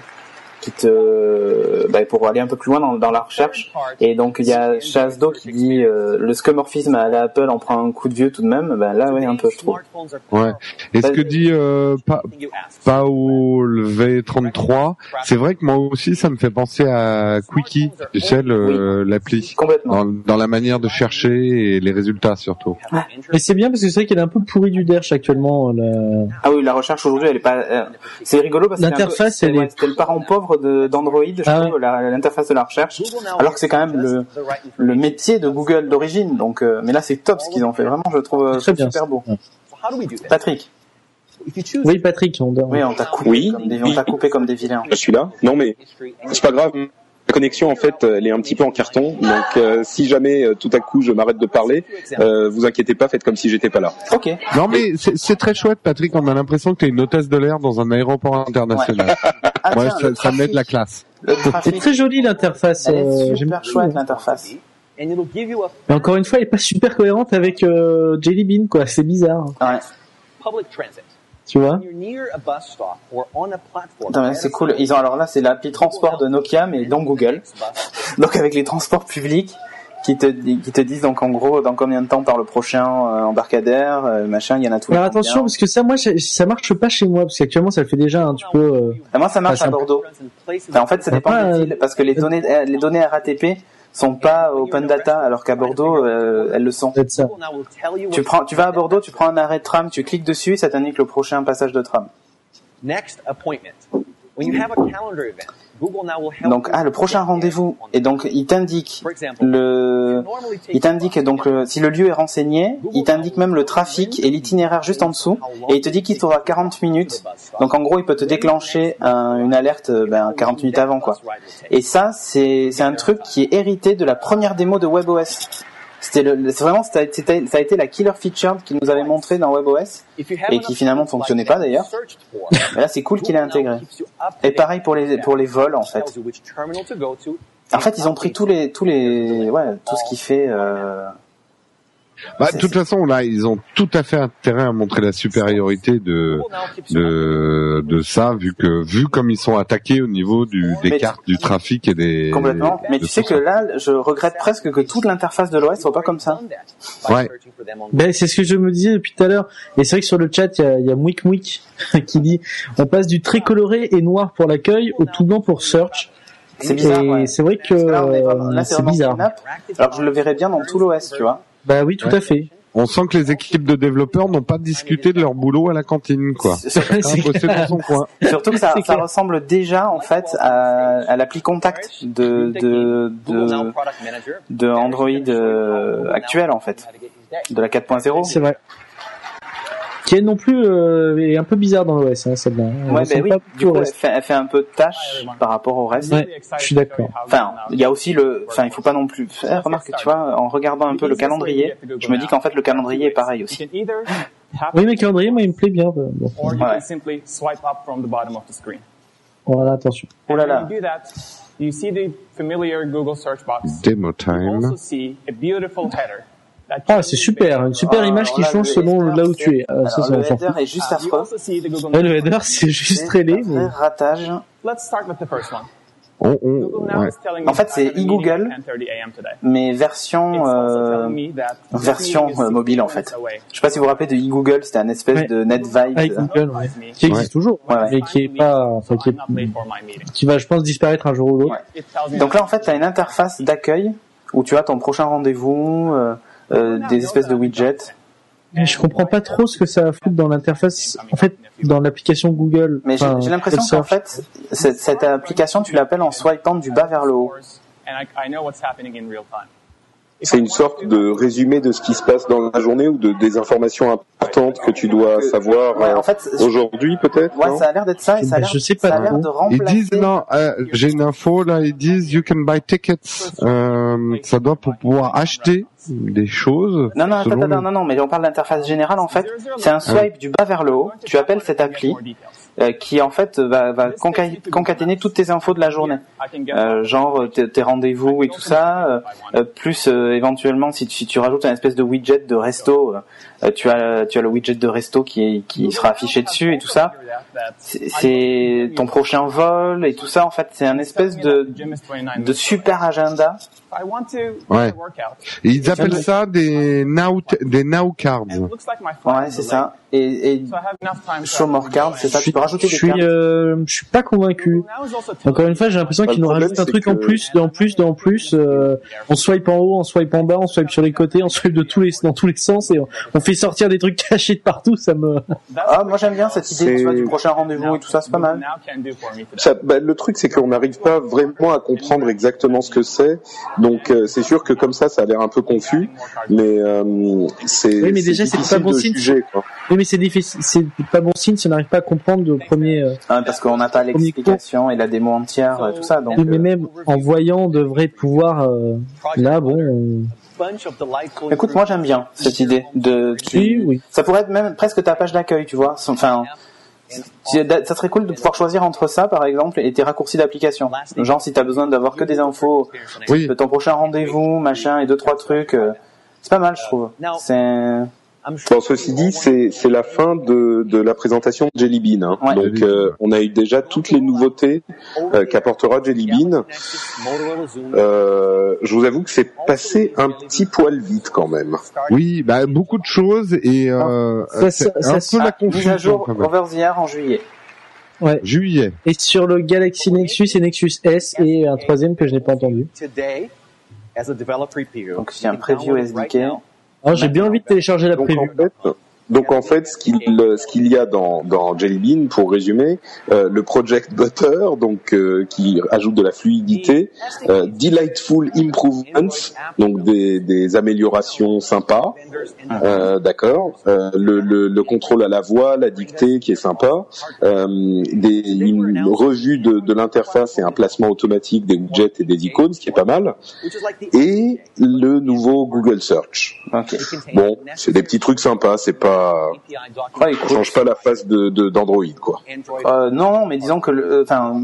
qui te, bah, pour aller un peu plus loin dans, dans la recherche. Et donc, il y a Chasdo qui dit, euh, le scomorphisme à la Apple en prend un coup de vieux tout de même. Ben là, ouais, un peu, je trouve. Ouais. Et ce que dit euh, Pa- Paul V33, c'est vrai que moi aussi ça me fait penser à Quickie, tu sais l'appli, dans, dans la manière de chercher et les résultats surtout. Mais c'est bien parce que c'est vrai qu'elle est un peu pourrie du derche actuellement. la- Ah oui, la recherche aujourd'hui, elle est pas. euh, c'est rigolo parce que L'interface, elle est- c'était le parent pauvre de- d'Android, je Ah trouve, la- l'interface de la recherche. Alors que c'est quand même le, le métier de Google d'origine. Donc, euh, mais là, c'est top ce qu'ils ont fait. Vraiment, je le trouve euh, Très bien. super beau. Patrick, Oui, Patrick, on dort. oui, on t'a coupé, Oui. coupé comme des vilains. je suis là. Non mais c'est pas grave. La connexion en fait, elle est un petit peu en carton. Donc euh, si jamais euh, tout à coup je m'arrête de parler, euh, vous inquiétez pas, faites comme si j'étais pas là. Ok. Non mais c'est c'est très chouette Patrick, on a l'impression que t'es une hôtesse de l'air dans un aéroport international. Ah, Ouais, tiens, ça, ça met de la classe. C'est très joli l'interface. euh, j'aime super beaucoup. chouette l'interface. and it'll give you a Mais encore une fois, elle est pas super cohérente avec euh, Jelly Bean, quoi. C'est bizarre, Ouais. public transit. Tu vois. C'est cool. Ils ont alors là, c'est l'appli transport de Nokia, mais dans Google. [laughs] Donc avec les transports publics qui te qui te disent donc en gros dans combien de temps part le prochain euh, embarcadère, euh, machin. Il y en a tous les Alors attention, parce que ça, moi, ça marche pas chez moi, parce qu'actuellement, ça le fait déjà un petit peu. euh, Ah, moi, ça marche à Bordeaux. Enfin, en fait, ça dépend des îles, parce que les données, euh, les données RATP sont pas open data, alors qu'à Bordeaux, euh, elles le sont. ça. Tu prends, tu vas à Bordeaux, tu prends un arrêt de tram, tu cliques dessus, ça t'indique le prochain passage de tram. next appointment. When you have a calendar event, Donc, ah, le prochain rendez-vous. Et donc, il t'indique le, il t'indique donc le- si le lieu est renseigné, il t'indique même le trafic et l'itinéraire juste en dessous, et il te dit qu'il faudra 40 minutes. Donc, en gros, il peut te déclencher un- une alerte, ben, 40 minutes avant, quoi. Et ça, c'est c'est un truc qui est hérité de la première démo de WebOS. C'était vraiment, ça a, été, ça a été la killer feature qu'ils nous avaient montré dans WebOS. Et qui finalement fonctionnait pas, d'ailleurs. [laughs] Mais là, c'est cool qu'il ait intégré. Et pareil pour les, pour les vols, en fait. En fait, ils ont pris tous les, tous les, ouais, tout ce qui fait, euh, Bah, de toute façon, là, ils ont tout à fait intérêt à montrer la supériorité de de de ça, vu que vu comme ils sont attaqués au niveau du, des Mais- cartes, du trafic et des complètement. Mais de tu sais que ça. là, je regrette presque que toute l'interface de l'OS soit pas comme ça. Ouais. Ben, c'est ce que je me disais depuis tout à l'heure. Et c'est vrai que sur le chat, il y a, il y a Mouik Mouik [laughs] qui dit on passe du très coloré et noir pour l'accueil au tout blanc pour search. C'est bizarre, ouais. c'est vrai que que là, c'est bizarre. Alors je le verrais bien dans tout l'OS, tu vois. Bah oui, tout Ouais. à fait. On sent que les équipes de développeurs n'ont pas discuté de leur boulot à la cantine, quoi. Clair. dans son coin. [laughs] Surtout que ça, ressemble déjà en fait à, à l'appli Contact de de Android euh, actuel en fait, de la 4.0. C'est vrai. Qui est non plus euh, est un peu bizarre dans l'OS, hein, celle-là. Elle Ouais, ben oui. pas Du coup, elle fait, elle fait un peu de tâche par rapport au reste. Ouais, je suis d'accord. Enfin, il y a aussi le, enfin, il faut pas non plus. Eh, remarque, tu vois, en regardant un peu le calendrier, je me dis qu'en fait le calendrier est pareil aussi. Oui, mais calendrier, moi, il me plaît bien. Bon, Ouais. can simply swipe up from the bottom of the screen. voilà, attention. Oh là là. Demo time. Ah, c'est super, une super Ah, image qui là, change selon là où tu es. Ça, Alors, ça, on le header est juste You affreux. le header, c'est juste très ratage. Let's start with the first one. On, on, ouais. En fait, c'est e-Google. at 10:30 a.m. today. mais version euh, version euh, mobile en 60 fait. Je sais pas si vous vous rappelez de e-Google, c'était un espèce Ouais. de net vibe. Avec Google, ouais. Qui existe Ouais. toujours, Ouais, ouais. mais qui est pas, enfin, est, va, je pense, disparaître un jour ou l'autre. Donc là, en fait, tu as une interface d'accueil où tu as ton prochain rendez-vous, euh, euh, des espèces de widgets. Mais je comprends pas trop ce que ça a à foutre dans l'interface, en fait, dans l'application Google. Mais j'ai Enfin, j'ai l'impression qu'en fait, cette, cette application, tu l'appelles en swipant du bas vers le haut. And I, I know what's happening in real time. C'est une sorte de résumé de ce qui se passe dans la journée ou de des informations importantes que tu dois savoir Ouais, euh, en fait, je- aujourd'hui peut-être. ouais, ça a l'air d'être ça et ça a l'air je sais pas ça a l'air de Ils remplacer. disent non, euh, j'ai une info là, ils disent you can buy tickets. Euh, ça doit pour pouvoir acheter des choses. Non, non, attends, selon attends, le- non, non, mais on parle d'interface générale en fait. C'est un swipe du bas vers le haut. Tu appelles cette appli euh, qui en fait va, va conca- concaténer toutes tes infos de la journée. Euh, genre euh, tes, rendez-vous et tout ça, euh, plus euh, éventuellement si tu, si tu rajoutes un espèce de widget de resto, euh, tu as tu as le widget de resto qui qui sera affiché dessus et tout ça. C'est ton prochain vol et tout ça en fait c'est un espèce de de super agenda. I want to Ouais. Et ils appellent ça des now des now cards. And it looks like my phone Ouais is c'est ça. Et, et So I have enough time to show more cards, c'est ça. Tu peux rajouter Je des cartes. euh, je suis pas convaincu. Encore une fois, j'ai l'impression qu'ils nous rajoutent un truc en plus, en plus, en plus. Euh, on swipe en haut, on swipe en bas, on swipe sur les côtés, on swipe de tous les dans tous les sens et on, on fait sortir des trucs [laughs] cachés de partout. Ça me. Ah moi j'aime bien cette idée tu vois, C'est- du prochain rendez-vous et tout ça c'est pas mal. Ça, bah, le truc, c'est qu'on n'arrive pas vraiment à comprendre exactement ce que c'est. Donc, euh, c'est sûr que comme ça, ça a l'air un peu confus, mais euh, c'est Oui, mais déjà, c'est pas bon signe. juger, quoi. Oui, mais c'est difficile, c'est pas bon signe si on n'arrive pas à comprendre le premier. euh, Ah, parce qu'on n'a pas l'explication et la démo entière tout ça donc. Oui, mais euh, même en voyant, on devrait pouvoir. euh, là, bon. on- Écoute moi j'aime bien cette idée de. tu- Oui, oui. Ça pourrait être même presque ta page d'accueil tu vois. Enfin. Ça serait cool de pouvoir choisir entre ça, par exemple, et tes raccourcis d'application. Genre, si t'as besoin d'avoir que des infos Oui. de ton prochain rendez-vous, machin, et deux trois trucs, euh, c'est pas mal, je trouve. C'est Bon, ceci dit, c'est c'est la fin de, de la présentation de Jelly Bean. hein. Ouais. Donc, euh, on a eu déjà toutes les nouveautés euh, qu'apportera Jelly Bean. Euh, je vous avoue que c'est passé un petit poil vite quand même. Oui, bah beaucoup de choses et euh, Ça, c'est ça, un ça, peu la confusion jour quand même. over the air en juillet. Ouais. Juillet. Et sur le Galaxy Nexus et Nexus S et un troisième que je n'ai pas entendu. today as a developer preview. Donc, c'est un preview SDK. Alors j'ai bien envie de télécharger la preview. en fait, donc en fait, ce qu'il ce qu'il y a dans dans Jelly Bean, pour résumer, euh, le Project Butter, donc euh, qui ajoute de la fluidité, euh, delightful improvements, donc des des améliorations sympas, euh, d'accord, euh, le, le le contrôle à la voix, la dictée qui est sympa, euh, des une revue de de l'interface et un placement automatique des widgets et des icônes, ce qui est pas mal, which is like the et le nouveau Google Search. Ok. Bon, c'est des petits trucs sympas, c'est pas, API Ouais, change pas la face de d'Android quoi. Euh, non, mais disons que, euh, enfin,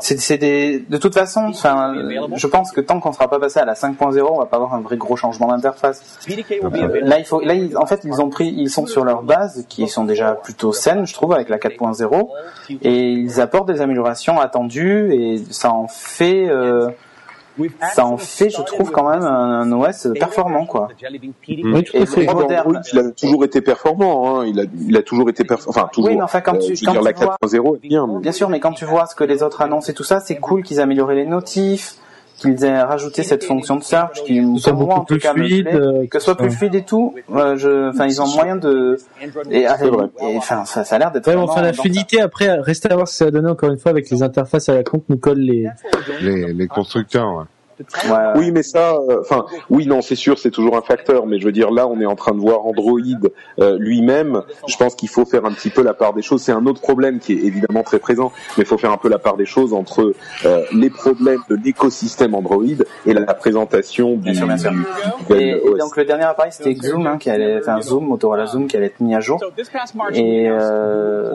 c'est c'est de toute façon, enfin, je pense que tant qu'on sera pas passé à la 5.0, on va pas avoir un vrai gros changement d'interface. Euh. Là, il faut, là, en fait, ils ont pris, ils sont sur leur base, qui sont déjà plutôt saines, je trouve, avec la 4.0, et ils apportent des améliorations attendues, et ça en fait, ça en fait, je trouve, quand même un, un OS performant, quoi. Oui, tout Et à fait. c'est moderne. Android, il a toujours été performant, hein. il a il a toujours été performant, enfin toujours. Oui, mais enfin, quand Euh, tu- quand dire, la tu vois- 4.0 est bien. mais- Bien sûr, mais quand tu vois ce que les autres annoncent et tout ça, c'est cool qu'ils aient amélioré les notifs, qu'ils aient rajouté cette fonction de search qui, moi, beaucoup en tout plus cas, me fluide, plaît. euh, que ce soit plus fluide et tout. euh, je, enfin, ils ont moyen de. Et, vrai. et, enfin, ça, ça a l'air d'être. Ouais, enfin, la fluidité, après, restez à voir ce que ça va donner encore une fois avec les interfaces à la con que nous collent les. Les, les constructeurs. ouais. Ouais. Oui, mais ça, euh, enfin, oui, non, c'est sûr, c'est toujours un facteur, mais je veux dire, là, on est en train de voir Android euh, lui-même. Je pense qu'il faut faire un petit peu la part des choses. C'est un autre problème qui est évidemment très présent, mais il faut faire un peu la part des choses entre euh, les problèmes de l'écosystème Android et la, présentation du, Bien sûr, bien sûr. du Et, donc le dernier appareil c'était Zoom, hein, qui allait, enfin Zoom, Motorola Zoom, qui allait être mis à jour. Et, euh,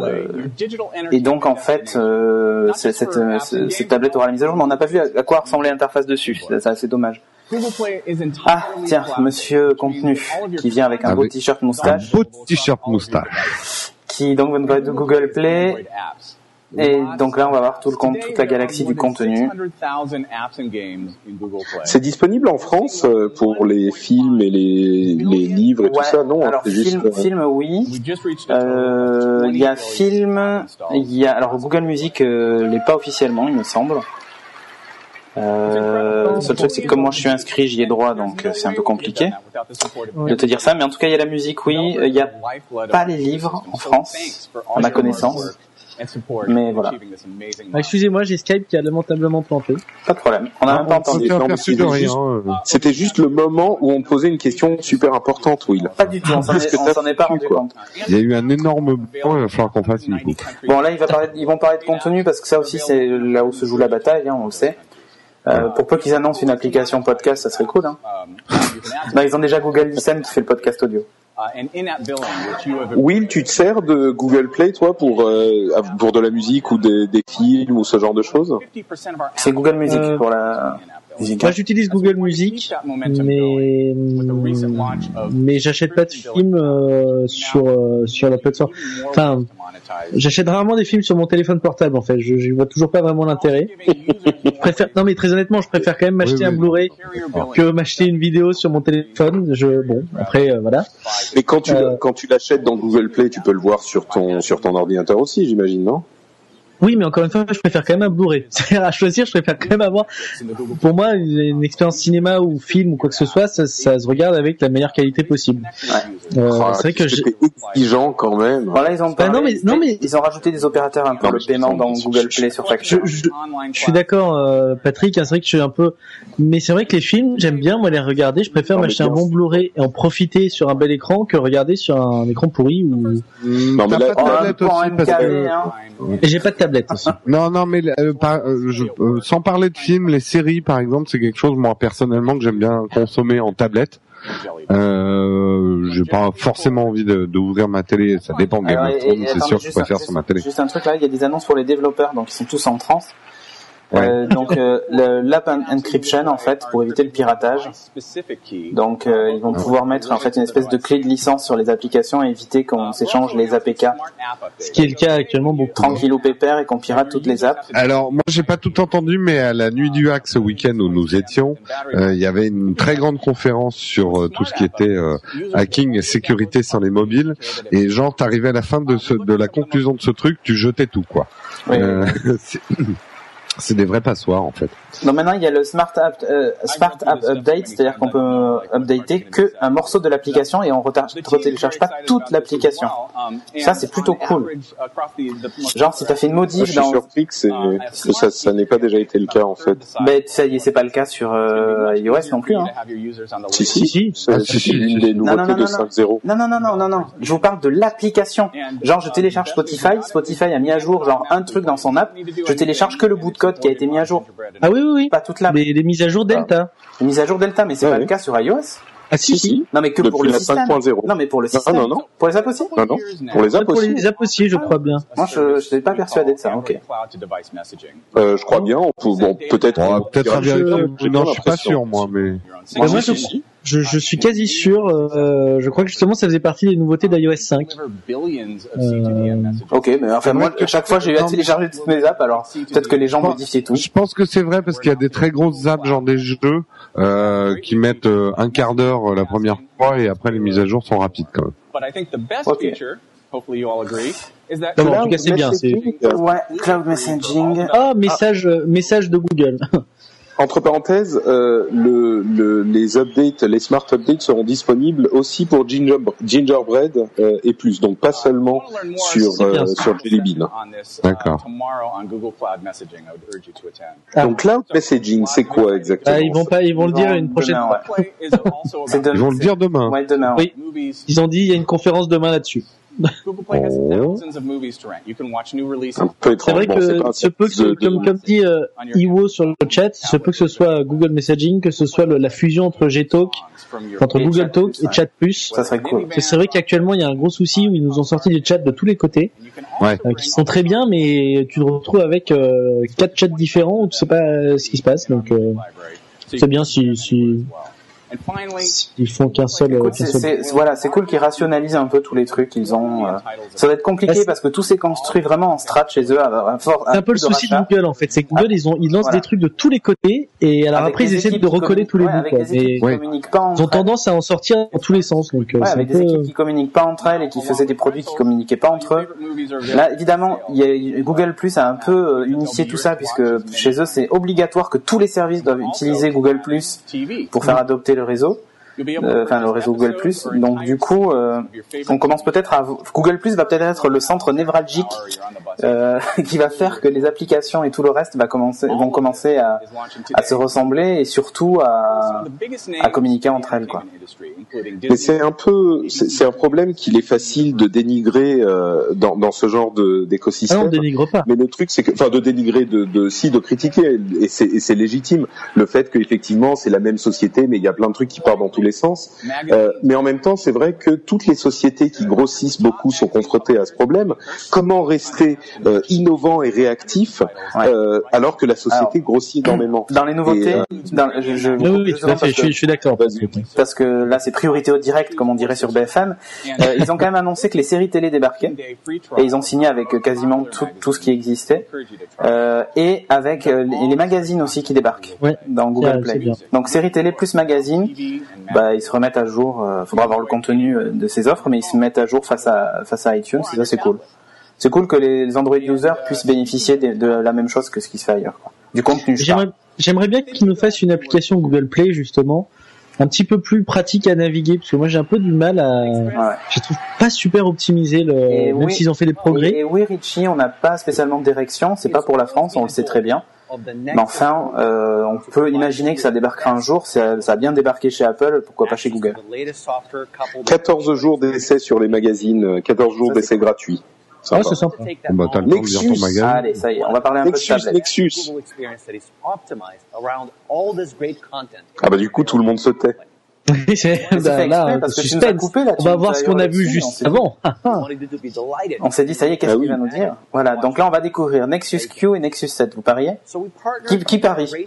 Et donc en fait, euh, cette, euh, ce- cette tablette aura la mise à jour, mais on n'a pas vu à, à quoi ressemblait l'interface dessus. C'est c'est assez dommage. Ah, tiens, monsieur contenu, qui vient avec un beau t-shirt Un moustache, beau t-shirt moustache. qui donc va nous parler de Google Play. Et donc là, on va voir tout le compte, toute la galaxie du contenu. 600,000 apps and games in Google Play. C'est disponible en France euh, pour les films et les, les livres et tout ça, non hein, alors C'est juste. film, euh, film, oui. Euh, 20 Il y a film, apps installed. il y a alors Google Music euh, l'est pas officiellement, il me semble. Euh, le seul truc, c'est que comme moi je suis inscrit, j'y ai droit, donc euh, c'est un peu compliqué de te dire ça. Mais en tout cas, il y a la musique, oui. Euh, Il n'y a pas les livres en France, à ma connaissance. Mais voilà. Ah, Excusez-moi, j'ai Skype qui a lamentablement planté. Pas de problème. On n'a même pas On entendu. de c'était juste- euh. Juste le moment où on posait une question super importante, Will. Pas du tout. On s'en est, est pas rendu quoi compte. Il y a eu un énorme blanc, il va falloir qu'on fasse une coupe. Bon, là, il va parler, ils vont parler de contenu parce que ça aussi, c'est là où se joue la bataille, hein, on le sait. Euh, pour peu qu'ils annoncent une application podcast, ça serait cool. Hein. Non, ils ont déjà Google Listen qui fait le podcast audio. Will, tu te sers de Google Play, toi, pour euh, pour de la musique ou des, des films ou ce genre de choses? C'est Google Music Euh, pour la. Moi, j'utilise Google Music, mais mais j'achète pas de films euh, sur euh, sur la plateforme. Enfin, j'achète rarement des films sur mon téléphone portable. En fait, je, je vois toujours pas vraiment l'intérêt. [laughs] Je préfère, non mais très honnêtement, je préfère quand même m'acheter Oui, oui. un Blu-ray que m'acheter une vidéo sur mon téléphone. Je bon, après euh, voilà. Mais quand tu Euh. quand tu l'achètes dans Google Play, tu peux le voir sur ton sur ton ordinateur aussi, j'imagine, non? Oui, mais encore une fois, je préfère quand même un Blu-ray. [laughs] C'est-à-dire à choisir, je préfère quand même avoir. Pour moi, une, expérience cinéma ou film ou quoi que ce soit, ça, ça se regarde avec la meilleure qualité possible. Euh, Ah, c'est vrai que j'ai. exigeant quand même. Voilà, ils ont Bah, non, mais- non, mais- ils ont rajouté des opérateurs hein, pour Non, le paiement dans Google Play sur Je, facture. je, je suis d'accord, euh, Patrick. hein, c'est vrai que je suis un peu, mais c'est vrai que les films, j'aime bien moi les regarder. Je préfère m'acheter un bon. Blu-ray et en profiter sur un bel écran que regarder sur un écran pourri. Ou... Non, mais là- pas de un tablette peu en aussi parce MKV, que... Et j'ai pas de tablette aussi. [laughs] Non, non, mais euh, par- euh, je- euh, sans parler de films, les séries, par exemple, c'est quelque chose moi personnellement que j'aime bien consommer en tablette. Euh, j'ai pas forcément envie de d'ouvrir ma télé. Ça dépend. Game of Thrones, c'est sûr que je préfère sur ma télé. Juste un truc là, il y a des annonces pour les développeurs, donc ils sont tous en transe. Ouais. Euh, donc euh, le l'app en- encryption en fait pour éviter le piratage. Donc euh, ils vont pouvoir mettre en fait une espèce de clé de licence sur les applications et éviter qu'on s'échange les APK Ce qui est le cas actuellement beaucoup. tranquille ou pépère et qu'on pirate toutes les apps. Alors moi j'ai pas tout entendu, mais à la nuit du hack ce week-end où nous étions, euh, il y avait une très grande conférence sur euh, tout ce qui était euh, hacking et sécurité sans les mobiles. Et genre t'arrivais à la fin de, ce, de la conclusion de ce truc, tu jetais tout quoi. Oui. [laughs] C'est des vrais passoires en fait. Donc maintenant il y a le Smart App, euh, Smart App Update, c'est-à-dire qu'on peut updater que un morceau de l'application et on ne télécharge pas toute l'application. Ça c'est plutôt cool. Genre si t'as fait une je modif suis dans surpris que, c'est- que ça, ça n'ait pas déjà été le cas en fait. Ben, ça y est, c'est pas le cas sur euh, iOS non plus. Hein. Si, si, Si. Ah, non, nouveautés non, de non, non. 5.0. Non, non, non, non, non, non. Je vous parle de l'application. Genre, je télécharge Spotify. Spotify a mis à jour genre un truc dans son app. Je télécharge que le bout de code qui a été mis à jour, Ah oui, oui, oui. pas toute l'app. Les, les mises à jour Delta. Les mises à jour Delta, mais c'est Ouais, pas ouais. le cas sur iOS. Ah si, si. Non, mais que Depuis pour le la système. 5.0. Non, mais pour le Non, système. non, non. Pour les apps aussi. Non, non. Pour les apps Pour aussi. les apps aussi, je crois bien. Moi, je, je suis pas persuadé de ça. Ok. Euh, je crois bien. On peut, bon, peut-être. Qu'on- peut-être vérifier. j'ai Non, je suis pas sûr moi, mais moi, si, je, si. Je, je suis quasi sûr. euh, je crois que justement, ça faisait partie des nouveautés d'iOS 5. Ok, mais enfin, moi, chaque fois, j'ai eu à télécharger toutes mes apps. Alors, peut-être que les gens modifient tout. je pense que c'est vrai parce qu'il y a des très grosses apps genre des jeux euh, qui mettent euh, un quart d'heure euh, la première fois et après les mises à jour sont rapides quand même. Ok. Non, mais en tout cas, c'est bien. Euh, Ouais, cloud messaging. Ah, message, euh, message de Google. [laughs] Entre parenthèses, euh, le, le, les updates, les smart updates seront disponibles aussi pour Ginger, Gingerbread euh, et plus, donc pas seulement sur C'est bien euh, sur Jelly Bean. D'accord. Ah. Donc cloud messaging, c'est quoi exactement? Ah, ils vont pas, ils vont le dire une prochaine fois. [laughs] Ils vont le dire demain. Ouais, demain. ouais. Oui. Ils ont dit, il y a une conférence demain là-dessus. [laughs] Oh. Un peu étrange. C'est vrai Bon, que pas un se peut que, service de- comme, comme dit euh, Iwo sur le chat, se peut que ce soit Google Messaging, que ce soit le- la fusion entre Gtalk, entre Google Talk et. Chat Plus. Ça serait cool. Que C'est vrai qu'actuellement il y a un gros souci où ils nous ont sorti des chats de tous les côtés, Ouais. euh, qui sont très bien, mais tu te retrouves avec euh, quatre chats différents où tu sais pas ce qui se passe. Donc euh, c'est bien si, si Ils font qu'un seul, Écoute, voilà, c'est cool qu'ils rationalisent un peu tous les trucs qu'ils ont. euh. Ça va être compliqué parce que tout s'est construit vraiment en strat chez eux. C'est un peu le de souci de. Google en fait, c'est que Google ils ont ils lancent Voilà. des trucs de tous les côtés et alors Avec après ils essaient de recoller tous les ouais, bouts quoi. Mais pas ils ont tendance à en sortir dans tous les sens donc euh, Ouais, avec des peu- équipes qui communiquent pas entre elles et qui faisaient des produits qui communiquaient pas entre eux. Là, évidemment, il y a, Google Plus a un peu euh, unifié tout ça puisque chez eux, c'est obligatoire que tous les services doivent utiliser Google Plus TV. pour faire adopter le réseau, Euh, enfin le réseau Google Donc du coup, euh, on commence peut-être à Google Plus va peut-être être le centre névralgique euh, [laughs] qui va faire que les applications et tout le reste va commencer, vont commencer à, se ressembler et surtout à, communiquer entre elles, quoi. Mais c'est un peu, c'est un problème qu'il est facile de dénigrer euh, dans, dans ce genre de- Ah d'écosystème. on dénigre pas. Mais le truc, c'est que, enfin, de dénigrer, de, de, si, de critiquer, et c'est et c'est légitime. Le fait qu'effectivement, c'est la même société, mais il y a plein de trucs qui partent dans tous les sens. Euh, mais en même temps, c'est vrai que toutes les sociétés qui grossissent beaucoup sont confrontées à ce problème. Comment rester euh, innovant et réactif euh, alors que la société grossit énormément dans les nouveautés. Et, euh, dans- je, je, Oui, oui, oui, je tout à fait, parce je suis, que- je suis d'accord. Parce que là c'est priorité au direct comme on dirait sur BFM. [laughs] Euh, ils ont quand même annoncé que les séries télé débarquaient et ils ont signé avec quasiment tout, tout ce qui existait euh, et avec euh, les, magazines aussi qui débarquent Ouais. dans C'est- Google Play. Donc séries télé plus magazines, bah ils se remettent à jour. Euh, faudra avoir le contenu euh, de ces offres, mais ils se mettent à jour face à face à iTunes. Et ça c'est cool. C'est cool que les Android users puissent bénéficier de, de la même chose que ce qui se fait ailleurs. Quoi. Du contenu. je J'aimerais bien qu'ils nous fassent une application Google Play justement un petit peu plus pratique à naviguer parce que moi j'ai un peu du mal à. Ouais. je trouve pas super optimisé le Et même oui. s'ils ont fait des progrès. Et, et oui, Richie, on n'a pas spécialement de direction. C'est pas pour la France, on le sait très bien. Mais enfin, euh, on peut imaginer que ça débarquera un jour. Ça, ça a bien débarqué chez Apple, pourquoi pas chez Google the latest software coupled 14 jours d'essai sur les magazines, euh, 14 jours d'essai gratuits. Ah, Sympa. c'est sympa. to take that Bah, t'as le temps de lire ton Nexus. magasin. Allez, ça y est, on va parler un peu de Nexus, tablette. Ah bah du coup tout le monde se tait. C'est- C'est bah, fait là, parce que tu nous as suspense. coupé là. On va voir ce qu'on a vu juste avant. Be delighted. On s'est dit, ça y est, qu'est-ce Ah qu'il oui. va nous dire Voilà, donc là, on va découvrir Nexus Q et Nexus 7. Vous pariez Qui- parie. [laughs]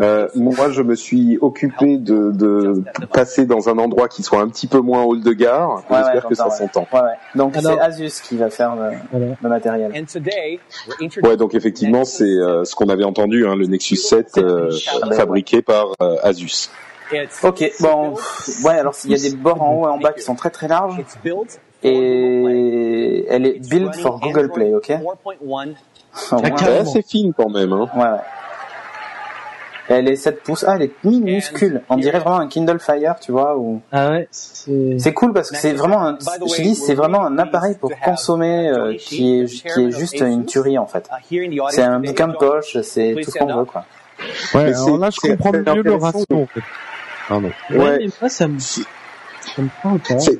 Euh, moi je me suis occupé de, de passer dans un endroit qui soit un petit peu moins haut de gare. Ouais, J'espère ouais, que ça s'entend. Ouais, ouais. Donc c'est Asus qui va faire le, matériel. And today, we're introducing Ouais donc effectivement c'est euh, ce qu'on avait entendu, hein, le Nexus 7 euh, fabriqué par euh, Asus. Ok, bon, ouais, alors il y a des bords en haut et en bas qui sont très très larges et elle est built for Google Play, ok? Android 4.1 Au moins, Ah, C'est assez fine quand même. Hein. Ouais, ouais. Elle est 7 pouces. Ah, elle est minuscule. On dirait vraiment un Kindle Fire, tu vois. Ou... Ah ouais, c'est cool parce que c'est vraiment un, je dis, c'est vraiment un appareil pour consommer euh, qui est, qui est juste une tuerie en fait. uh, C'est un bouquin de poche, c'est tout ce qu'on veut quoi. Ouais, Mais alors c'est- là, je comprends mieux le ratio, en fait. Pardon. ouais, Ouais. mais moi ça me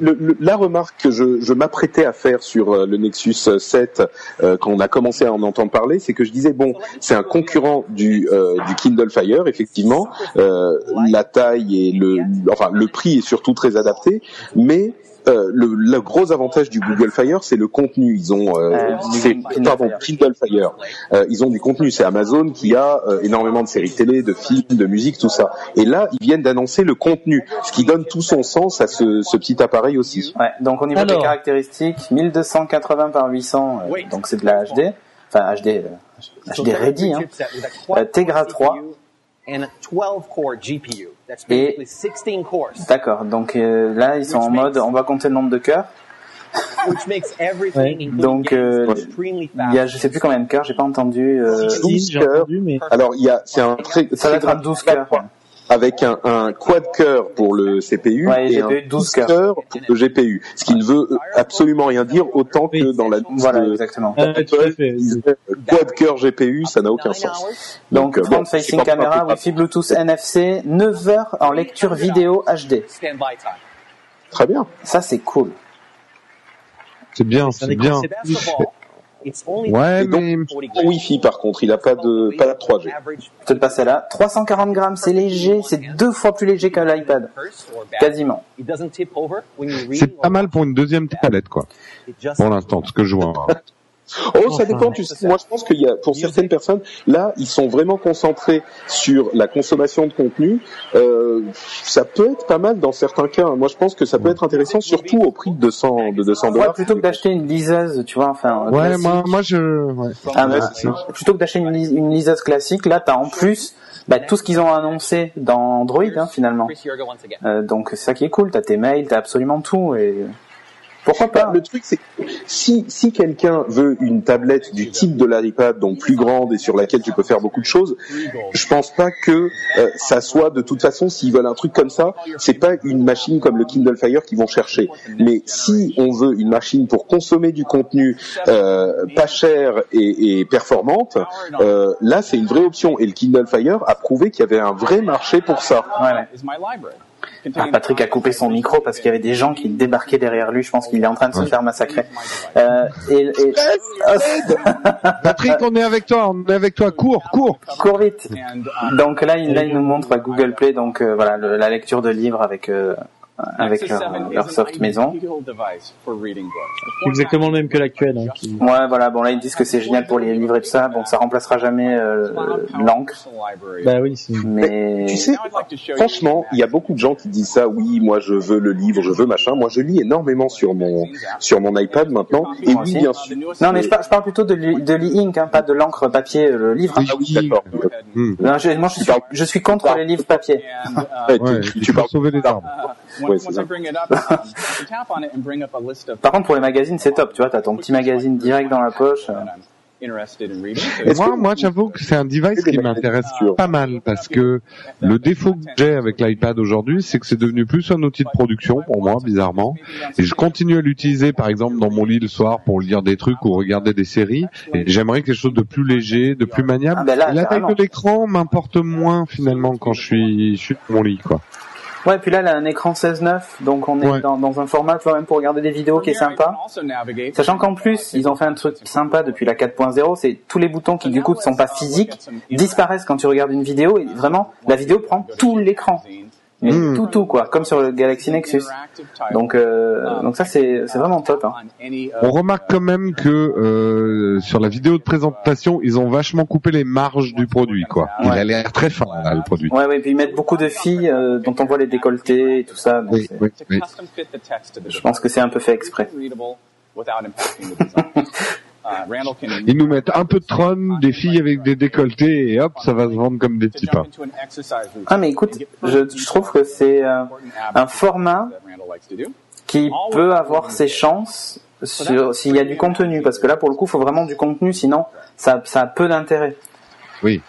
le- le- la remarque que je, je m'apprêtais à faire sur euh, le Nexus 7 euh, quand on a commencé à en entendre parler, c'est que je disais bon, c'est un concurrent du, euh, du Kindle Fire, effectivement. Euh, la taille et le, enfin le prix est surtout très adapté, mais euh, le, le gros avantage du Google Fire, c'est le contenu. Ils ont, euh, Euh, c'est- Kindle pardon, Fire. Kindle Fire. Euh, ils ont du contenu. C'est Amazon qui a euh, énormément de séries télé, de films, de musique, tout ça. Et là, ils viennent d'annoncer le contenu, ce qui donne tout son sens à ce, ce petit appareil aussi. Ouais, donc au niveau Alors. des caractéristiques, 1280 par 800, euh, donc c'est de la HD, enfin HD, euh, HD ready, hein. Tegra 3. CPU And a 12 core GPU. That's Et- basically 16 cores, D'accord, donc euh, là ils sont en mode, on va compter le nombre de cœurs. which makes [laughs] everything, Ouais. including Donc, euh. Il y a je sais plus combien de cœurs, j'ai pas entendu. euh, 16, j'ai cœurs. entendu, mais Alors, il y a, c'est un très, ça va être un 12 cœurs. Avec un, un quad cœur pour le CPU Ouais, et GPU un 12 cœur pour le GPU, ce qui ne veut absolument rien dire autant que dans la Voilà, de- exactement. Tout à fait. ils disaient, quad cœur GPU, ça n'a aucun sens. Donc Donc, front bon, facing camera. Wi-Fi Bluetooth NFC, 9 heures en lecture vidéo HD. Très bien. Ça c'est cool. C'est bien, c'est bien. Ouais, mais 40 Pour Wi-Fi, par contre, il n'a pas de, pas de 3G. average Peut-être passer là. 340 grammes, c'est léger, c'est deux fois plus léger qu'un iPad. Quasiment. C'est pas mal pour une deuxième tablette, quoi. Pour l'instant, ce que je vois. [laughs] Oh, ça dépend. Tu sais, moi, je pense qu'il y a, pour certaines personnes, là, ils sont vraiment concentrés sur la consommation de contenu. Euh, ça peut être pas mal dans certains cas. Moi, je pense que ça peut être intéressant, surtout au prix de 200, de 200 Ouais, dollars. plutôt que d'acheter une liseuse, tu vois, enfin. Ouais, classique. moi, moi je. Ouais. Ah, Ouais, bah, plutôt que d'acheter une, une liseuse classique, là, t'as en plus bah, tout ce qu'ils ont annoncé dans Android, hein, finalement. Euh, donc c'est ça qui est cool. T'as tes mails, t'as absolument tout et pourquoi pas. le truc, c'est que si, si quelqu'un veut une tablette du type de l'iPad, donc plus grande et sur laquelle tu peux faire beaucoup de choses, je pense pas que euh, ça soit de toute façon, s'ils veulent un truc comme ça, c'est pas une machine comme le Kindle Fire qu'ils vont chercher. Mais si on veut une machine pour consommer du contenu euh, pas cher et, et performante, euh, là c'est une vraie option. Et le Kindle Fire a prouvé qu'il y avait un vrai marché pour ça. Ouais, Ah, Patrick a coupé son micro parce qu'il y avait des gens qui débarquaient derrière lui. Je pense qu'il est en train de se faire massacrer. Euh, et, et- Patrick, on est avec toi, on est avec toi. Cours, cours. cours vite. Donc là, il, là, il nous montre à Google Play donc euh, voilà le- la lecture de livres avec euh, avec leur, 7 leur is soft maison. C'est exactement le même que l'actuel. Hein, qui- Ouais, voilà. Bon là, ils disent que c'est génial pour les livres et tout ça. Bon, ça remplacera jamais euh, l'encre, Bah oui, c'est. mais Tu sais, Franchement, il y a beaucoup de gens qui disent ça. Oui, moi je veux le livre, je veux machin. Moi, je lis énormément sur mon sur mon iPad maintenant. Et oui, bien sûr. non, mais je parle, je parle plutôt de l'e- de l'e-ink, hein, pas de l'encre papier, le livre. Ah oui, d'accord. Non, je, moi, je suis, je suis contre les livres papier. Uh, Ouais, Ouais, tu, tu faut parles sauver les arbres. Ouais, once, c'est once ça. I bring it up, I can [laughs] tap on it and bring up a list of Par contre, pour les magazines, c'est top. Tu vois, t'as ton petit magazine direct dans la poche. Et Est-ce moi, moi, j'avoue que c'est un device qui m'intéresse pas mal parce que le défaut que j'ai avec l'iPad aujourd'hui, c'est que c'est devenu plus un outil de production pour moi, bizarrement. Et je continue à l'utiliser, par exemple, dans mon lit le soir pour lire des trucs ou regarder des séries. Et j'aimerais quelque chose de plus léger, de plus maniable. Ah ben la taille de l'écran m'importe moins finalement quand je suis, je suis dans mon lit, quoi. Ouais, puis là, elle a un écran 16-9, donc on est Ouais. dans, dans un format, tu vois, même pour regarder des vidéos qui est sympa. Sachant qu'en plus, ils ont fait un truc sympa depuis la 4.0, c'est tous les boutons qui du coup ne sont pas physiques disparaissent quand tu regardes une vidéo et vraiment la vidéo prend tout l'écran, Mais Mm. tout tout quoi, comme sur le Galaxy Nexus. Donc euh, donc ça c'est c'est vraiment top. Hein. On remarque quand même que euh, sur la vidéo de présentation, ils ont vachement coupé les marges du produit, quoi. Il a l'air très fin là, le produit. Ouais ouais, puis ils mettent beaucoup de filles euh, dont on voit les décolletés et tout ça. donc Oui, c'est- oui, oui. Je pense que c'est un peu fait exprès. [laughs] Ils nous mettent un peu de Tron, des filles avec des décolletés et hop, ça va se vendre comme des petits pains. Ah mais écoute, je, je trouve que c'est euh, un format qui peut avoir ses chances sur s'il y a du contenu parce que là pour le coup il faut vraiment du contenu sinon ça, ça a peu d'intérêt. Oui.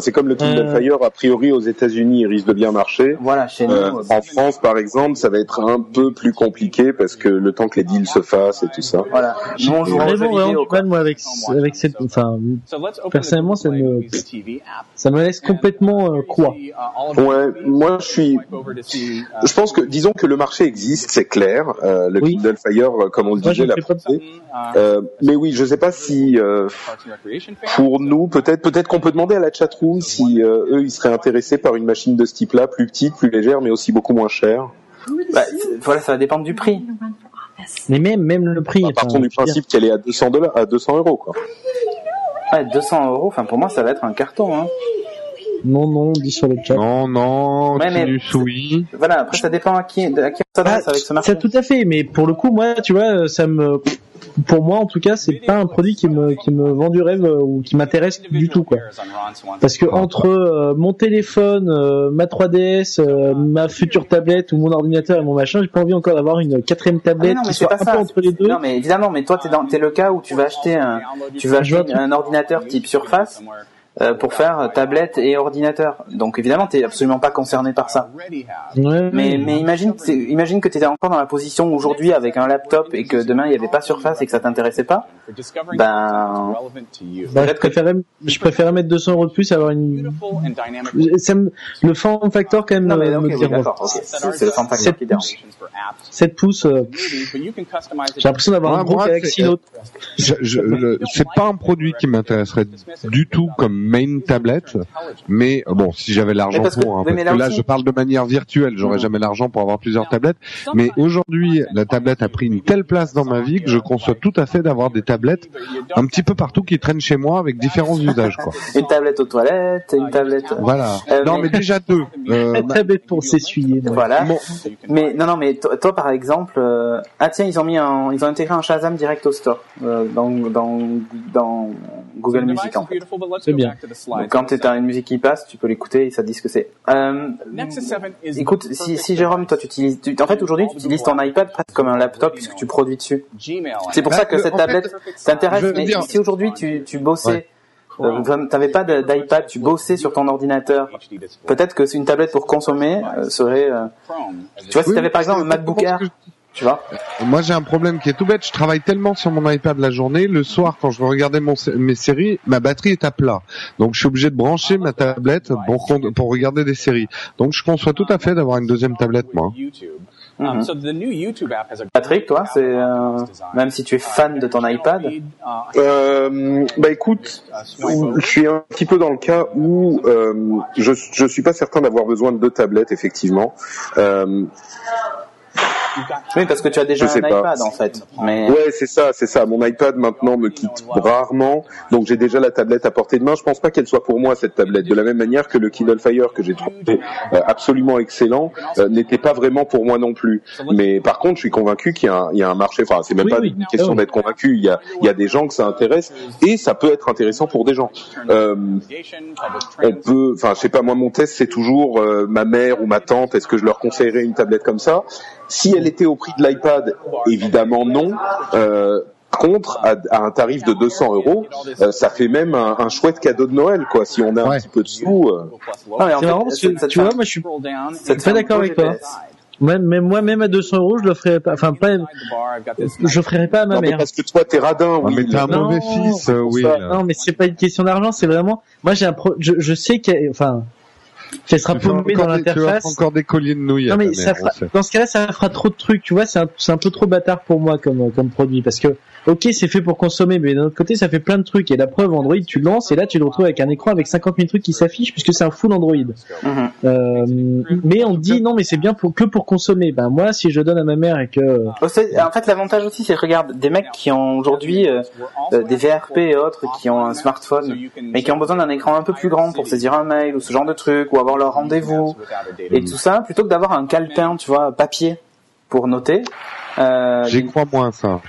C'est comme le Kindle Euh. Fire, a priori aux États-Unis, il risque de bien marcher. Voilà, chez nous. Euh, euh, en France, par exemple, ça va être un peu plus compliqué parce que le temps que les deals se fassent et tout ça. Voilà. Nous on joue en jeu Vraiment, vraiment vidéo. du quoi. mal, moi, avec, avec cette, enfin, personnellement, ça me, ça me laisse complètement, euh, quoi. Ouais, moi je suis. Je pense que, disons que le marché existe, c'est clair. Euh, le Oui. Kindle Fire, comme on le disait, ne l'a. Euh, mais oui, je sais pas si euh, pour nous, peut-être, peut-être qu'on peut demander à la chatroom si euh, eux, ils seraient intéressés par une machine de ce type-là, plus petite, plus légère, mais aussi beaucoup moins chère. Bah, voilà, ça va dépendre du prix. Mais même, même le prix. À partir enfin, du principe qu'elle est à 200 dollars, à 200 euros, quoi. Ouais, 200 euros. Enfin pour moi ça va être un carton. Hein. Non, non, dit sur le chat. Non, non, Ouais, mais- oui. Voilà. Après ça dépend à qui, à qui on s'adresse Ah, avec ce marché. ça tout à fait, mais pour le coup, moi, tu vois, ça me, pour moi, en tout cas, c'est pas un produit qui me, qui me vend du rêve euh, ou qui m'intéresse du tout, quoi. Parce que entre euh, mon téléphone, euh, ma 3DS, euh, ma future tablette ou mon ordinateur et mon machin, j'ai pas envie encore d'avoir une quatrième Ah, mais tablette non, mais qui c'est soit pas un ça. peu entre les deux. Non, mais évidemment, mais toi, t'es dans, t'es le cas où tu vas acheter un, tu vas acheter un ordinateur type Surface euh, pour faire tablette et ordinateur. Donc évidemment, t'es absolument pas concerné par ça. Ouais, Mais, mais imagine, imagine que tu étais encore dans la position aujourd'hui avec un laptop et que demain il n'y avait pas Surface et que ça t'intéressait pas. Ben, bah, je préférais, je préférais mettre 200 euros de plus, avoir une, ça me, le form factor quand même non mais me, ok, me oui, dérange. d'accord. ok. C'est le form factor Sept qui dérange. 7 pouces, euh, j'ai l'impression d'avoir un gros Galaxy Note. C'est pas un produit qui m'intéresserait du tout comme main tablette, mais euh, bon, si j'avais l'argent parce que- pour, hein, parce mais que là là je parle de manière virtuelle, j'aurais jamais l'argent pour avoir plusieurs tablettes. Mais aujourd'hui, la tablette a pris une telle place dans ma vie que je conçois tout à fait d'avoir des tablettes un petit peu partout qui traînent chez moi avec différents usages, quoi. Une tablette aux toilettes, une tablette. Voilà. Euh, non, mais- mais déjà deux. [laughs] Euh, ma- tablette pour s'essuyer. Voilà. Mais non, non, mais toi, toi, par exemple, euh, ah tiens, ils ont mis un, ils ont intégré un Shazam direct au store euh, dans dans dans Google Music en fait. C'est bien. Donc quand t'as une musique qui passe, tu peux l'écouter et ça te dit ce que c'est. Euh, écoute, si, si Jérôme, toi, tu utilises, tu- en fait, aujourd'hui, tu utilises ton iPad presque comme un laptop puisque tu produis dessus. C'est pour ça que Bah, cette tablette t'intéresse. Mais si aujourd'hui tu, tu bossais, euh, vraiment, t'avais pas d'iPad, tu bossais sur ton ordinateur, peut-être que c'est une tablette pour consommer euh, serait, euh, tu vois, si t'avais par exemple un MacBook Air, tu vois, Moi, j'ai un problème qui est tout bête. Je travaille tellement sur mon iPad la journée. Le soir, quand je veux regarder mon, mes séries, ma batterie est à plat. Donc, je suis obligé de brancher ma tablette pour, regarder des séries. Donc, je conçois tout à fait d'avoir une deuxième tablette, moi. So the new YouTube app has a Patrick, toi, c'est euh, même si tu es fan de ton iPad, Euh, bah écoute, je suis un petit peu dans le cas où euh, je je suis pas certain d'avoir besoin de deux tablettes effectivement. Oui, parce que tu as déjà un pas. iPad en fait, mais ouais, c'est ça, c'est ça. Mon iPad maintenant me quitte rarement, donc j'ai déjà la tablette à portée de main. Je pense pas qu'elle soit pour moi cette tablette. De la même manière que le Kindle Fire que j'ai trouvé euh, absolument excellent euh, n'était pas vraiment pour moi non plus. Mais par contre, je suis convaincu qu'il y, a un- il y a un marché. Enfin, c'est même Oui, pas oui. une question Ah oui. d'être convaincu. Il y a, il y a des gens que ça intéresse et ça peut être intéressant pour des gens. Euh, on peut, enfin, je sais pas, moi, mon test, c'est toujours euh, ma mère ou ma tante. Est-ce que je leur conseillerais une tablette comme ça? Si elle était au prix de l'iPad, évidemment non. Euh, contre, à, à un tarif de 200 euros, euh, ça fait même un, un chouette cadeau de Noël, quoi. Si on a un Ouais. petit peu de sous. euh. C'est marrant parce que tu vois, moi je suis ça te pas d'accord avec toi. Même moi, même à 200 euros, je l'offrirais pas. Enfin, pas, je ferais pas à ma Non, mais mère. parce que toi, t'es radin, Ouais, oui. mais t'es un Non, mauvais fils. Non, mais c'est pas une question d'argent, c'est vraiment. Moi, j'ai un pro. Je, je sais qu'elle, enfin, qu'elle sera paumée dans l'interface. encore des colliers de nouilles Non mais ça mère, fera, dans ce cas-là, ça fera trop de trucs, tu vois. C'est un, c'est un peu trop bâtard pour moi comme comme produit parce que ok, c'est fait pour consommer, mais d'un autre côté, ça fait plein de trucs. Et la preuve, Android, tu le lances et là, tu le retrouves avec un écran avec 50 000 trucs qui s'affichent puisque c'est un full Android. Mhm. Euh, mais on dit non, mais c'est bien pour que pour consommer. Ben moi, si je donne à ma mère et que Oh, En fait, l'avantage aussi, c'est regarde des mecs qui ont aujourd'hui euh, euh, des VRP et autres, qui ont un smartphone, mais qui ont besoin d'un écran un peu plus grand pour saisir un mail ou ce genre de truc, ou avoir leur rendez-vous et tout ça, plutôt que d'avoir un calepin, tu vois, papier pour noter. Euh, J'y crois moins, ça.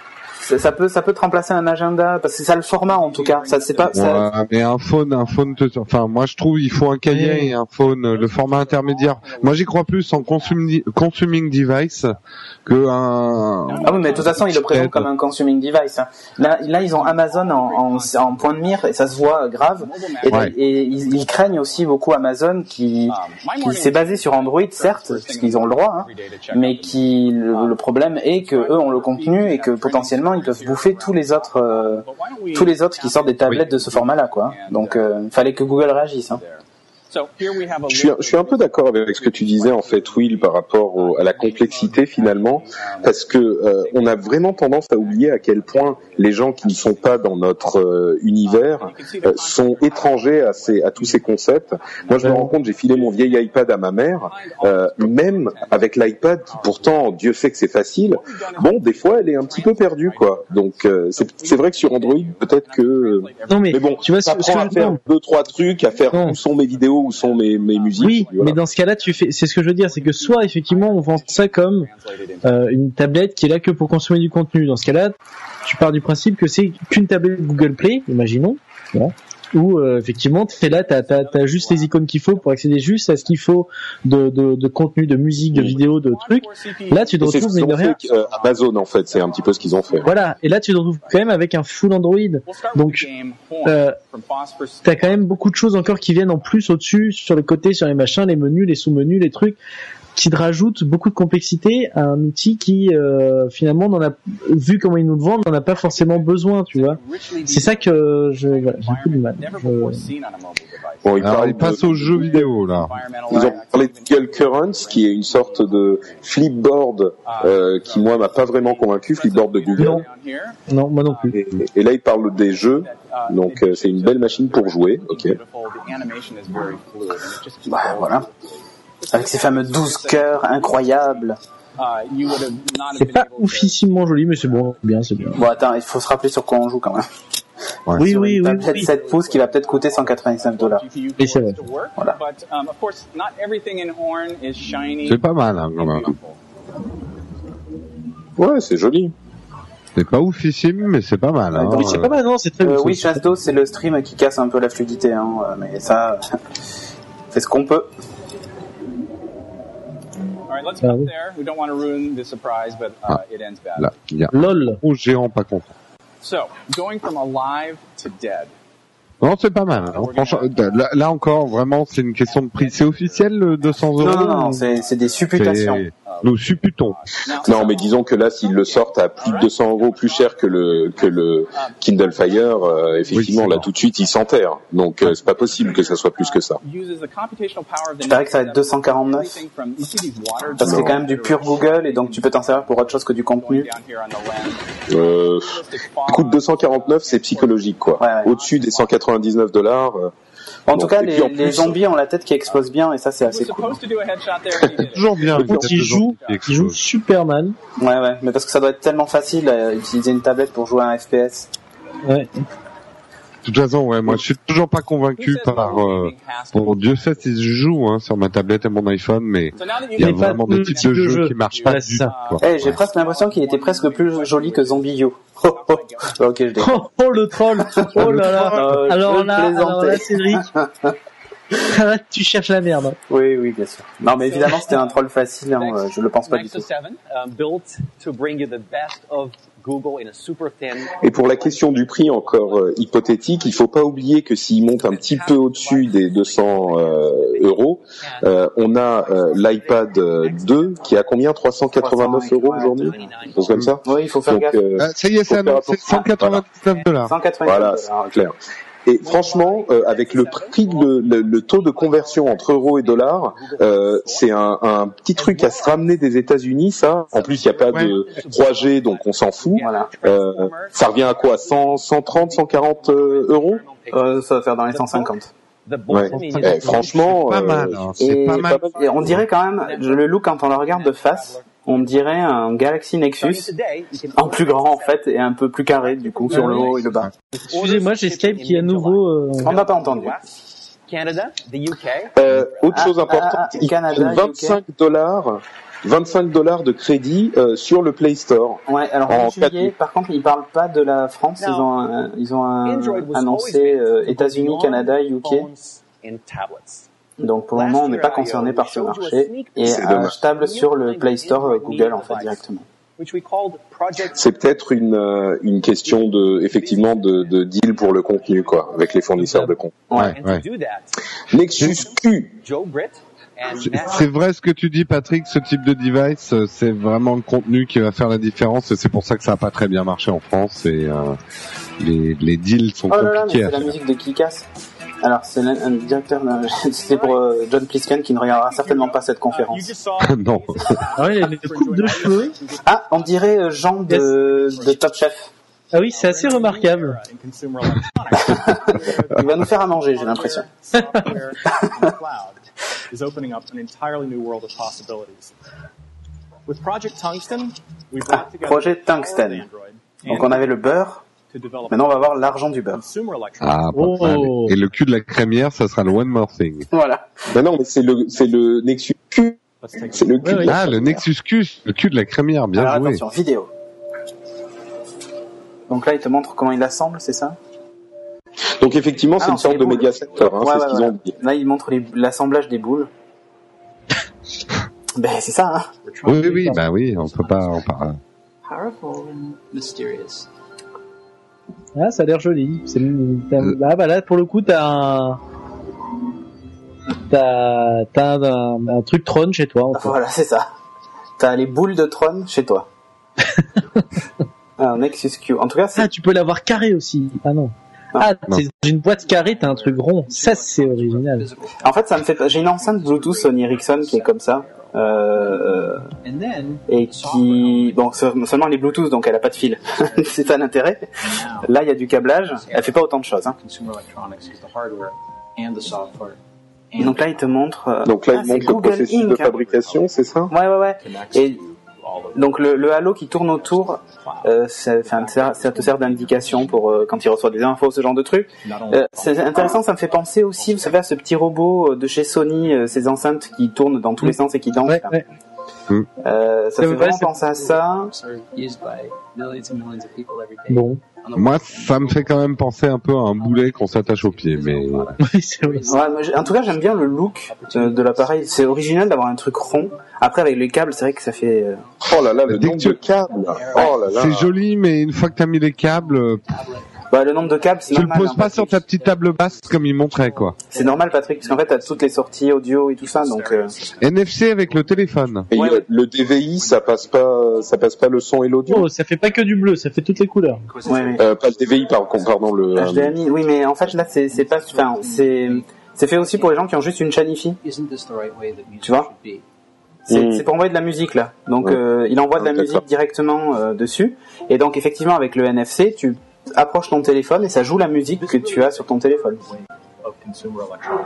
Ça, ça peut, ça peut te remplacer un agenda, parce que c'est ça le format en tout cas. Ça, c'est pas. ça- mais un phone, un phone, te- enfin, moi je trouve il faut un cahier et un phone, le format intermédiaire. Moi j'y crois plus en consuming, consuming device que un. Ah oui, mais de toute façon, ils le présentent comme un consuming device. hein. Là, là, ils ont Amazon en, en, en point de mire et ça se voit grave. Et, Ouais. et ils, ils craignent aussi beaucoup Amazon qui, qui s'est basé sur Android, certes, puisqu'ils ont le droit, hein, mais qui le, le problème est que eux ont le contenu et que potentiellement ils peuvent bouffer tous les autres, euh, tous les autres qui sortent des tablettes de ce format-là, quoi. Donc, euh, fallait que Google réagisse. Hein. Je suis, je suis un peu d'accord avec ce que tu disais en fait, Will, par rapport au- à la complexité finalement, parce que euh, on a vraiment tendance à oublier à quel point les gens qui ne sont pas dans notre euh, univers euh, sont étrangers à, ces, à tous ces concepts. Moi, je me rends compte, j'ai filé mon vieil iPad à ma mère, euh, même avec l'iPad, qui pourtant, Dieu sait que c'est facile. Bon, des fois, elle est un petit peu perdue, quoi. Donc, euh, c'est c'est vrai que sur Android, peut-être que non mais, mais bon, tu vois ça prend à faire non. deux trois trucs, à faire où sont mes vidéos, où sont mes, mes musiques. Oui, voilà. mais dans ce cas-là, tu fais, c'est ce que je veux dire, c'est que soit effectivement on vend ça comme euh, une tablette qui est là que pour consommer du contenu. Dans ce cas-là, tu pars du principe que c'est qu'une tablette Google Play, imaginons, voilà, où euh, effectivement tu es là, t'as as, as juste les icônes qu'il faut pour accéder juste à ce qu'il faut de, de, de contenu, de musique, de vidéo, de trucs. Là, tu te retrouves mais rien. fait, euh, Amazon en fait, c'est un petit peu ce qu'ils ont fait. Voilà, et là tu te retrouves quand même avec un full Android. Donc, euh, T'as quand même beaucoup de choses encore qui viennent en plus au-dessus, sur le côté, sur les machins, les menus, les sous-menus, les trucs. Qui te rajoute beaucoup de complexité à un outil qui euh, finalement n'en a vu comment ils nous le vendent n'en a pas forcément besoin tu vois c'est ça que je voilà, j'ai un peu du mal Je- Bon, il Alors, on passe de- aux jeux vidéo là. Ils ont parlé de Google Currents, qui est une sorte de flipboard euh, qui moi m'a pas vraiment convaincu, flipboard de Google. Non. non moi non plus Et, et là, il parle des jeux, donc euh, c'est une belle machine pour jouer. Ok. Bah voilà. Avec ces fameux 12 cœurs incroyables. c'est pas oufissimement joli mais c'est bon bien c'est bien Bon attends, il faut se rappeler sur quoi on joue quand même. Ouais. oui Sur oui une oui, tablette oui. 7 pouces qui va peut-être coûter 199 dollars. Et c'est vrai. Voilà. Um. C'est pas mal hein, quand même. Ouais, c'est joli. C'est pas oufissime, mais c'est pas mal. Hein. oui c'est pas mal non c'est très Euh, oui, chasse d'eau, c'est le stream qui casse un peu la fluidité, hein, mais ça, [laughs] c'est ce qu'on peut. All right, let's Ah cut oui. there. We don't want to ruin the surprise, but uh, it ends bad. Là, il y a lol un géant pas content. So, going from alive to dead. Non, c'est pas mal. hein. Franchement, là, là encore, vraiment, c'est une question de prix. C'est officiel le 200 euros Non, non, non, c'est des supputations. Nous supputons. Non, mais disons que là, s'ils le sortent à plus de 200 euros plus cher que le que le Kindle Fire, euh, effectivement, Oui, là tout de suite, ils s'enterrent. Donc, euh, c'est pas possible que ça soit plus que ça. Je parie que ça va être 249. Everything from- you see these water Parce que c'est quand même du pur Google et donc tu peux t'en servir pour autre chose que du contenu. Euh, coûte 249, c'est psychologique, quoi. Ouais, ouais. Au-dessus des 199 dollars. euh, En Bon, tout cas, les, en les plus- zombies ont la tête qui explose bien et ça c'est assez cool. Toujours bien. Par contre, il joue, il joue Superman. Ouais, ouais, mais parce que ça doit être tellement facile à utiliser une tablette pour jouer à un FPS. Ouais. De toute façon, ouais, moi, je suis toujours pas convaincu par. Euh, bon, Dieu sait si je joue hein, sur ma tablette et mon iPhone, mais il y a vraiment de des types type de jeux jeu. qui marchent pas du tout. Eh, j'ai presque l'impression qu'il était presque plus joli que Zombie Oh, oh. ok, je déconne. Oh, oh, le troll [laughs] Oh là là Euh, Alors là, alors là, Cédric Là, [laughs] tu cherches la merde. Oui, oui, bien sûr. Non, mais évidemment, c'était un troll facile, hein, je le pense pas du tout. 7, um, built to bring you the best of Google in a super thin. Et pour la question du prix encore euh, hypothétique, il faut pas oublier que s'il monte un petit peu au-dessus des 200 euh, euros, euh, on a euh, l'iPad euh, 2 qui est à combien 389 euros aujourd'hui, chose comme ça? Oui, il faut faire Donc, gaffe. euh, Ah, ça y est, c'est Faut faire annoncé attention. 199 dollars. 180 voilà, c'est clair. Et franchement, euh, avec le prix, de, le, le taux de conversion entre euros et dollars, euh, c'est un, un petit truc à se ramener des États-Unis, ça. En plus, il n'y a pas de 3G, donc on s'en fout. Voilà. Euh, ça revient à quoi? 100, 130, 140 euh, euros? Euh, ça va faire dans les 150. The Ouais. Eh, franchement, Pas euh, mal. hein, Et, C'est pas mal. et on dirait quand même, je le look quand on le regarde de face, on dirait un Galaxy Nexus en plus grand en fait et un peu plus carré du coup sur le haut et le bas. Excusez-moi, j'ai Skype qui à nouveau... euh, On n'a pas entendu. Canada, the UK, Euh, autre Ah, chose importante, ah, ah, ils Canada, prennent 25 dollars, 25 dollars de crédit euh, sur le Play Store. Ouais, alors En juillet, par contre, ils parlent pas de la France, ils ont, un- ils ont un- annoncé euh, États-Unis, Canada, UK. Donc pour le moment, on n'est pas concerné par ce marché et euh, dommage. achetable sur le Play Store euh, Google en fait directement. Which we called Project C'est peut-être une euh, une question de effectivement de, de deal pour le contenu quoi, avec les fournisseurs de contenu. Ouais. ouais. Nexus Q. Joe Britt and C'est- vrai ce que tu dis, Patrick. Ce type de device, euh, c'est vraiment le contenu qui va faire la différence, et c'est pour ça que ça n'a pas très bien marché en France. Et euh, les, les deals sont Oh là là, mais compliqués c'est la musique de Kikas. Alors c'est un directeur, [laughs] c'était pour euh, John Plisken qui ne regardera certainement pas cette conférence. [laughs] non. Ah ouais, il a une coupe de cheveux. Ah, on dirait euh, Jean de, de Top Chef. Ah oui, c'est assez remarquable. [laughs] Il va nous faire à manger, j'ai l'impression. software in the cloud is opening up an entirely new world of possibilities. With Project Tungsten, we Ah, brought together projet Tungsten. Donc on avait le beurre, maintenant on va voir l'argent du beurre. Ah, pas Oh. mal. Et le cul de la crémière, ça sera le one more thing. Voilà. Ben non, mais c'est le c'est le Nexus Q. C'est le Ah, le Nexus Q, le cul de la crémière, bien Alors joué. attention, vidéo. Donc là, il te montre comment il assemble, c'est ça? Donc effectivement, Ah c'est non, une sorte de méga secteur, hein, Ouais, c'est ouais, ce qu'ils ouais. ont dit. Là, il montre l'assemblage des boules. [laughs] ben, c'est ça, hein Oui, oui, bah oui, on peut pas en parler. Powerful and mysterious. Ah, ça a l'air joli. Ah bah là, pour le coup, t'as un... T'as un, un truc Tron chez toi. En fait. Voilà, c'est ça. T'as les boules de Tron chez toi. [laughs] un Nexus Q. En tout cas, Ah, tu peux l'avoir carré aussi. Ah non. Ah, c'est dans une boîte carrée, t'as un truc rond. Ça, c'est original. En fait, ça me fait. J'ai une enceinte Bluetooth Sony Ericsson qui est comme ça. Euh, et qui bon se- seulement les Bluetooth donc elle a pas de fil [laughs] c'est ça l'intérêt là il y a du câblage elle fait pas autant de choses hein. Consumer electronics is the hardware and the software. donc là il te montre euh, Donc là, ah, il montre le processus Inc, de hein. fabrication, c'est ça? Ouais ouais ouais et donc le, le halo qui tourne autour euh, ça, ça, ça te sert d'indication pour euh, quand il reçoit des infos ce genre de truc Euh, c'est intéressant, ça me fait penser aussi, vous savez, à ce petit robot de chez Sony, euh, ces enceintes qui tournent dans tous les sens et qui dansent. Ouais, là. ouais. Euh, ça C'est fait vrai, vraiment penser à ça. Bon. Moi, ça me fait quand même penser un peu à un boulet qu'on s'attache au pied, mais Oui, c'est vrai. Ouais, mais j'ai- en tout cas, j'aime bien le look de l'appareil. C'est original d'avoir un truc rond. Après, avec les câbles, c'est vrai que ça fait. euh, Oh là là, le nombre tu- de câbles. Oh là là. c'est joli, mais une fois que t'as mis les câbles, euh, Bah, le nombre de câbles, c'est tu le normal. poses hein, pas sur Patrick. ta petite table basse comme il montrait, quoi. C'est normal, Patrick, parce qu'en fait, t'as toutes les sorties audio et tout ça, donc. euh, NFC avec le téléphone. Et Ouais, euh, le DVI, ça passe pas, ça passe pas le son et l'audio. Oh, ça fait pas que du bleu, ça fait toutes les couleurs. ouais, mais- Euh, pas le DVI, pardon, pardon le. euh, HDMI, oui, mais en fait, là, c'est c'est pas. Enfin, c'est. C'est fait aussi pour les gens qui ont juste une chaîne IFI. Tu vois C'est Mm. c'est pour envoyer de la musique là. Donc Ouais. euh, il envoie de la Ah, musique directement euh, dessus. Et donc effectivement avec le NFC, tu approches ton téléphone et ça joue la musique que tu as sur ton téléphone.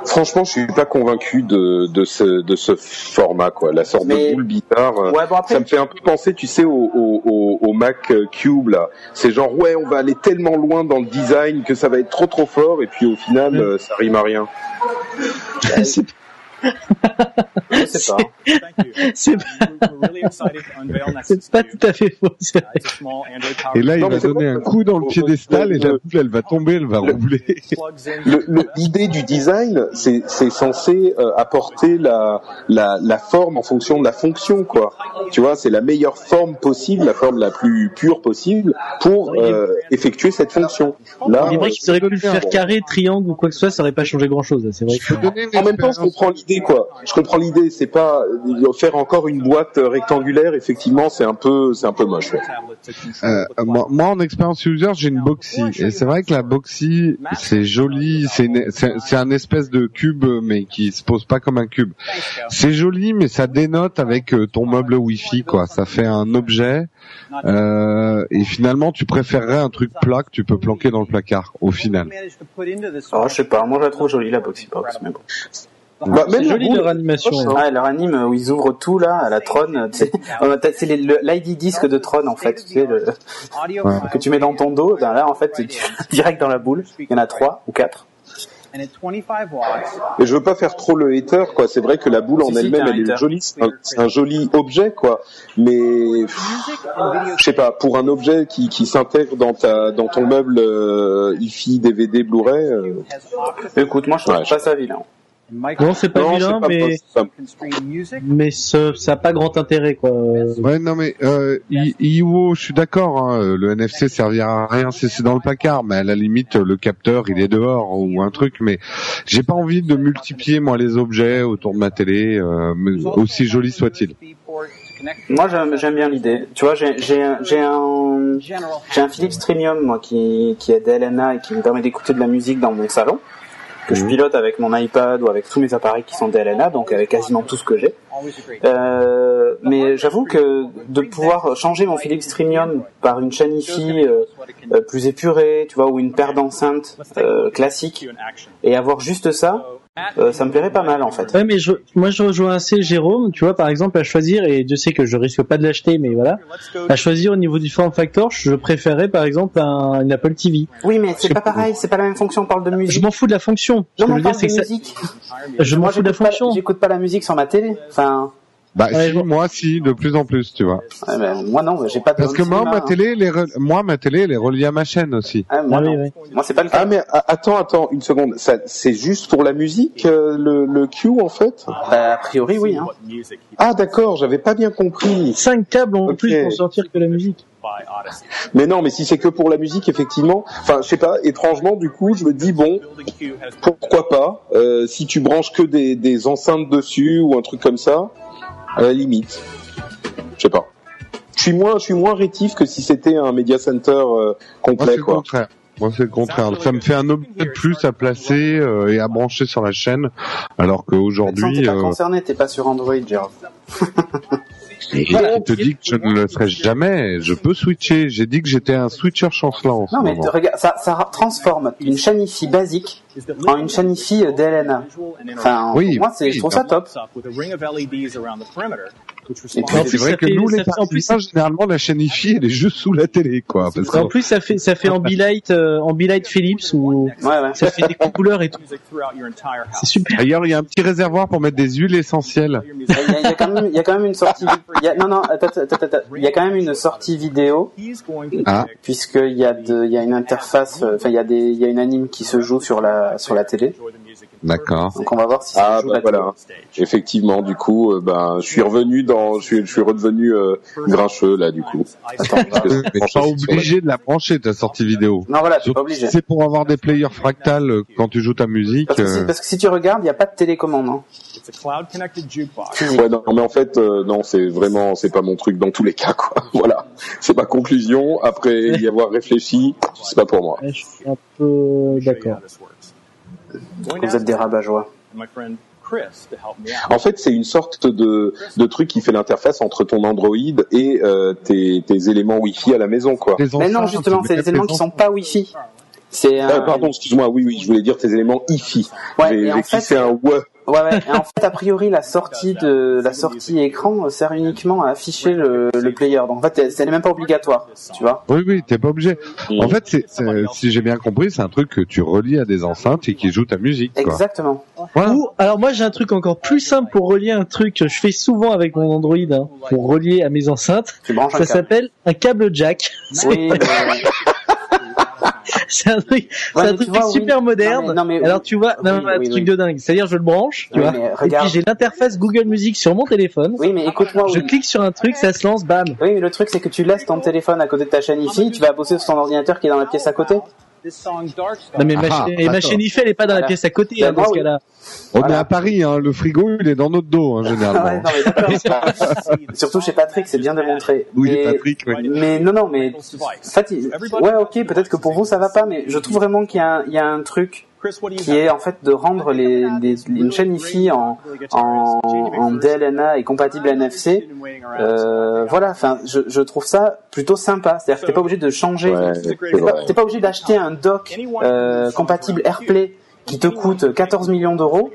Franchement, je suis pas convaincu de, de ce, de ce format, quoi. La sorte Mais- de boule bizarre. euh, Ouais bon après Ça me fait un peu penser, tu sais, au, au, au, au Mac Cube là. C'est genre ouais, on va aller tellement loin dans le design que ça va être trop trop fort, et puis au final, euh, ça rime à rien. [laughs] c'est pas. [laughs] C'est pas tout à fait faux. c'est Uh, Et là, il Non, va donner un coup dans le piédestal et la le- boule, elle va tomber, elle va le- rouler. L'idée du design, c'est c'est censé euh, apporter la, la, la forme en fonction de la fonction, quoi. Tu vois, c'est la meilleure forme possible, la forme la plus pure possible pour euh, effectuer cette fonction. Là, Il est vrai qu'ils auraient pu faire carré, triangle ou quoi que ce soit, ça aurait pas changé grand chose. C'est vrai. que- En même temps, je comprends l'idée, quoi. Je comprends l'idée. C'est pas euh, faire encore une boîte euh, rectangulaire. Effectivement, c'est un peu, c'est un peu moche. ouais. Euh, the clock. moi, moi, en expérience user, j'ai une Boxy. Et c'est vrai que la Boxy, c'est joli, c'est un espèce de cube, mais qui se pose pas comme un cube. C'est joli, mais ça dénote avec euh, ton meuble Wi-Fi, quoi. Ça fait un objet, euh, et finalement, tu préférerais un truc plat que tu peux planquer dans le placard, au final. Oh, je sais pas, moi je la trouve jolie la Boxy Box. Mais bon. Bah, même C'est joli boule, leur animation. Ah, leur anime où ils ouvrent tout là à la Tron. Euh, c'est [laughs] l'ID disque de Tron en fait, tu sais, le- Audio Ouais. que tu mets dans ton dos. Ben là en fait, tu, [laughs] direct dans la boule. Il y en a trois ou quatre. and at 25 watts, Et je veux pas faire trop le hater, quoi. C'est vrai que la boule en elle-même, elle est jolie. C'est un, joli objet, quoi. Mais je sais pas, pour un objet qui, qui s'intègre dans ta, dans ton meuble euh, hi-fi, DVD, Blu-ray. euh, Écoute, moi je trouve Ouais, pas ça vilain. micro Non, c'est pas non, vilain, mais pas- mais ce- ça a pas grand intérêt quoi. Ouais, non mais euh, IO, je suis d'accord. Hein, le NFC servira à rien si c'est dans le placard, mais à la limite, le capteur, il est dehors ou un truc. Mais j'ai pas envie de multiplier moi les objets autour de ma télé, euh, mais aussi joli soit-il. Moi j'aime j'aime bien l'idée. Tu vois, j'ai j'ai un j'ai un j'ai un Philips Streamium moi qui qui est DLNA et qui me permet d'écouter de la musique dans mon salon que je pilote avec mon iPad ou avec tous mes appareils qui sont DLNA, donc avec quasiment tout ce que j'ai. Always a great. Euh, mais j'avoue que de pouvoir changer mon Philips Streamium par une chaîne IFI euh, euh, plus épurée, tu vois, ou une paire d'enceintes euh, classique, et avoir juste ça, euh, ça me plairait pas mal en fait. Ouais, mais je, moi je rejoins assez Jérôme, tu vois, par exemple, à choisir, et je sais que je risque pas de l'acheter, mais voilà, à choisir au niveau du form factor, je préférais par exemple un, une Apple TV. Oui, mais c'est pas pareil, c'est pas la même fonction. On parle de Je musique. m'en fous de la fonction. Non, je on dire, de ça, musique. je m'en fous de la fonction. J'écoute pas la musique sur ma télé. Enfin, Bah Ouais, si, bon. moi si, de plus en plus, tu vois. ouais, mais moi non, j'ai pas de. Parce que moi, cinéma, ma hein. télé, elle est re- moi, ma télé, elle est reliée à ma chaîne aussi. Ah, moi, Ah oui, non. oui. moi c'est pas le cas. Ah mais a- attends, attends, une seconde. Ça, c'est juste pour la musique euh, le, le Q en fait? Bah, a priori, oui. Hein. Ah d'accord, j'avais pas bien compris. Cinq câbles en plus pour sortir que la musique. Mais non, mais si c'est que pour la musique, effectivement, enfin, je sais pas, étrangement, du coup, je me dis bon, pourquoi pas, euh, si tu branches que des, des enceintes dessus ou un truc comme ça, à la limite. Je sais pas. Je suis moins, je suis moins rétif que si c'était un media center euh, Moi, c'est complet, le quoi. contraire. Moi, c'est le contraire. Ça me fait un objet de plus à placer euh, et à brancher sur la chaîne, alors qu'aujourd'hui, t'es pas euh, concerné, t'es pas sur Android, [laughs] Jérôme. je te dis que je ne le serai jamais. Je peux switcher. J'ai dit que j'étais un switcher chancelant Non, mais regarde, ça, ça transforme une chaîne IFI basique en une chaîne IFI euh, DLNA. Enfin, Oui, moi, c'est, je trouve ça top. Et c'est vrai que fait- nous, les fait- en plus, participants, généralement, la chaîne IFI, elle est juste sous la télé, quoi. Parce En plus, ça fait ça fait Ambilight, euh, Ambilight Philips Ouais, ouais. ça fait des couleurs et tout. C'est super. D'ailleurs, il y a un petit réservoir pour mettre des huiles essentielles. Il y, a, il y a quand même, il y a quand même une sortie. [laughs] il y a- non, non, attends, attends, attends, attends. Il y a quand même une sortie vidéo Ah. puisqu'il y a de, il y a une interface. euh, Enfin, il y a des, il y a une anime qui se joue sur la sur la télé. D'accord. Donc on va voir si ça Ah joue bah voilà. Effectivement, du coup, euh, ben, je suis revenu dans, je suis, je suis redevenu euh, grincheux là, du coup. Attends, Mais t'es pas obligé de la brancher, ta sortie vidéo. Non, voilà, Surtout pas obligé. C'est pour avoir des players fractales euh, quand tu joues ta musique. Parce que, si, euh, parce que si tu regardes, il n'y a pas de télécommande. Hein. Ouais, non, mais en fait, euh, non, c'est vraiment, c'est pas mon truc dans tous les cas, quoi. [laughs] Voilà, c'est ma conclusion. Après y avoir réfléchi, c'est pas pour moi. Je suis un peu d'accord. Vous êtes des rabat-joie. En fait, c'est une sorte de, de truc qui fait l'interface entre ton Android et euh, tes, tes éléments Wi-Fi à la maison, quoi. les Mais non, justement, c'est des éléments qui sont pas Wi-Fi. C'est un... pardon, excuse-moi. Oui, oui, je voulais dire tes éléments Wi-Fi. Ouais, J'ai et en fait- un ouais. Ouais, ouais. Et en fait, a priori, la sortie de la sortie écran sert uniquement à afficher le, le player. Donc en fait, elle n'est même pas obligatoire, tu vois. Oui, oui, t'es pas obligé. En fait, c'est, c'est- si j'ai bien compris, c'est un truc que tu relis à des enceintes et qui joue ta musique, quoi. Exactement. Voilà. Ou alors moi j'ai un truc encore plus simple pour relier un truc que je fais souvent avec mon Android hein, pour relier à mes enceintes. Tu branches un Ça s'appelle un câble jack. Oui, [laughs] [laughs] C'est un truc, Ouais, un oui. super moderne. Non, mais- non, mais Alors tu vois, non, Oui, mais un truc de dingue. C'est-à-dire je le branche, tu vois. Et puis j'ai l'interface Google Music sur mon téléphone. Oui, mais écoute-moi. Je clique sur un truc, ça se lance, bam. Oui, mais le truc, c'est que tu laisses ton téléphone à côté de ta chaîne IFI, tu vas bosser sur ton ordinateur qui est dans la pièce à côté. Non mais ma, Ah, et elle est pas dans la pièce à côté hein. On Voilà. est à Paris, hein, le frigo, il est dans notre dos, hein, Ah ouais, généralement. non, mais d'accord. Surtout chez Patrick, c'est bien démontré. Oui, mais, Patrick, oui. mais non, non, mais en fait, ouais, ok, peut-être que pour vous ça va pas, mais je trouve vraiment qu'il y a, un- il y a un truc Qui est en fait de rendre les, les, une chaîne IFI en, en, en DLNA et compatible NFC. Euh, voilà, enfin, je, je trouve ça plutôt sympa. C'est-à-dire que t'es pas obligé de changer. Ouais, T'es c'est pas, vrai. t'es pas obligé d'acheter un dock euh, compatible AirPlay qui te coûte 14 millions d'euros.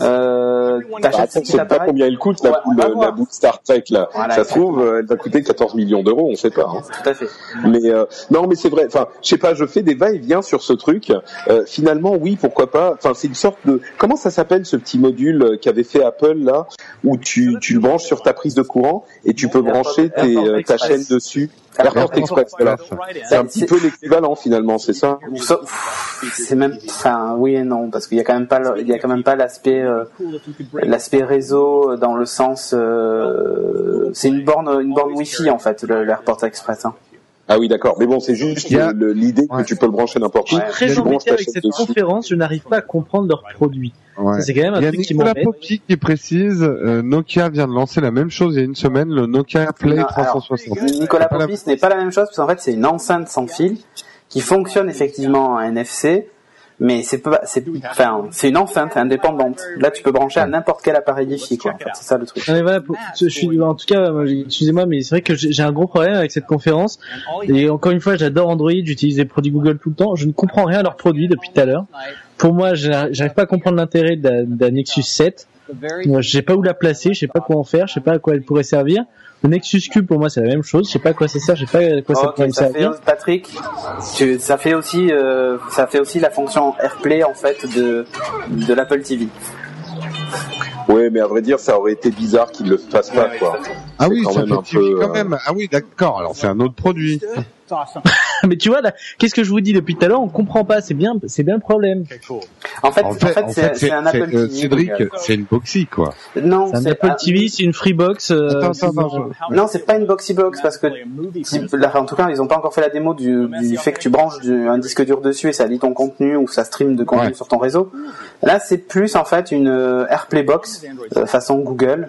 Euh, Bah, T'achètes attends, ce petit sait pas appareil. combien elle coûte la Ouais, boule, va la boule Star Trek là. Voilà, ça se trouve, euh, elle va coûter 14 millions d'euros, on sait pas. hein. Tout à fait. Mais euh, non, mais c'est vrai. Enfin, je sais pas. Je fais des va-et-vient sur ce truc. Euh, finalement, oui, pourquoi pas. Enfin, c'est une sorte de comment ça s'appelle ce petit module euh, qu'avait fait Apple là, où tu tu le branches sur ta prise de courant et tu peux brancher tes, euh, ta chaîne dessus. Airport Express, voilà. C'est un petit peu l'équivalent finalement, c'est ça. C'est même, enfin, oui et non, parce qu'il y a quand même pas, le- il y a quand même pas l'aspect, euh, l'aspect réseau dans le sens, euh, c'est une borne, une borne Wi-Fi en fait, le- l'Airport Express. Hein. Ah oui, d'accord. Mais bon, c'est juste Il y a- le- le- l'idée Ouais. que tu peux le brancher n'importe Je où. suis très embêté avec cette dessus. conférence, je n'arrive pas à comprendre leurs produits. Ouais. C'est quand même un Il y a truc qui Nicolas m'embête. Poppy qui précise, euh, Nokia vient de lancer la même chose il y a une semaine, le Nokia Play Non, alors, 360. Nicolas la- Popis, ce n'est pas la même chose, parce qu'en fait, c'est une enceinte sans fil qui fonctionne effectivement en NFC, mais c'est pas, c'est, enfin, c'est une enceinte indépendante. Là, tu peux brancher à n'importe quel appareil Wi-Fi, quoi. En fait, c'est ça le truc. Voilà, pour- je suis, en tout cas, excusez-moi, mais c'est vrai que j'ai un gros problème avec cette conférence. Et encore une fois, j'adore Android, j'utilise les produits Google tout le temps. Je ne comprends rien à leurs produits depuis tout à l'heure. Pour moi, j'arrive pas à comprendre l'intérêt la Nexus 7. Moi, je sais pas où la placer, je sais pas quoi en faire, je sais pas à quoi elle pourrait servir. Le Nexus Cube, pour moi, c'est la même chose. Je sais pas à quoi ça sert, je sais pas à quoi ça Ok, pourrait me ça fait. Patrick, tu- ça fait aussi, euh, ça fait aussi la fonction AirPlay en fait de de l'Apple TV. Ouais, mais à vrai dire, ça aurait été bizarre qu'ils le fassent pas, quoi. Ah oui, quand ça même fait un TV peu, quand euh, même. Ah oui, d'accord. Alors c'est un autre produit. Awesome. [laughs] Mais tu vois qu'est-ce que je vous dis depuis tout à l'heure On comprend pas. C'est bien, c'est bien le problème. En fait, En en fait, fait, en c'est fait, c'est un Apple c'est, euh, TV. Cédric, Google. c'est une boxy quoi. Non, C'est un Apple TV, c'est une Freebox. euh, Attends, attends, Non, c'est pas une boxy box parce que en tout cas, ils ont pas encore fait la démo du, du fait que tu branches du- un disque dur dessus et ça lit ton contenu ou ça stream de contenu Ouais. sur ton réseau. Là, c'est plus en fait une euh, AirPlay box euh, façon Google.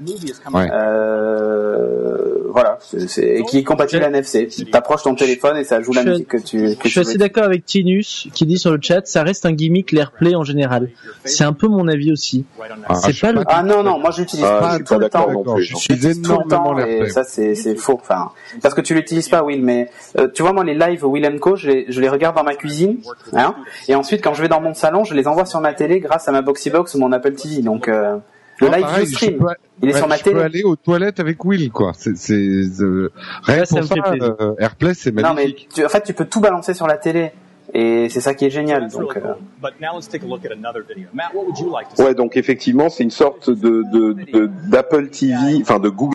Ouais. Euh, voilà, c'est- et qui est compatible à NFC. Tu approches ton téléphone et ça joue la Je- musique que tu. Que Je tu suis assez d'accord avec Tinus qui dit sur le chat, ça reste un gimmick l'AirPlay en général. C'est un peu mon avis aussi. Ah, c'est je pas suis le. Ah non non, moi je l'utilise Ah, pas je suis tout le temps. non plus. J'utilise tout le énormément temps et l'AirPlay. ça c'est c'est faux enfin parce que tu l'utilises pas Will mais euh, tu vois moi les lives Will Co je les, je les regarde dans ma cuisine hein, et ensuite quand je vais dans mon salon je les envoie sur ma télé grâce à ma Boxy Box ou mon Apple TV donc euh, le live pareil, je je stream peux- il est ouais, sur ma je peux télé aller aux toilettes avec Will quoi. C'est, c'est, euh, rien ça pour ça, euh, AirPlay c'est non mais magnifique. tu, en fait tu peux tout balancer sur la télé et c'est ça qui est génial That's donc euh, cool. But now let's take a look at another video. Matt, what would you like to see? Ouais, donc effectivement, c'est une sorte de de de- d'Apple TV, enfin de Google.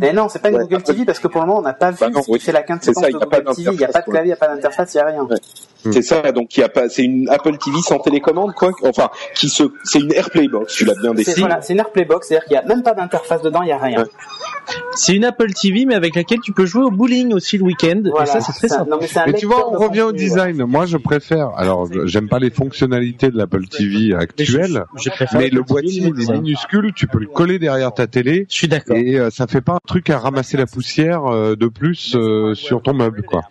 Mais non c'est pas une Ouais, Google Apple- TV parce que pour le moment on n'a pas vu Bah non, ce qui oui. fait la C'est quintessence de y a pas Google TV il n'y a pas de clavier il n'y a pas d'interface il n'y a rien Ouais. C'est ça, donc il y a pas, c'est une Apple TV sans télécommande, quoi. Enfin, qui se, c'est une AirPlay box. Tu l'as bien c'est décrit. voilà, c'est une AirPlay box c'est à dire qu'il n'y a même pas d'interface dedans il n'y a rien Ouais. C'est une Apple TV mais avec laquelle tu peux jouer au bowling aussi le week-end. Voilà. Et ça c'est très C'est non, mais c'est Mais tu vois, on revient au design. Moi, je préfère. Alors, j'aime pas les fonctionnalités de l'Apple TV actuelle, Je préfère mais le boîtier il est minuscule. Tu peux le coller derrière ta télé Je suis d'accord. et euh, ça fait pas un truc à ramasser la poussière euh, de plus euh, sur ton meuble, quoi.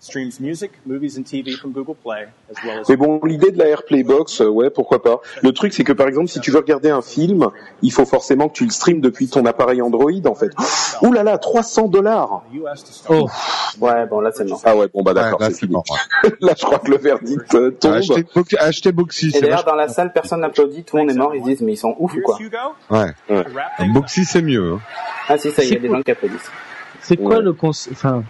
Streams music, movies, and TV from Google Play, as well as Mais bon, l'idée de la AirPlay box, euh, ouais, pourquoi pas. Le truc, c'est que par exemple, si tu veux regarder un film, il faut forcément que tu le streames depuis ton appareil Android, en fait. Ouh là là, 300 dollars. Oh, ouais bon là c'est mort Ah ouais, bon bah d'accord, Ouais, c'est fini. mort, ouais. [laughs] là, je crois que le verdict euh, tombe. Acheter, Boxy- acheter Boxy, Et d'ailleurs, dans la salle, personne n'applaudit, tout le monde est mort, ils se disent, mais ils sont ouf ou quoi. Ouais. up. Boxy, c'est mieux. hein. Ah si, ça y est, il y a des gens qui applaudissent. c'est quoi Ouais. le concept Enfin,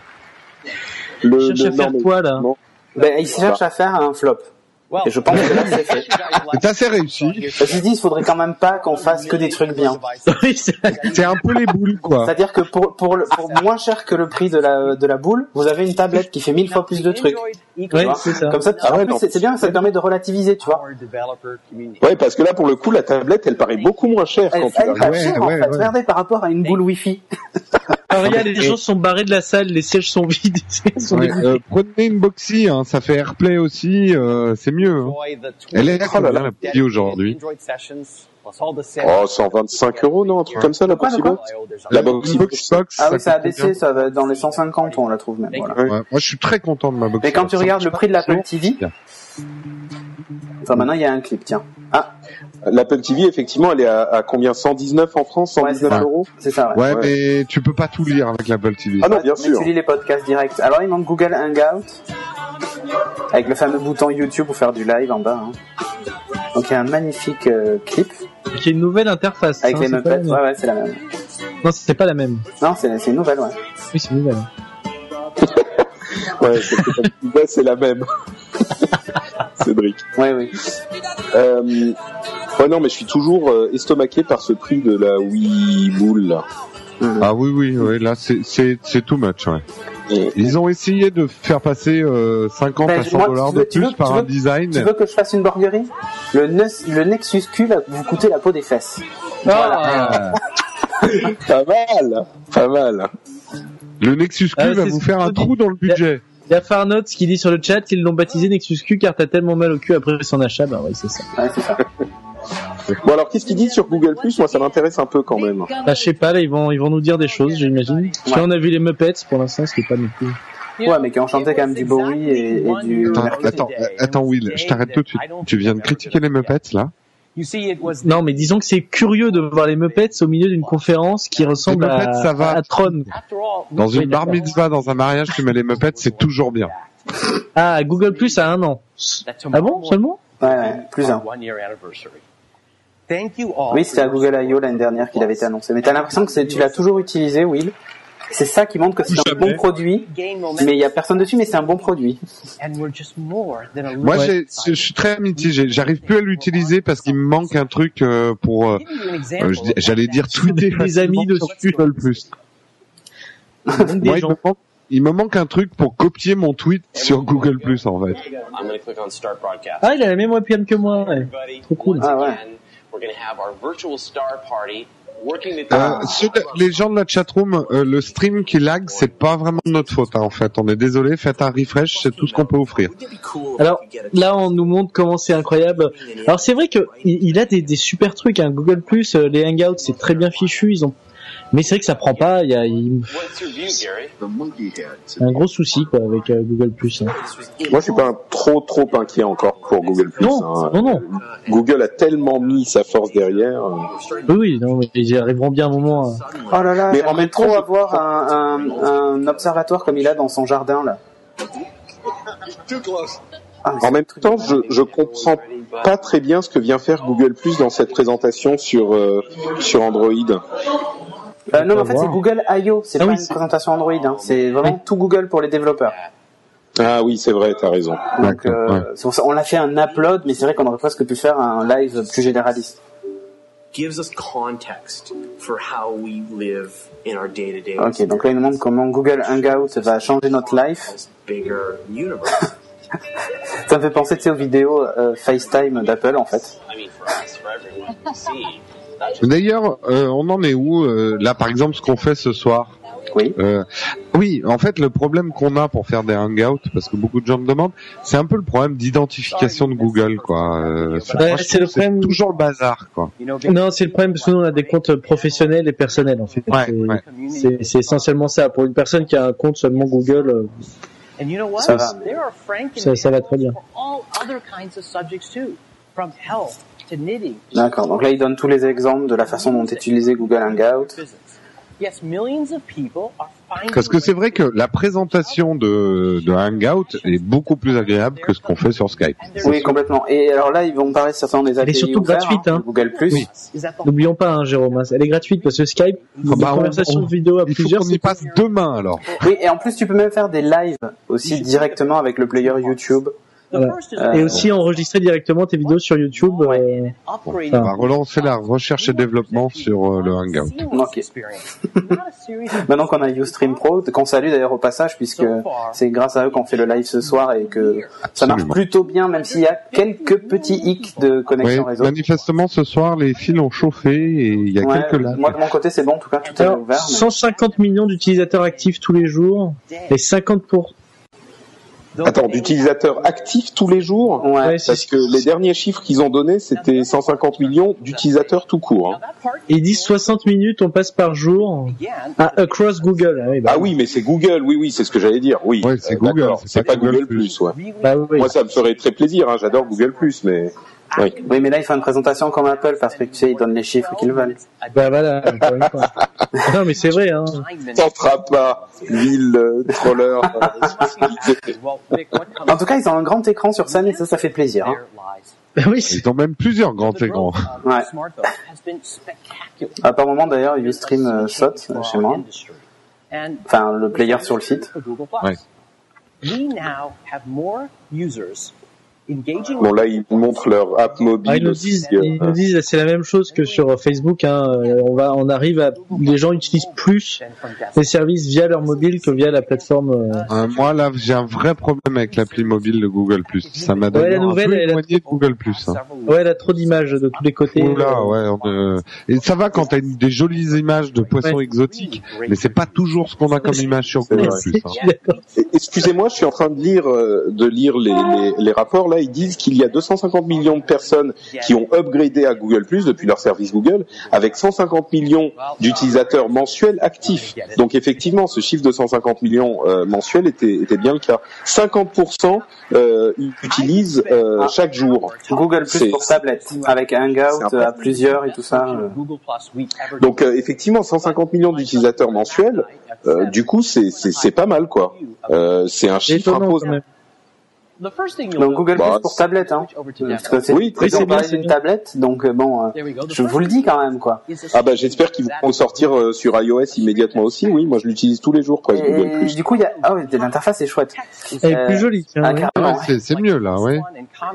Le, il cherche le- à faire non, quoi là? non. Ben, ils cherchent à faire un flop. Et je pense que là, c'est fait. [laughs] C'est assez réussi. Je me suis dit, il faudrait quand même pas qu'on fasse que des trucs bien. [laughs] Oui, c'est- un peu les boules, quoi. C'est-à-dire que pour, pour, le- pour moins cher que le prix de la, de la boule, vous avez une tablette qui fait mille fois plus de trucs. Tu vois c'est ça. Comme ça, Ah ouais, c'est bien, ça te permet de relativiser, tu vois. Ouais, parce que là, pour le coup, la tablette, elle paraît beaucoup moins chère Elle, quand tu elle la Ouais, chère, en fait. ouais. Regardez par rapport à une boule Wi-Fi. Alors, regarde, les gens sont barrés de la salle, les sièges sont vides, [laughs] sont euh, prenez une Boxy, hein, ça fait AirPlay aussi, euh, c'est mieux. hein. Elle est Oh là là. la Boxy aujourd'hui Oh, 125 euros, non, un truc comme ça, la quoi Box La Box. Box, Ah oui, ça a baissé, ça va être dans les 150, on la trouve même. Voilà. Ouais. Ouais, moi, je suis très content de ma Boxy Mais quand Box. tu regardes le prix de l'Apple Franchement, TV. Enfin maintenant il y a un clip, tiens. Ah, L'Apple TV, effectivement, elle est à, à combien? 119 en France 119 Ouais, c'est euros? C'est ça, ouais. Ouais, Ouais. mais tu peux pas tout lire avec l'Apple TV. Ah non, bien mais sûr. tu lis les podcasts directs. Alors il manque Google Hangout avec le fameux bouton YouTube pour faire du live en bas. hein. Donc il y a un magnifique euh, clip y a une nouvelle interface. avec hein, les Muppets. Ouais, ouais, c'est la même. Non, c'est pas la même. Non, c'est c'est une nouvelle, ouais. Oui, c'est une nouvelle. [laughs] Ouais, c'est la même. [laughs] Cédric. Ouais, oui. Euh, ouais, non, mais je suis toujours euh, estomaqué par ce prix de la Wii Boule, là. Ah oui, oui, oui, là, c'est, c'est, c'est too much, ouais. Et- Ils ont essayé de faire passer euh, 50 Ben, à 100 moi, dollars de plus veux- par un design. Tu veux que je fasse une borguerie? Le, Nex- le Nexus Q là, vous coûtez la peau des fesses. Ah, [laughs] Pas mal, pas mal. Le Nexus Q Ah, va vous faire un trou dans le budget. Il y a Farnots qui dit sur le chat qu'ils l'ont baptisé Nexus Q car t'as tellement mal au cul après son achat. Bah ouais, c'est ça. Ouais, c'est ça. [laughs] Bon, alors, qu'est-ce qu'il dit sur Google Plus? Moi, ça m'intéresse un peu quand même. Bah, je sais pas, là, ils vont, ils vont nous dire des choses, j'imagine. Parce que là, on a vu les Muppets, pour l'instant, ce qui est pas non plus. Ouais, mais qui ont chanté quand même du Bowie et, et du Attends, attends, euh, attends, Will, je t'arrête tout de suite. Tu viens de critiquer les Muppets, là? Non, mais disons que c'est curieux de voir les Muppets au milieu d'une conférence qui ressemble Les Muppets, à, ça va. à Tron. Dans une bar mitzvah, dans un mariage, tu mets les Muppets, c'est toujours bien. Ah, Google Plus a un an. Ah bon, seulement Ouais, ouais, plus un. Oui, c'était à Google I.O. l'année dernière qu'il avait été annoncé. Mais t'as l'impression que c'est- tu l'as toujours utilisé, Will? C'est ça qui montre que c'est un bon produit. Mais il y a personne dessus, mais c'est un bon produit. Moi, Ouais. je suis très mitigé. J'arrive plus à l'utiliser parce qu'il me manque un truc euh, pour, euh, euh, j'allais dire tweeter Des amis dessus. Google Plus. Moi, il me manque, il me manque un truc pour copier mon tweet sur Google Plus en fait. I'm going to click on Start Broadcast. Ah, il a la même webcam que moi. ouais. Everybody, Trop cool. Ah ouais. we're going to have our virtual star party Euh, ceux de- les gens de la chatroom, euh, le stream qui lag, c'est pas vraiment de notre faute hein, en fait. On est désolé, faites un refresh, c'est tout ce qu'on peut offrir. Alors là, on nous montre comment c'est incroyable. Alors c'est vrai que il il a des, des super trucs. Hein. Google Plus, euh, les Hangouts, c'est très bien fichu. Ils ont, mais c'est vrai que ça prend pas. Il y a un gros souci quoi avec euh, Google Plus. hein. Moi, je suis pas un trop trop inquiet encore pour Google Plus. Non, hein. non, non. Google a tellement mis sa force derrière. euh. Oui, oui, non, ils y arriveront bien un moment. hein. Oh là là, Mais en on même trop temps, je avoir un, un, un observatoire comme il a dans son jardin là. Ah, En même temps, je, je comprends pas très bien ce que vient faire Google Plus dans cette présentation sur euh, sur Android. Euh, non, mais en fait, c'est Google I.O. C'est Ah pas oui, une présentation Android. Hein. C'est vraiment tout Google pour les développeurs. Ah oui, c'est vrai, t'as raison. Donc, euh, ouais. c'est pour ça- on l'a fait un upload, mais c'est vrai qu'on aurait presque pu faire un live plus généraliste. gives us context for how we live in our day-to-day Ok, donc là, il nous montre comment Google Hangout va changer notre life. bigger universe. [laughs] Ça me fait penser, tu sais, aux vidéos euh, FaceTime d'Apple, en fait. D'ailleurs, euh, on en est où euh, là par exemple ce qu'on fait ce soir Oui. Euh, oui, en fait, le problème qu'on a pour faire des hangouts, parce que beaucoup de gens me demandent, c'est un peu le problème d'identification de Google, quoi. Euh, c'est Ouais, le problème. toujours le bazar, quoi. Non, c'est le problème parce que nous on a des comptes professionnels et personnels en fait. Ouais, C'est- ouais. Essentiellement ça. Pour une personne qui a un compte seulement Google, euh, And you know what? Ça ça, ça va très bien. D'accord, donc là, il donne tous les exemples de la façon dont est utilisé Google Hangout. Business. Yes, millions of people are finding Parce que c'est vrai que la présentation de, de Hangout est beaucoup plus agréable que ce qu'on fait sur Skype. Oui, complètement. Et alors là, ils vont parler certainement des Elle est API surtout ouverts, gratuite, hein, hein. Google+. Oui. Is that the N'oublions pas, hein, Jérôme, hein, elle est gratuite parce que Skype, Ah bah, on- conversations on- vidéo à Il faut plusieurs, qu'on y passe demain, alors. Oui, et en plus, tu peux même faire des lives aussi directement avec le player YouTube. Voilà. Euh, Et aussi enregistrer directement tes vidéos sur YouTube. euh, upgrading On va relancer la recherche et développement sur euh, le Hangout. [laughs] Maintenant qu'on a Ustream Pro, qu'on salue d'ailleurs au passage, puisque c'est grâce à eux qu'on fait le live ce soir et que ça marche plutôt bien, même s'il y a quelques petits hicks de connexion réseau. manifestement, ce soir, les fils ont chauffé et il y a Ouais, quelques lags. moi de mon côté c'est bon, en tout cas tout est Alors, ouvert. mais- 150 millions d'utilisateurs actifs tous les jours et 50 pour. Attends, d'utilisateurs actifs tous les jours Ouais. Parce que les derniers chiffres qu'ils ont donnés, c'était 150 millions d'utilisateurs tout court. hein. Ils disent 60 minutes on passe par jour. Ah, across Google. Ah oui, bah, Ah oui, mais c'est Google, oui, oui, c'est ce que j'allais dire. Oui, Ouais, c'est Euh, Google, c'est pas pas Google Google Plus. Ouais. Bah oui. Moi, ça me ferait très plaisir. Hein, J'adore Google Plus, mais oui. Oui, mais là il faut une présentation comme Apple parce que tu sais ils donnent les chiffres qu'ils veulent. Bah voilà, encore une fois. [laughs] Non mais c'est vrai, hein. Tentera pas, ville euh, troller. euh, [laughs] En tout cas, ils ont un grand écran sur scène et ça, ça fait plaisir. hein. Bah oui, c'est- Ils ont même plusieurs grands écrans. [laughs] Ouais. À par moment d'ailleurs, euh, saute euh, chez moi. Enfin, le player sur le site. Ouais. Bon là, ils montrent leur app mobile. Ah, ils nous aussi, disent, euh, ils nous disent, c'est la même chose que sur Facebook. Hein. Euh, On va, on arrive à, les gens utilisent plus les services via leur mobile que via la plateforme. euh. Euh, moi là, j'ai un vrai problème avec l'appli mobile de Google Ça m'a Ouais, d'ailleurs la nouvelle, un peu elle a éloigné de Google Hein. Several Ouais, elle a trop d'images de tous les côtés. Oula, ouais. on, euh, Et ça va quand t'as des jolies images de poissons Ouais. exotiques, mais c'est pas toujours ce qu'on a comme image sur Google. Plus. hein. [laughs] Excusez-moi, je suis en train de lire de lire les, les, les rapports. Là, ils disent qu'il y a 250 millions de personnes qui ont upgradé à Google Plus depuis leur service Google, avec 150 millions d'utilisateurs mensuels actifs. Donc effectivement, ce chiffre de 150 millions euh, mensuels était, était bien le cas. 50% euh, utilisent euh, chaque jour. Google Plus pour tablette, avec Hangout à plusieurs et tout ça. Donc euh, effectivement, 150 millions d'utilisateurs mensuels. euh, du coup, c'est pas mal quoi. Euh, c'est un chiffre imposant. Donc Google Bah, Plus pour tablette, hein. Parce que c'est Oui, c'est bien, c'est bien. tablette, donc euh, bon, euh, je first vous le dis quand même, quoi. Ah bah j'espère qu'ils vont sortir euh, sur iOS immédiatement aussi. Oui, moi je l'utilise tous les jours presque Google Et Plus. du coup, il y a, ah ouais, l'interface est chouette. Elle est Euh, plus jolie. tiens, ah, ouais. c'est, mieux là, ouais.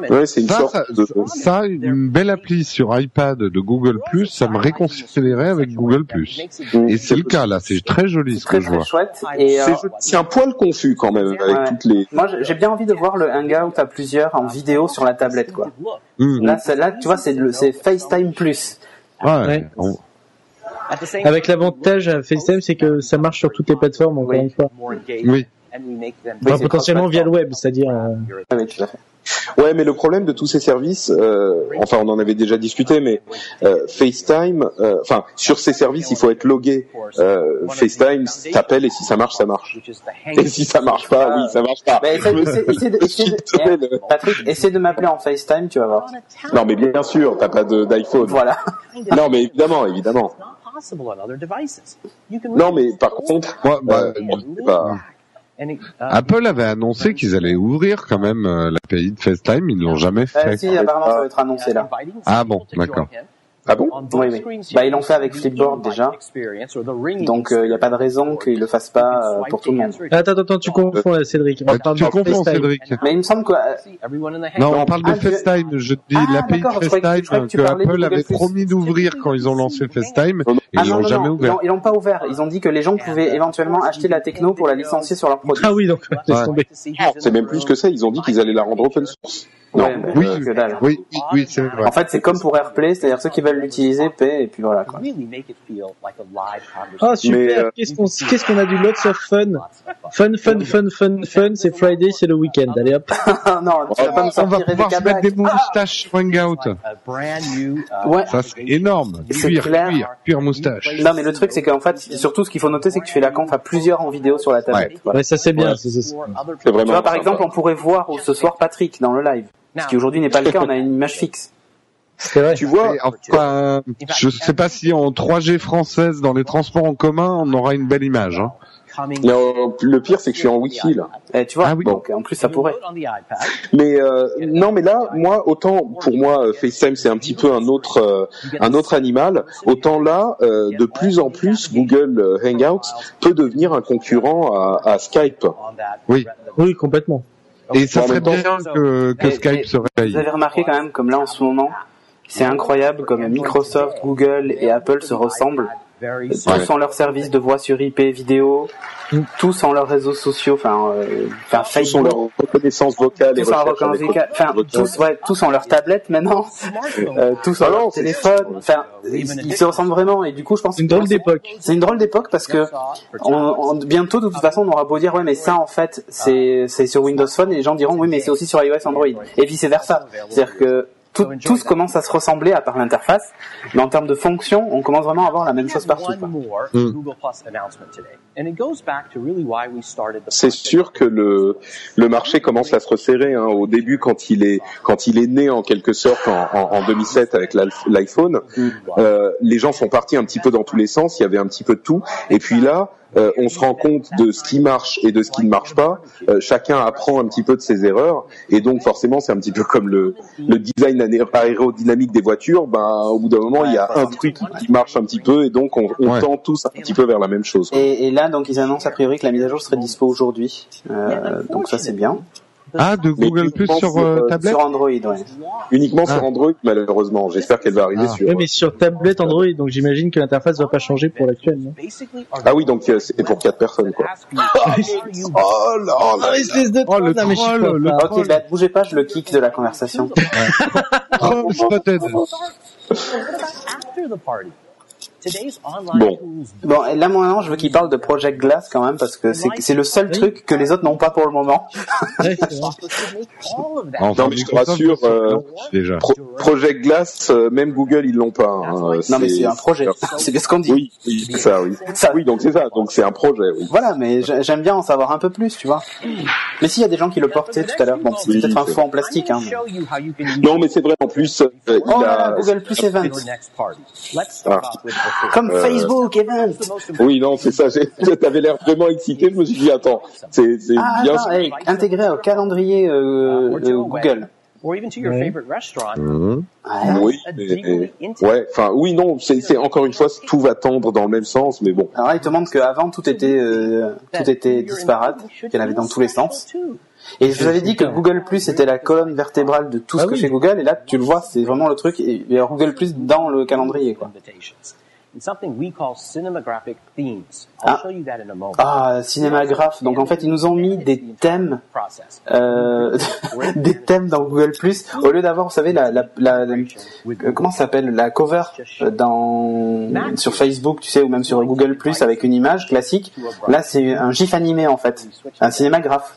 Ouais, c'est une Ça, sorte ça, de. ça, une belle appli sur iPad de Google Plus, ça me réconcilierait avec Google Plus. Et c'est le cas là, c'est très joli ce que très je très vois. euh, C'est c'est un poil confus quand même avec Ouais. toutes les. moi, j'ai bien envie de voir le Hangout à plusieurs en vidéo sur la tablette, quoi. Hum, Là, tu vois, c'est le, c'est FaceTime Plus. ouais. Ouais. On- Avec l'avantage à FaceTime, c'est que ça marche sur toutes les plateformes, encore une fois. Oui. C'est potentiellement via le web, c'est-à-dire. euh, Ah oui, tout à fait. Ouais, mais le problème de tous ces services, euh, enfin on en avait déjà discuté, mais euh, FaceTime, euh, enfin sur ces services il faut être logué. Euh, FaceTime, t'appelles et si ça marche, ça marche. Et si ça marche pas, oui, ça marche pas. Bah, essaie, essaie- essaie de, [laughs] de- Patrick, essaie de m'appeler en FaceTime, tu vas voir. Non, mais bien sûr, t'as pas d'iPhone. Voilà. Non, mais évidemment, évidemment. Non, mais par contre, Moi, bah, pas. Apple avait annoncé qu'ils allaient ouvrir quand même euh, l'API de FaceTime, ils l'ont jamais Euh, fait. si, apparemment, ça va être annoncé là. Ah bon, d'accord. Ah bon Oui, oui. Bah, ils l'ont fait avec Flipboard déjà. Donc, il n'y a pas de raison qu'ils le fassent pas euh, pour tout le monde. Attends, attends, tu confonds Cédric. On Euh, parle tu de confonds. Cédric. Mais il me semble que... euh, Non, on parle de Ah, FaceTime. Je te dis Ah, l'API je FaceTime que de Apple avait promis d'ouvrir quand ils ont lancé FaceTime et Ah ils non, l'ont jamais non, ils ouvert. l'ont- ils l'ont pas ouvert. Ils ont dit que les gens pouvaient éventuellement acheter la techno pour la licencier sur leurs produits. Ah oui, donc laisse tomber. C'est même plus que ça, ils ont dit qu'ils allaient la rendre open source. Non, Ouais, mais Oui, que dalle. oui, oui, oui, c'est vrai. En fait, c'est comme pour AirPlay, c'est-à-dire ceux qui veulent l'utiliser paient et puis voilà. Quoi. Ah super, Mais, euh, qu'est-ce qu'on qu'est-ce qu'on a du lots of fun. Fun, fun, fun, fun, fun, c'est Friday, c'est le week-end. Allez hop. [laughs] non, tu vas pas me On va sortir pouvoir se Rebecca mettre des moustaches sur Hangout. Ouais. Ça, c'est énorme. C'est Cuir, clair. cuir, cuir moustache. Non, mais le truc, c'est qu'en fait, surtout, ce qu'il faut noter, c'est que tu fais la conf à plusieurs en vidéo sur la tablette. Voilà. Ouais, ça c'est bien. Ouais. c'est- C'est Tu vraiment. vois, par sympa. exemple, on pourrait voir ce soir Patrick dans le live. Ce qui aujourd'hui n'est pas le cas, on a une image fixe. C'est vrai. Tu vois, enfin, je sais pas si en 3G française dans les transports en commun on aura une belle image. Hein. non, le pire c'est que je suis en Wi-Fi là. Eh, tu vois, Ah oui. donc en plus ça pourrait. Mais euh, non, mais là, moi, autant pour moi, euh, FaceTime c'est un petit peu un autre, euh, un autre animal. Autant là, euh, de plus en plus, Google euh, Hangouts peut devenir un concurrent à, à Skype. Oui. Oui, complètement. Et ça serait bien que, que Et- Skype et se Vous réveille. avez remarqué quand même, comme là en ce moment, c'est incroyable comme Microsoft, Google et Apple se ressemblent. Tous ont leur service de voix sur IP vidéo, tous ont leurs réseaux sociaux, enfin, euh, enfin Tous ont Facebook, leur reconnaissance vocale tous ont leur enfin, vocale. tous, ouais, tous ont leur tablette maintenant, euh, tous ont Ah non, leur téléphone, enfin, ils, ils se ressemblent vraiment et du coup, je pense C'est une drôle d'époque. c'est une drôle d'époque parce que on, on- bientôt de toute façon on aura beau dire ouais mais ça en fait c'est c'est sur Windows Phone et les gens diront oui mais c'est aussi sur iOS Android. Et vice versa c'est-à-dire que tout, tous commencent à se ressembler à part l'interface. Mais en termes de fonction on commence vraiment à avoir la même chose partout quoi. C'est sûr que le le marché commence à se resserrer. Hein. Au début, quand il est quand il est né en quelque sorte en, en, en 2007 avec l'iPhone, euh, les gens sont partis un petit peu dans tous les sens. Il y avait un petit peu de tout. Et puis là, euh, on se rend compte de ce qui marche et de ce qui ne marche pas. Euh, chacun apprend un petit peu de ses erreurs. Et donc forcément, c'est un petit peu comme le le design aérodynamique des voitures. Ben au bout d'un moment, il y a un truc qui marche un petit peu et donc on, on Ouais. tend tous un petit peu vers la même chose. quoi. et, et là donc ils annoncent a priori que la mise à jour serait dispo aujourd'hui Euh, donc ça c'est bien Ah, de Google Plus sur sur, euh, euh, tablette sur Android ouais Uniquement Ah. sur Android, malheureusement. J'espère qu'elle va arriver Ah. sur. Oui, mais sur tablette Android, donc j'imagine que l'interface va pas changer pour l'actuel. non Ah oui, donc euh, c'est pour quatre personnes, quoi. [laughs] Oh là là. espèce de Oh, le Non, mais troll, le ok bah bougez pas je le kick de la conversation [laughs] Troll spotted. Bon. Bon, là maintenant, je veux qu'il parle de Project Glass quand même parce que c'est le seul truc que les autres n'ont pas pour le moment. [laughs] Non, mais je te rassure, euh, déjà. Pro- Project Glass, euh, même Google, ils l'ont pas. hein. Non, mais c'est un projet. C'est bien ce qu'on dit. Oui, oui, c'est ça, oui. Ça- Oui, donc c'est ça. Donc c'est un projet, oui. Voilà, mais j'ai- j'aime bien en savoir un peu plus, tu vois. Mais s'il y a des gens qui le portaient tout à l'heure, bon, c'est Oui, peut-être un faux en plastique, hein. mais- Non, mais c'est vrai. En plus, euh, il Oh a. Google Plus Event. Ah. Comme Euh, Facebook Event. Oui, non, c'est ça. j'ai- [laughs] T'avais l'air vraiment excité. Je me suis dit, attends, c'est Ah, bien. attends, hey, intégré au calendrier euh, euh, Google. Or even to your favorite restaurant. Mhm. Oui, mais, ouais. Enfin, oui, non. C'est encore une fois, tout va tendre dans le même sens, mais bon. Alors là, il te montre qu'avant tout était euh, tout était disparate, qu'il y en avait dans tous les sens. Et je vous avais dit que Google Plus était la colonne vertébrale de tout ce Ah que oui. fait Google, et là tu le vois, c'est vraiment le truc. Et Google Plus dans le calendrier, quoi. Invitations. And something we call cinematographic themes. I'll Ah. show you that in a moment. Ah, cinémagraphe. Donc en fait, ils nous ont mis des thèmes, euh, [laughs] des thèmes dans Google Plus au lieu d'avoir, vous savez, la, la, la- euh, comment s'appelle, la cover euh, dans sur Facebook, tu sais, ou même sur Google Plus avec une image classique. Là, c'est un gif animé en fait, un cinémagraphe.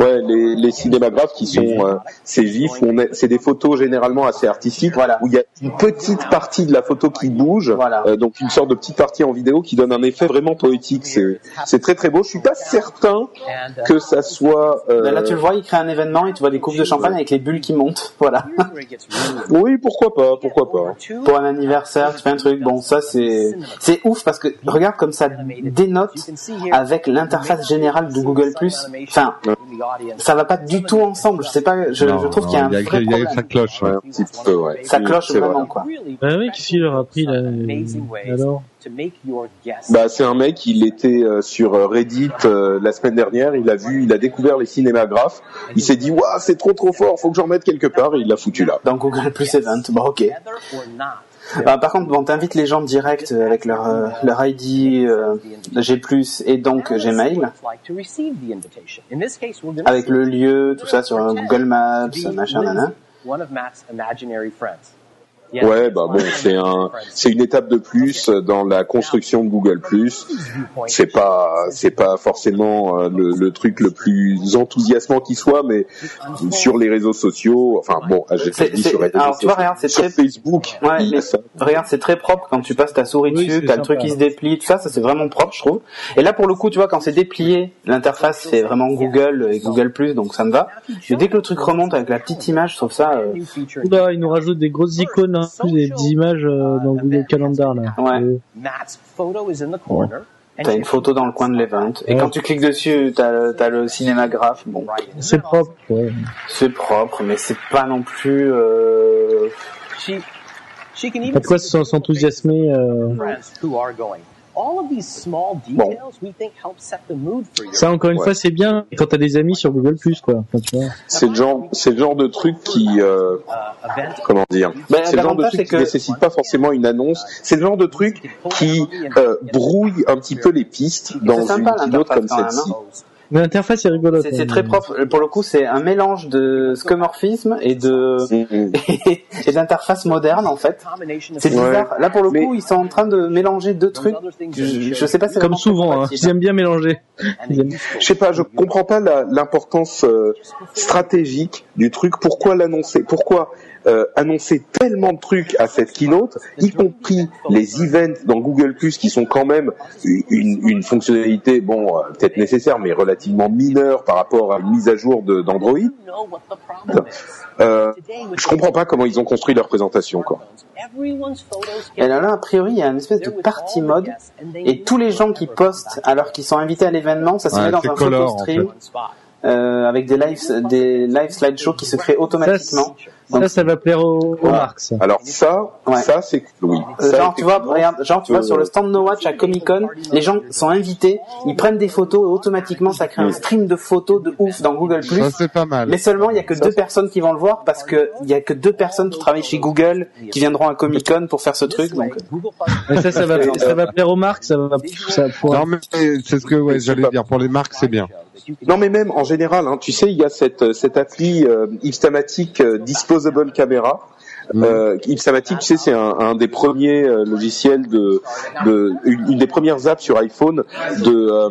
Ouais, les, les cinémagraphes qui sont euh, ces est- c'est des photos généralement assez artistiques, Voilà. où il y a une petite partie de la photo qui bouge, Voilà. euh, donc une sorte de petite partie en vidéo qui donne un effet vraiment poétique. C'est c'est très très beau. Je suis pas certain que ça soit. euh, Ben là, tu le vois, il crée un événement et tu vois des coupes de champagne avec les bulles qui montent. [laughs] Voilà. Oui, pourquoi pas, pourquoi pas. Pour un anniversaire, tu fais un truc. Bon, ça c'est c'est ouf parce que regarde comme ça dénote avec l'interface générale de Google Plus. Enfin. Ça va pas du tout ensemble. Je sais pas. Je, Non, je trouve qu'il y a un il y a, vrai il y a- ça cloche. ouais. Un petit peu, ouais. Ça cloche vrai. vraiment quoi. Bah oui, qu'est-ce qu'il leur a pris là ways Alors Bah, c'est un mec, il était euh, sur euh, Reddit euh, la semaine dernière, il a vu, il a découvert les cinémagraphes, il s'est dit, waouh, c'est trop trop fort, faut que j'en mette quelque part, et il l'a foutu là. Dans Google Plus Event. Bon, ok. Bah, par contre, bon, t'invites les gens direct euh, avec leur euh, leur ID euh, G+ et donc euh, Gmail. Avec le lieu, tout ça sur euh, Google Maps, machin, nana. Ouais, bah bon, [laughs] c'est un, c'est une étape de plus dans la construction de Google+. C'est pas, c'est pas forcément euh, le, le truc le plus enthousiasmant qui soit, mais sur les réseaux sociaux, enfin bon, j'ai sur les réseaux alors, tu vois, regarde, c'est sur très- Facebook, Ouais, il y a mais ça. regarde, c'est très propre quand tu passes ta souris Oui, dessus, t'as le truc qui se déplie, tout ça, ça c'est vraiment propre, je trouve. Et là, pour le coup, tu vois, quand c'est déplié, l'interface c'est vraiment Google et Google Plus, donc ça me va. Mais dès que le truc remonte avec la petite image, je trouve ça. euh. Oula, ils nous rajoutent des grosses icônes, hein, plus des, des images euh, dans Google Calendar là. Ouais. T'as une photo dans le coin de l'event. Et Ouais. quand tu cliques dessus, t'as le, cinémagraphe. Bon, c'est propre. Ouais. c'est propre, mais c'est pas non plus. Euh... She, she can Pas even de quoi see s'en- s'enthousiasmer. Euh... friends who are going. All of these small Bon. details we think help set the mood for your Ça encore une Ouais. fois c'est bien quand t'as des amis sur Google Plus quoi. Enfin, tu vois. C'est le genre, c'est le genre de truc qui, euh, uh, comment dire, Ben, c'est le genre de truc qui que- nécessite pas forcément une annonce. C'est le genre de truc qui euh, brouille un petit peu les pistes dans une keynote comme celle-ci. Mais l'interface est rigolote. C'est, hein. très propre. Pour le coup, c'est un mélange de scomorphisme et de [laughs] et d'interface moderne en fait. C'est Ouais. bizarre. Là, pour le Mais- coup, ils sont en train de mélanger deux trucs. Je, je sais pas si Comme souvent, hein. ils aiment bien mélanger. Aiment- Je sais pas, je comprends pas la- l'importance euh, stratégique du truc. Pourquoi l'annoncer? Pourquoi euh, annoncer tellement de trucs à cette keynote, y compris les events dans Google Plus qui sont quand même une, une fonctionnalité, bon, euh, peut-être nécessaire, mais relativement mineure par rapport à une mise à jour d'Android. Euh, je comprends pas comment ils ont construit leur présentation, quoi. Et là, là, a priori, il y a une espèce de party mode. Et tous les gens qui postent alors qu'ils sont invités à l'événement, ça se Ouais, met dans un color, photo stream. Euh, avec des live des live slideshows qui se créent automatiquement. Ça, ça va plaire aux, aux. Ça. Alors ça, Ouais. ça c'est oui. Euh, Ça, genre tu vois, regarde, genre tu vois euh, sur le stand No Watch à Comic Con, les gens sont invités, ils prennent des photos et automatiquement ça crée un stream de photos de ouf dans Google Ça c'est pas mal. Mais seulement il y a que deux personnes qui vont le voir parce que il y a que deux personnes qui travaillent chez Google qui viendront à Comic Con pour faire ce truc. Donc Mais ça, ça va, ça va plaire aux marques. Ça va, ça Non mais c'est ce que ouais, j'allais dire. Pour les marques c'est bien. Non mais même en général, hein, tu sais, il y a cette cette appli euh, Ipstamatic euh, Disposable Camera. Euh, Ipstamatic, tu sais, c'est un, un des premiers euh, logiciels de, de une, une des premières apps sur iPhone de euh,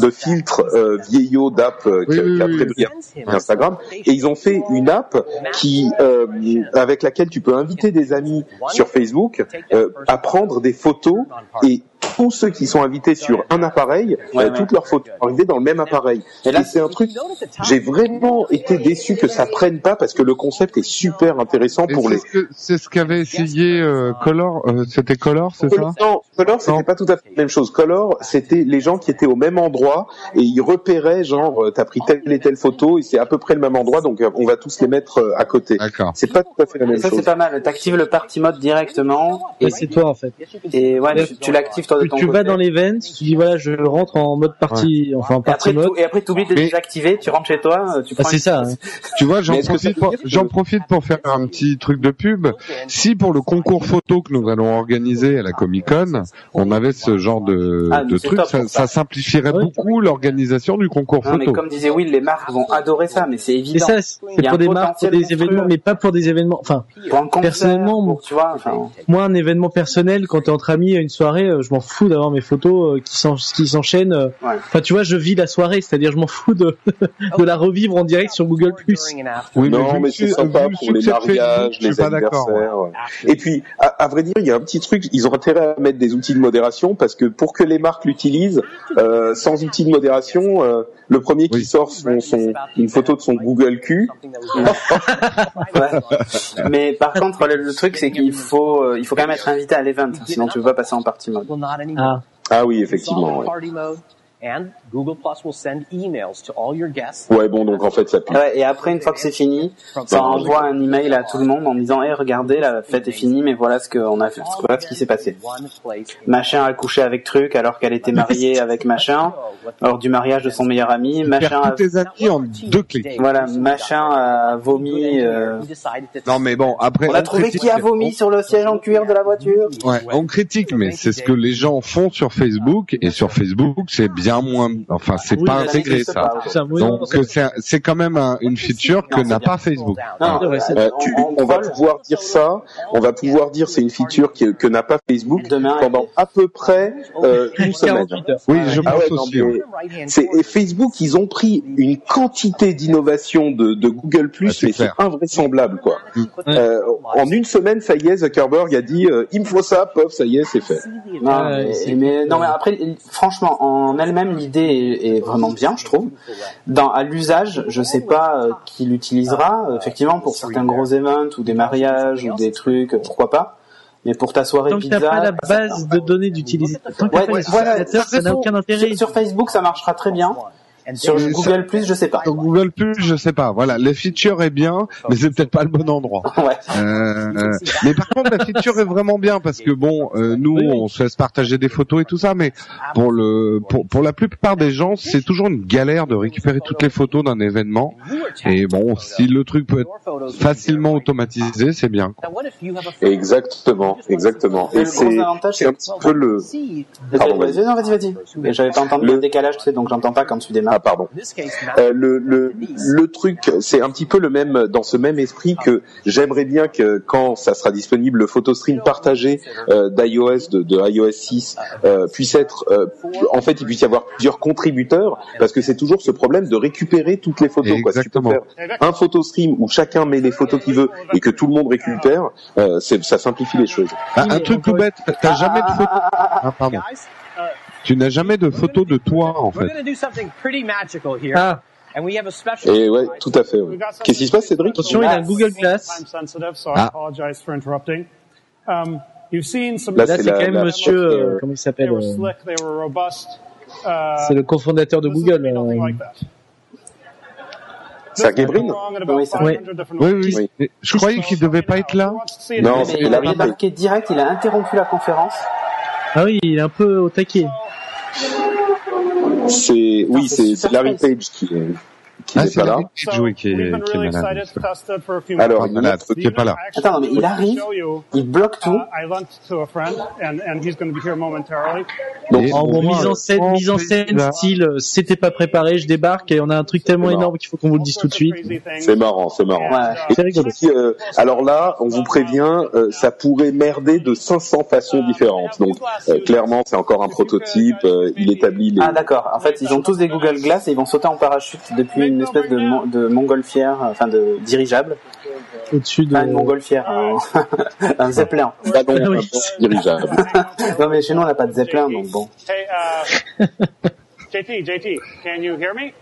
de filtres euh, vieillots d'app euh, qui, Oui, oui, qui a oui. Instagram et ils ont fait une app qui euh, avec laquelle tu peux inviter des amis sur Facebook euh, à prendre des photos et tous ceux qui sont invités sur un appareil, Ouais, euh, ouais. toutes leurs photos sont arrivées dans le même appareil. Et Et, là, c'est un truc, j'ai vraiment été déçu que ça prenne pas parce que le concept est super intéressant Et pour c'est les. ce c'est ce qu'avait essayé euh, Color. euh, C'était Color, c'est ça? Non, Color, c'était pas tout à fait la même chose. Color, c'était les gens qui étaient au même endroit et ils repéraient, genre, euh, t'as pris telle et telle photo et c'est à peu près le même endroit, donc on va tous les mettre à côté. D'accord. C'est pas tout à fait la Et même ça, chose. c'est pas mal. T'actives le party mode directement. Et, Et c'est toi en fait. et ouais, tu, tu l'actives de Tu, tu vas dans l'event, tu dis voilà, je rentre en mode partie, enfin et partie après, mode. tu- et après, t'oublies de Mais- désactiver, tu rentres chez toi, tu Ah, c'est une- ça. hein. [laughs] Tu vois, j'en profite, ça pour, dire que- j'en profite pour faire un petit truc de pub. Si pour le concours photo que nous allons organiser à la Comic Con, on avait ce genre de, Ah, de c'est truc, ça, ça. ça simplifierait Ouais. beaucoup l'organisation du concours Non, mais photo. comme disait Will, les marques vont adorer ça, mais c'est C'est évident. ça, c'est Il y a pour des marques, pour des événements, mais pas pour des événements. Enfin, Personnellement, tu vois, enfin, moi, un événement personnel, quand t'es entre amis à une soirée, euh, je m'en fous d'avoir mes photos euh, qui s'en- qui s'enchaînent. euh. Ouais. Enfin, tu vois, je vis la soirée, c'est-à-dire je m'en fous de, [laughs] de la revivre en direct sur Google+. Oui, non, mais c'est sympa pour les mariages, les anniversaires. ouais. Et puis, à, à vrai dire, il y a un petit truc, ils ont intérêt à mettre des outils de modération parce que pour que les marques l'utilisent, euh, sans outils de modération, euh, le premier qui Oui. sort son, son- une photo de son Google Q, [laughs] mais par contre, le, le truc, c'est qu'il faut, il faut quand même être invité à l'event, sinon tu peux pas passer en party mode. Ah, ah oui, effectivement. Ouais, Party mode, and Google Plus will send emails to all your guests. Ouais, bon, donc en fait, ça pue. Ouais, et après, une fois que c'est fini, ça envoie un email à tout le monde en disant, hey, regardez, la fête est finie, mais voilà ce qu'on a fait, voilà ce qui s'est passé. Machin a couché avec truc alors qu'elle était mariée [laughs] avec machin, lors du mariage de son meilleur ami. Machin a, tes amis en deux clics. voilà, machin a vomi, euh, Non, mais bon, après. on a trouvé critique- qui a vomi sur le siège en cuir de la voiture. Ouais, on critique, mais c'est ce que les gens font sur Facebook, et sur Facebook, c'est bien moins, enfin, c'est Oui, pas intégré, ça. pas. Donc, c'est, c'est quand même un- une feature que n'a pas Facebook. Non, Ouais, Euh, tu- on, va pouvoir dire ça, on va pouvoir dire c'est une feature que, que n'a pas Facebook pendant à peu près euh, une [laughs] semaine. 48 heures. Oui, je Ah pense ouais, non, aussi. c'est et Facebook, ils ont pris une quantité d'innovation de, de Google Ah, mais c'est invraisemblable quoi. Mm. Euh, en une semaine, ça y est, Zuckerberg a dit euh, il me faut ça, pof, ça y est, c'est fait. Non, Ouais, mais, c'est- mais- non, mais après, franchement, en elle-même, l'idée est, est vraiment bien, je trouve. Dans à l'usage, je sais pas euh, qui l'utilisera. Euh, Effectivement, pour certains gros events ou des mariages ou des trucs, pourquoi pas. Mais pour ta soirée Tant pizza, pas la base de données d'utilisateur, Ouais, ouais, voilà, ça n'a aucun intérêt. sur, sur Facebook, ça marchera très bien. Sur Et Google Plus, je sais pas. Sur Google Plus, je sais pas. Voilà, les features est bien, mais c'est peut-être pas le bon endroit. [laughs] Ouais. Euh, euh, mais par contre, la feature est vraiment bien parce que bon, euh, nous, on se laisse partager des photos et tout ça, mais pour le, pour, pour la plupart des gens, c'est toujours une galère de récupérer toutes les photos d'un événement. Et bon, si le truc peut être facilement automatisé, c'est bien. Exactement, exactement. Et c'est un petit peu le. Pardon, vas-y. Vas-y, vas-y, J'avais pas entendu Le- le décalage, tu sais, donc j'entends pas quand tu démarres. Ah pardon. Euh, le, le, le truc, c'est un petit peu le même dans ce même esprit que j'aimerais bien que quand ça sera disponible, le photostream partagé euh, d'iOS de, de iOS 6 euh, puisse être, euh, en fait, il puisse y avoir plusieurs contributeurs parce que c'est toujours ce problème de récupérer toutes les photos. Quoi. Si tu peux Exactement. faire un photostream où chacun met les photos qu'il veut et que tout le monde récupère, euh, c'est- ça simplifie les choses. Ah, un truc tout bête, t'as jamais de photo. Ah, pardon. Tu n'as jamais de photo de toi, en we're fait. going to do something pretty magical here. Ah. Et ouais, tout à fait. ouais. Qu'est-ce qui se passe, Cédric? Attention, il a un Google Glass. sensitive, so I Ah. apologize for interrupting. Um, you've seen some. Là, c'est quand même la- monsieur, euh, comment il s'appelle euh, slick, they were robust. Uh, C'est le cofondateur de Google. euh. Sergey Brin? Oui, c'est- 500 different Oui, oui. Mais Je croyais qu'il devait pas être là. Non, il a débarqué direct, il a interrompu la conférence. Ah oui, il est un peu au taquet. C'est oui, c'est Larry. Page qui est qui Ah, n'est pas là. Oui, qui est, qui est really malade. Alors, il Malade, qui est pas là. Attends, mais il arrive, il bloque tout. Uh, I lent to a friend, and, and he's going to be here momentarily. Donc, Et- En mise en euh, scène, mise en scène, style, euh, c'était pas préparé, je débarque et on a un truc tellement énorme qu'il faut qu'on vous le dise tout de suite. C'est marrant, c'est marrant. Ouais. Et C'est rigolo. puis, euh, alors là, on vous prévient, euh, ça pourrait merder de 500 façons différentes. Donc, euh, clairement, c'est encore un prototype. euh, il établit les. Ah d'accord. En fait, ils ont tous des Google Glass et ils vont sauter en parachute depuis une espèce de, mon- de montgolfière, enfin de dirigeable. au-dessus de. Ah, une montgolfière, un, [laughs] un zeppelin. Ballon, Ah [laughs] oui. un ballon dirigeable. [laughs] Non mais chez nous on n'a pas de zeppelin donc bon. Hey, uh, JT, JT, can you hear me?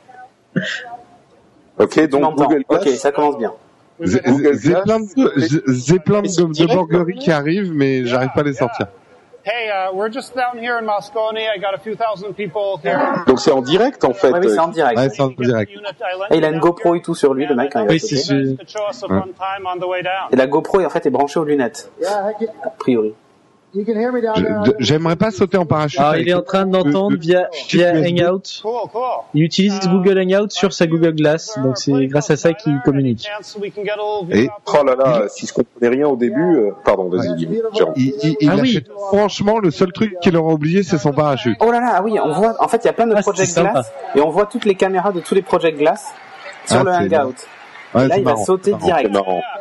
Ok, donc Google Ok, ça commence bien. J'ai plein de, de, de direct, borgueries qui arrivent, mais j'arrive pas à les sortir. Hey, uh, we're just down here in Moscone. I got a few thousand people here. donc c'est en direct en fait. Ouais, oui, c'est en direct. Ouais, c'est en direct. Et il a une GoPro et tout sur lui, le mec. hein, Oui, c'est. Et la GoPro en fait est branchée aux lunettes, a priori. J'aimerais pas sauter en parachute. Alors, Ah, il est en train d'entendre le- via, le- via Hangout. Il utilise Google Hangout sur sa Google Glass, donc c'est grâce à ça qu'il communique. Et- Oh là là, si je comprenais rien au début, euh, pardon, vas-y, dis-moi, Jérôme. Il, il, il Ah oui. fait- franchement, le seul truc qu'il aura oublié, c'est son parachute. Oh là là, ah oui, on voit. En fait, il y a plein de Ah, Project. Glass et on voit toutes les caméras de tous les Project Glass sur Ah, le Hangout. Ouais, là, c'est il va marrant, sauter c'est marrant. direct. C'est marrant. [laughs]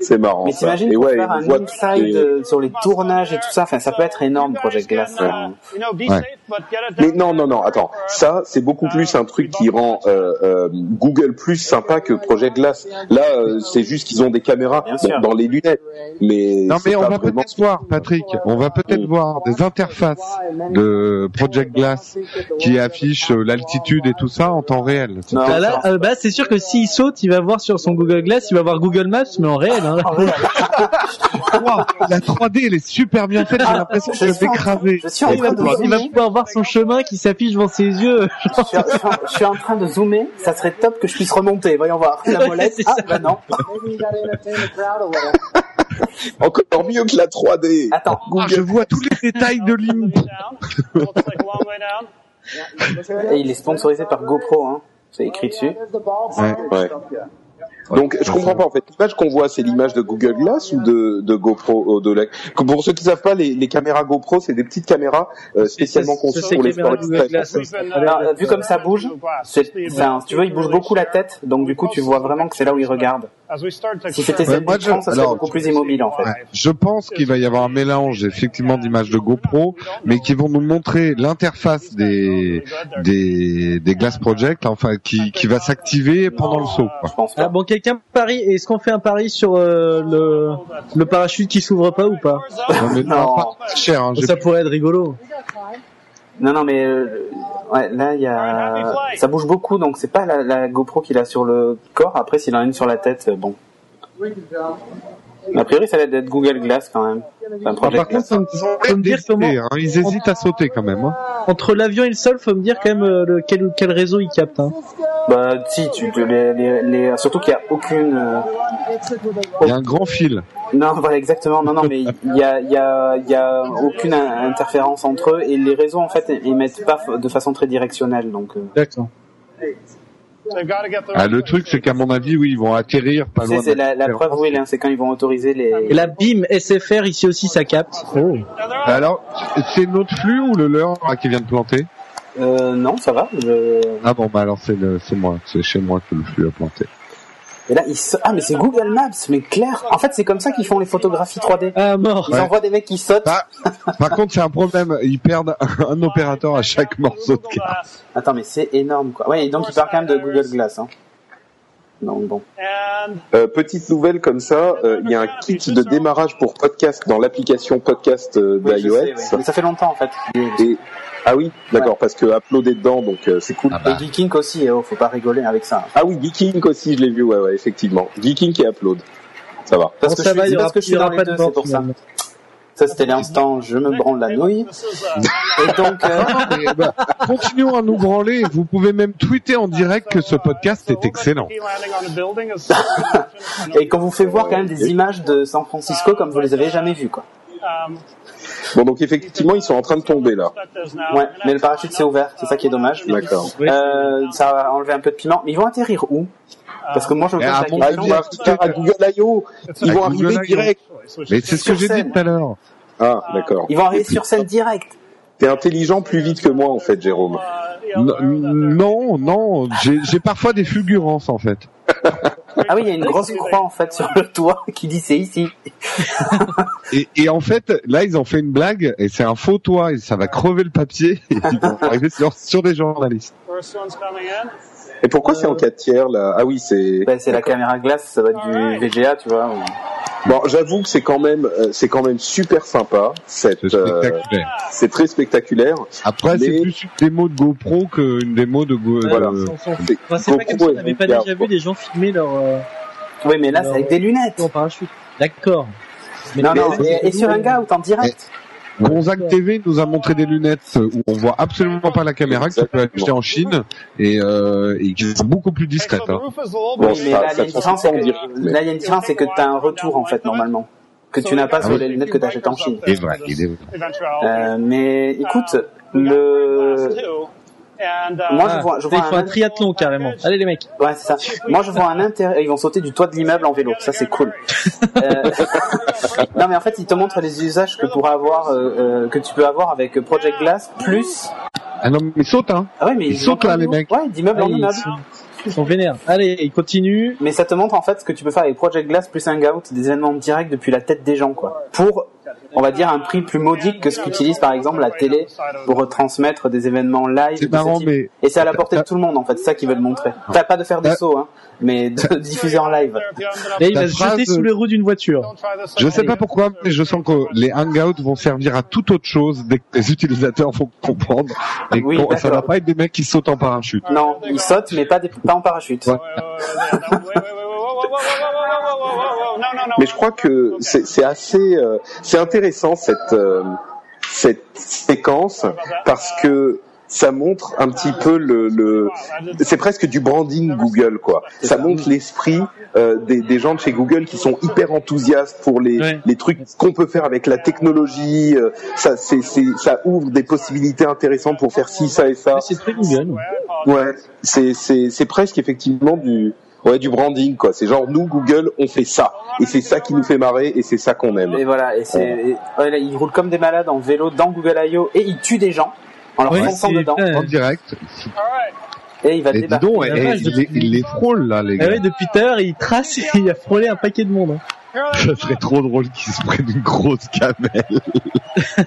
C'est marrant. Mais t'imagines ouais, faire on un voit inside les- euh, sur les tournages et tout ça, enfin ça peut être énorme Project Glass. uh, Ouais. it Mais non, non, non, attends. Ça, c'est beaucoup plus un truc qui rend euh, euh, Google plus sympa que Project Glass. Là, euh, c'est juste qu'ils ont des caméras dans les lunettes. Mais Non mais on va vraiment- peut-être voir, Patrick, on va peut-être Mm. voir des interfaces de Project Glass qui affichent euh, l'altitude et tout ça en temps réel. C'est Non. Bah là, euh, bah c'est sûr que s'il saute, il va voir sur son Google Glass, il va voir Google Maps, mais en réel. Hein. Ah [laughs] Wow, la 3D, elle est super bien faite, j'ai l'impression que je vais m'écraser. je suis en Il va, train de pouvoir, il va zoomer. pouvoir voir son chemin qui s'affiche devant ses yeux. Je suis, je suis en- train de zoomer. Ça serait top que je puisse remonter. Voyons voir. La [laughs] molette. c'est Ah bah non. [laughs] Encore mieux que la 3D. Attends. Ah, je vois tous les détails de l'IM. Down. Looks like a long way down. Et il est sponsorisé par GoPro. Hein. C'est écrit dessus. Ouais. Ouais. Donc je comprends pas en fait. L'image qu'on voit, c'est l'image de Google Glass ou de, de GoPro euh, de la... Pour ceux qui savent pas, les, les caméras GoPro, c'est des petites caméras euh, spécialement conçues pour les sports euh, vu comme ça bouge, c'est, si tu veux, il bouge beaucoup la tête. Donc du coup, tu vois vraiment que c'est là où il regarde. As we start to Si c'était Ouais, cette moi, je- ça serait alors, beaucoup plus immobile en fait. Ouais. Je pense qu'il va y avoir un mélange effectivement d'images de GoPro, mais qui vont nous montrer l'interface des des des Glass Project, enfin qui qui va s'activer pendant le saut. quoi. Ah bon, quelqu'un parie. Est-ce qu'on fait un pari sur euh, le le parachute qui s'ouvre pas ou pas? Non, mais Non. pas cher. Hein, Ça pourrait être rigolo. Non, non, mais euh, ouais, là, il y a, ça bouge beaucoup, donc c'est pas la, la GoPro qu'il a sur le corps. Après, s'il en a une sur la tête, euh, bon. A priori, ça va être Google Glass quand même. Enfin, par contre, Glass. ça me Faut me dire comment- hein, ils hésitent à sauter quand même. Hein. Entre l'avion et le sol, faut me dire quand même euh, le, quel quel réseau il capte. Hein. Bah, si, tu, tu- les, les, les- surtout qu'il y a aucune. euh, Il y a un grand fil. Non, voilà, exactement. Non, non, mais il y a, il y a, il y a aucune in- interférence entre eux et les réseaux en fait émettent pas de façon très directionnelle, donc. euh, D'accord. Ah, le truc, c'est qu'à mon avis, oui, ils vont atterrir pas loin. c'est la, la preuve, oui, c'est quand ils vont autoriser les. Et la BIM SFR ici aussi ça capte. Oh. Alors, c'est notre flux ou le leur ah, qui vient de planter Euh, non, ça va. Je... Ah bon, bah alors c'est le, c'est moi, c'est chez moi que le flux a planté. Et là, ils se- ah, mais c'est Google Maps, mais clair. En fait, c'est comme ça qu'ils font les photographies 3D. Ah mort. Ils Ouais. envoient des mecs qui sautent. Bah, par contre, c'est un problème. Ils perdent un, opérateur à chaque morceau de carte. Attends, mais c'est énorme, quoi. Ouais, et donc ils parlent quand même de Google Glass, hein. Donc bon. And Euh, petite nouvelle comme ça, euh, il y a un kit de démarrage pour podcast dans l'application podcast euh, d'iOS. ouais. Mais ça fait longtemps, en fait. Et ah oui, d'accord, parce que uploadé dedans, donc euh, c'est cool. Ah bah. et Geeking aussi, eh oh, faut pas rigoler avec ça. Ah oui, Geeking aussi, je l'ai vu, ouais, ouais, effectivement. Geeking et upload, ça va. Parce Bon, que ça je va, suis, parce que je suis dans les pas deux, de c'est pour ça. Ça, c'était l'instant, je me branle la nouille. Et donc, euh, Mais, bah, continuons à nous branler. Vous pouvez même tweeter en direct que ce podcast est excellent. [laughs] et qu'on vous fait voir quand même des images de San Francisco comme vous les avez jamais vues, quoi. Bon, donc effectivement, ils sont en train de tomber là. Ouais, mais le parachute s'est ouvert, c'est ça qui est dommage. D'accord. Euh, ça va enlever un peu de piment. Mais ils vont atterrir où? Parce que moi, je me pose la Ah, question. ils vont arriver à Google I.O. Ils vont arriver direct. Mais c'est ce que j'ai dit tout à l'heure. Ah, d'accord. Ils vont arriver sur scène direct. T'es intelligent plus vite que moi, en fait, Jérôme. Non, non, j'ai j'ai parfois des fulgurances en fait. Ah oui, il y a une grosse croix en fait sur le toit qui dit c'est ici. [laughs] Et, et en fait, là, ils ont fait une blague et c'est un faux toit et ça va crever le papier et ils vont arriver sur, sur des journalistes. Et pourquoi c'est en 4 tiers là? Ah oui, c'est. Ben, c'est la caméra glace, ça va être du VGA, tu vois. ou- Bon, j'avoue que c'est quand même, euh, c'est quand même super sympa. Cette, C'est euh, spectaculaire. c'est très spectaculaire. Après, c'est plus une démo de GoPro qu'une démo de Go. Voilà. Enfin, c'est pas comme GoPro si on n'avait pas déjà vu des gens filmer leur, euh, Oui, mais là, c'est avec des lunettes. en parachute. D'accord. Mais Non, mais- non, et, et sur un Hangout en direct. Gonzague TV nous a montré des lunettes où on voit absolument pas la caméra que tu peux acheter en Chine et, euh, et qui sont beaucoup plus discrètes. hein. Bon, mais ça- là, il y a une différence, c'est que, direct, mais- là, il y a une différence, c'est que tu as un retour, en fait, normalement. Que tu n'as pas sur les lunettes que tu achètes en Chine. Il est vrai, il est vrai. Euh, mais écoute, le, moi, je vois, je Ils vois font un, un triathlon carrément. Allez les mecs. ouais, c'est ça. Moi, je vois un intérêt, ils vont sauter du toit de l'immeuble en vélo. Ça, c'est cool. Euh, [laughs] non, mais en fait, ils te montrent les usages que pourra avoir, euh, euh, que tu peux avoir avec Project Glass plus, Ah non, mais saute, hein. ah ouais, mais Ils sautent, là, les mecs. Ouais, d'immeuble en ils, immeuble. sont, ils sont vénères. Allez, ils continuent. Mais ça te montre en fait ce que tu peux faire avec Project Glass plus Hangout, des événements directs depuis la tête des gens, quoi. Pour, on va dire, un prix plus modique que ce qu'utilise par exemple la télé pour retransmettre des événements live. C'est marrant, type. mais Et c'est à la portée de tout le monde en fait, c'est ça qu'ils veulent montrer. Enfin, pas de faire des Euh, sauts, hein, mais de diffuser en live. Là, il va se phrase- jeter sous les roues d'une voiture. je sais pas pourquoi, mais je sens que les hangouts vont servir à toute autre chose dès que les utilisateurs vont comprendre. Et Oui, ça va pas être des mecs qui sautent en parachute. Non, ils sautent, mais pas, des, pas en parachute. Ouais. Mais je crois que c'est c'est assez, euh, c'est intéressant cette euh, cette séquence parce que ça montre un petit peu le, le c'est presque du branding Google quoi. Ça montre l'esprit euh, des, des gens de chez Google qui sont hyper enthousiastes pour les, Ouais. les trucs qu'on peut faire avec la technologie. euh, ça c'est c'est- ça ouvre des possibilités intéressantes pour faire ci ça et ça. C'est très Google. Ouais, c'est c'est c'est presque effectivement du ouais du branding quoi. C'est genre nous Google on fait ça et c'est ça qui nous fait marrer et c'est ça qu'on aime. Et voilà, et c'est, et- ouais, là, ils roulent comme des malades en vélo dans Google I.O. et ils tuent des gens en leur Oui, fonçant c'est- dedans. En direct. Et il va Et dis débarquer. donc, la eh, vache, il, les, il les frôle là, les Ah gars. ouais, depuis tout à l'heure, il trace et [laughs] il a frôlé un paquet de monde. hein. [laughs] Ça serait trop drôle qu'ils se prennent une grosse gamelle. [laughs]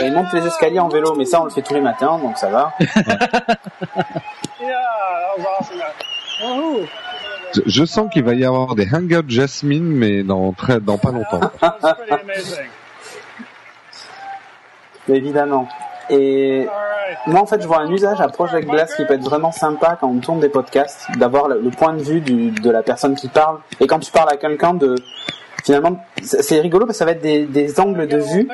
Et ils montent les escaliers en vélo, mais ça on le fait tous les matins, donc ça va. Je, sens qu'il va y avoir des hangouts Jasmine, mais dans très, dans pas longtemps. [laughs] Évidemment. Et moi en fait je vois un usage à Project Glass qui peut être vraiment sympa quand on tourne des podcasts, d'avoir le, le point de vue du, de la personne qui parle. Et quand tu parles à quelqu'un de... Finalement, c'est rigolo parce que ça va être des, des angles de vue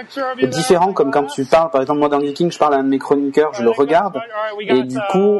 différents comme quand tu parles, par exemple moi dans Geeking, je parle à un de mes chroniqueurs, je le regarde, et du coup,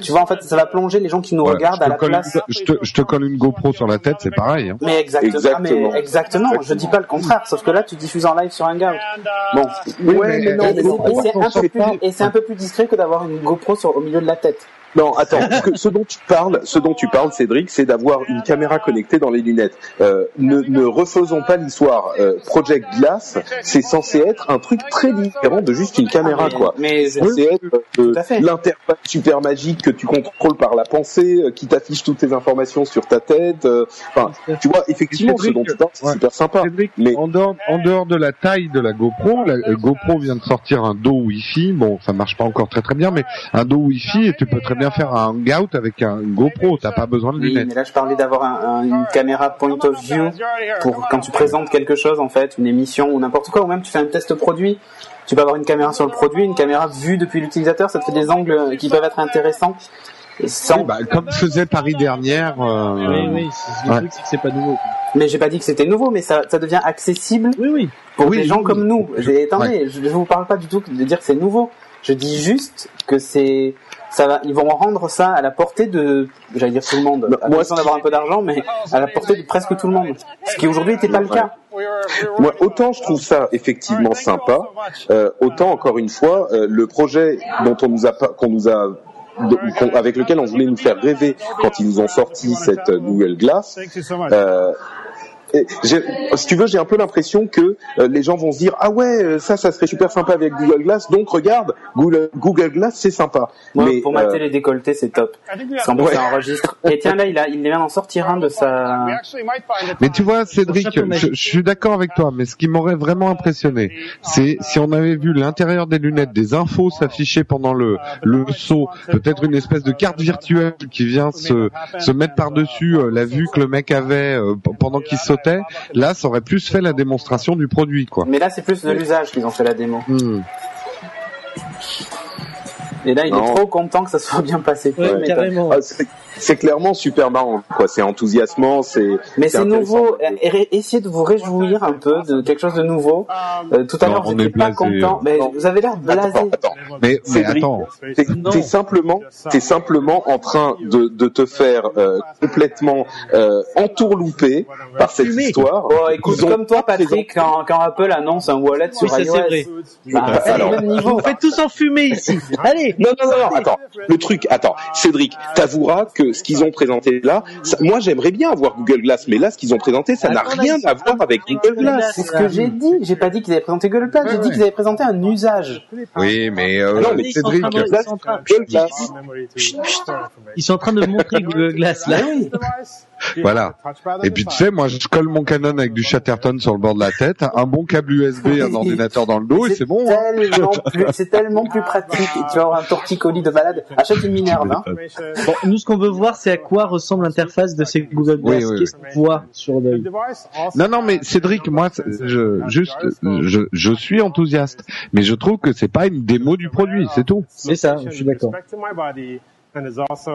tu vois en fait ça va plonger les gens qui nous Ouais, regardent à la place. une, je, te, je te colle une GoPro sur la tête, c'est pareil. Hein. Mais exactement, Exactement. mais exactement, je dis pas le contraire, sauf que là tu diffuses en live sur Hangout. And, uh, Bon, Oui, Ouais, mais, mais non, c'est- un s'en peu plus, parle. et c'est un peu plus discret que d'avoir une GoPro sur, au milieu de la tête. Non, attends. ce, que- ce dont tu parles, ce dont tu parles, Cédric, c'est d'avoir une caméra connectée dans les lunettes. Euh, ne, ne refaisons pas l'histoire. Euh, Project Glass, c'est censé être un truc très différent de juste une caméra, mais, quoi. mais C'est censé être euh, l'interface super magique que tu contrôles par la pensée, euh, qui t'affiche toutes tes informations sur ta tête. euh, Enfin, tu vois, effectivement, ce dont tu parles, c'est ouais. super sympa. Cédric, Mais en, dehors, en dehors de la taille de la GoPro, la euh, GoPro vient de sortir un dos Wi-Fi. Bon, ça marche pas encore très très bien, mais un dos Wi-Fi et tu peux très bien faire un hangout avec un GoPro. T'as pas besoin de oui, lunettes. mais là je parlais d'avoir un- un- une caméra point of view pour quand tu présentes quelque chose en fait, une émission ou n'importe quoi, ou même tu fais un test produit. Tu peux avoir une caméra sur le produit, une caméra vue depuis l'utilisateur, ça te fait des angles qui peuvent être intéressants. Sans... Oui, bah, comme faisait Paris dernière. euh, Oui, oui, c'est- ouais. truc, c'est que c'est pas nouveau. Mais j'ai pas dit que c'était nouveau, mais ça, ça devient accessible Oui, oui. pour Oui, des gens oui, comme nous. J'ai attendez, je, je vous parle pas du tout de dire que c'est nouveau. Je dis juste que c'est ça va, ils vont rendre ça à la portée de, j'allais dire tout le monde, à moi, condition d'avoir un peu d'argent, mais à la portée de presque tout le monde. Ce qui aujourd'hui n'était pas le cas. Moi, autant je trouve ça effectivement sympa, euh, autant encore une fois, euh, le projet dont on nous a pas- qu'on nous a de- avec lequel on voulait nous faire rêver quand ils nous ont sorti cette euh, Google Glass, Thank you so much. euh, si tu veux, j'ai un peu l'impression que euh, les gens vont se dire ah ouais, euh, ça, ça serait super sympa avec Google Glass. Donc regarde, Google, Google Glass, c'est sympa. Mais pour euh, mater les décolletés, c'est top. Parce qu'en plus, Ouais. ça enregistre. Et tiens, là, il, a, il vient d'en sortir un de sa... Mais tu vois, Cédric, je, je suis d'accord avec toi, mais ce qui m'aurait vraiment impressionné, c'est si on avait vu l'intérieur des lunettes, des infos s'afficher pendant le, le saut, peut-être une espèce de carte virtuelle qui vient se, se mettre par-dessus euh, la vue que le mec avait euh, pendant qu'il Là, ça aurait plus fait la démonstration du produit, quoi. Mais là, c'est plus de l'usage qu'ils ont fait la démo. Hmm. Et là, il Non. est trop content que ça soit bien passé. Ouais, carrément. ah, c'est- clairement super marrant, quoi. C'est enthousiasmant, c'est. Mais c'est nouveau. Et- Essayez de vous réjouir un peu de quelque chose de nouveau. Euh, tout à l'heure, vous n'étiez est pas content. euh. Mais vous avez l'air blasé. Attends, attends. Mais, mais attends, T'es simplement, t'es simplement en train de, de te faire euh, complètement euh, entourlouper par cette histoire. Bon, écoute, comme toi, pas Patrick, quand, quand Apple annonce un wallet sur Oui, c'est iOS, vrai. bah, c'est Alors. le même niveau. Vous faites tous en fumée ici. Allez. Non, non, non, non, attends. Le truc, attends. Cédric, t'avoueras que ce qu'ils ont présenté là, ça- moi j'aimerais bien avoir Google Glass, mais là ce qu'ils ont présenté, ça n'a rien à voir avec Google Glass. C'est ce que j'ai dit. J'ai pas dit qu'ils avaient présenté Google Glass. J'ai dit qu'ils avaient présenté un usage. oui, mais, euh, Non, mais Cédric, train de- ils sont en train- Google Glass. Ils sont en train de montrer [laughs] Google Glass là. Voilà. Et puis tu sais, moi je colle mon Canon avec du Chatterton sur le bord de la tête, un bon câble USB, un ordinateur dans le dos et c'est bon. hein. Tellement plus, c'est tellement plus pratique. Et tu vas avoir un torticolis de malade. Achète une Minerve. Hein. Bon, nous ce qu'on veut voir c'est à quoi ressemble l'interface de ces Google Glass. Oui, oui, Qu'est-ce qu'on voit sur l'œil Non, non, mais Cédric, moi, je, juste, je, je suis enthousiaste, mais je trouve que c'est pas une démo du produit, c'est tout. C'est ça, je suis d'accord.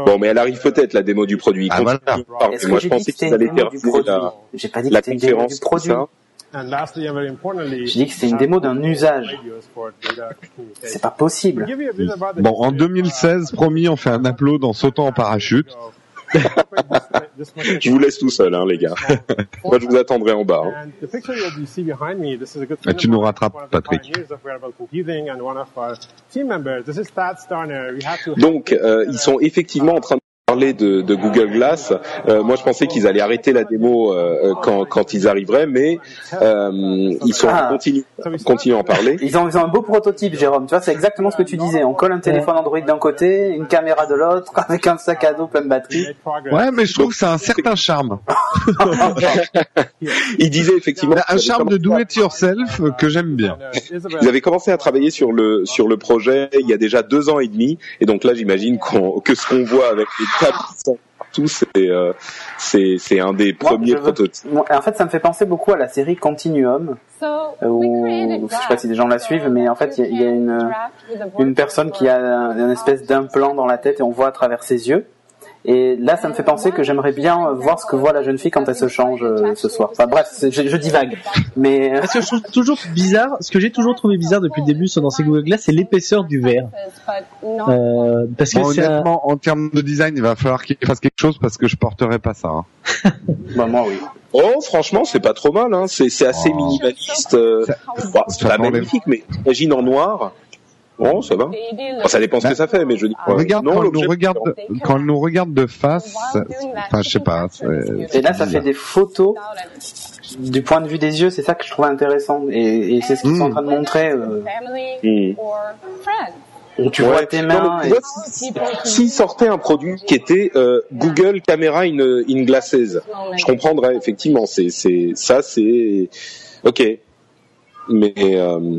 Bon, mais elle arrive peut-être la démo du produit. Ah, voilà. Moi que je pensais que qu'ils allaient produit la, J'ai pas dit que la c'était une démo du produit. ça? J'ai dit que c'était une démo d'un usage. C'est pas possible. Bon, en 2016, promis, on fait un upload en sautant en parachute. Je vous laisse tout seul, hein, les gars. [laughs] Moi, je vous attendrai en bas. hein. Ah, tu nous rattrapes, Patrick. Donc, euh, ils sont effectivement en train de de, de Google Glass. Euh, moi, je pensais qu'ils allaient arrêter la démo euh, quand, quand ils arriveraient, mais euh, ils sont Ah. continuent continuent à en parler. Ils ont, ils ont un beau prototype, Jérôme. Tu vois, c'est exactement ce que tu disais. On colle un téléphone Android d'un côté, une caméra de l'autre, [laughs] avec un sac à dos plein de batterie. Ouais, mais je trouve que c'est un certain charme. [laughs] Ils disaient effectivement Un charme de do it yourself euh, que j'aime bien. Ils avaient commencé à travailler sur le sur le projet il y a déjà deux ans et demi, et donc là, j'imagine que ce qu'on voit avec les partout, c'est euh, c'est c'est un des premiers veux- prototypes. En fait, ça me fait penser beaucoup à la série Continuum, euh, où je sais pas si des gens la suivent, mais en fait, il y a- il y, a une une personne qui a un, une espèce d'implant dans la tête et on voit à travers ses yeux. Et là, ça me fait penser que j'aimerais bien voir ce que voit la jeune fille quand elle se change euh, ce soir. Enfin bref, je, je divague. Mais euh, Ce que je trouve toujours bizarre, ce que j'ai toujours trouvé bizarre depuis le début sur- dans ces Google Glass, c'est l'épaisseur du verre. Euh, parce que Bon, un- honnêtement, en termes de design, il va falloir qu'il fasse quelque chose parce que je porterai pas ça. hein. [laughs] bah, moi oui. Oh, franchement, c'est pas trop mal. Hein. C'est assez Oh. minimaliste. Euh, c'est pas magnifique, mais imagine en noir. Bon, ça va. Ça dépend ce que ça fait, mais je dis. Bah, Regarde non, quand elle nous regarde, quand elle nous regarde de face. Enfin, je sais pas. Et là, ça fait des photos du point de vue des yeux. C'est ça que je trouve intéressant. Et, et c'est ce qu'ils sont en train de montrer. euh, Hmm. tu Ouais. vois tes mains. et- tu vois, si- S'ils sortaient un produit qui était euh, Google Camera in, in Glasses, je comprendrais effectivement. C'est c'est ça, c'est ok. Mais euh,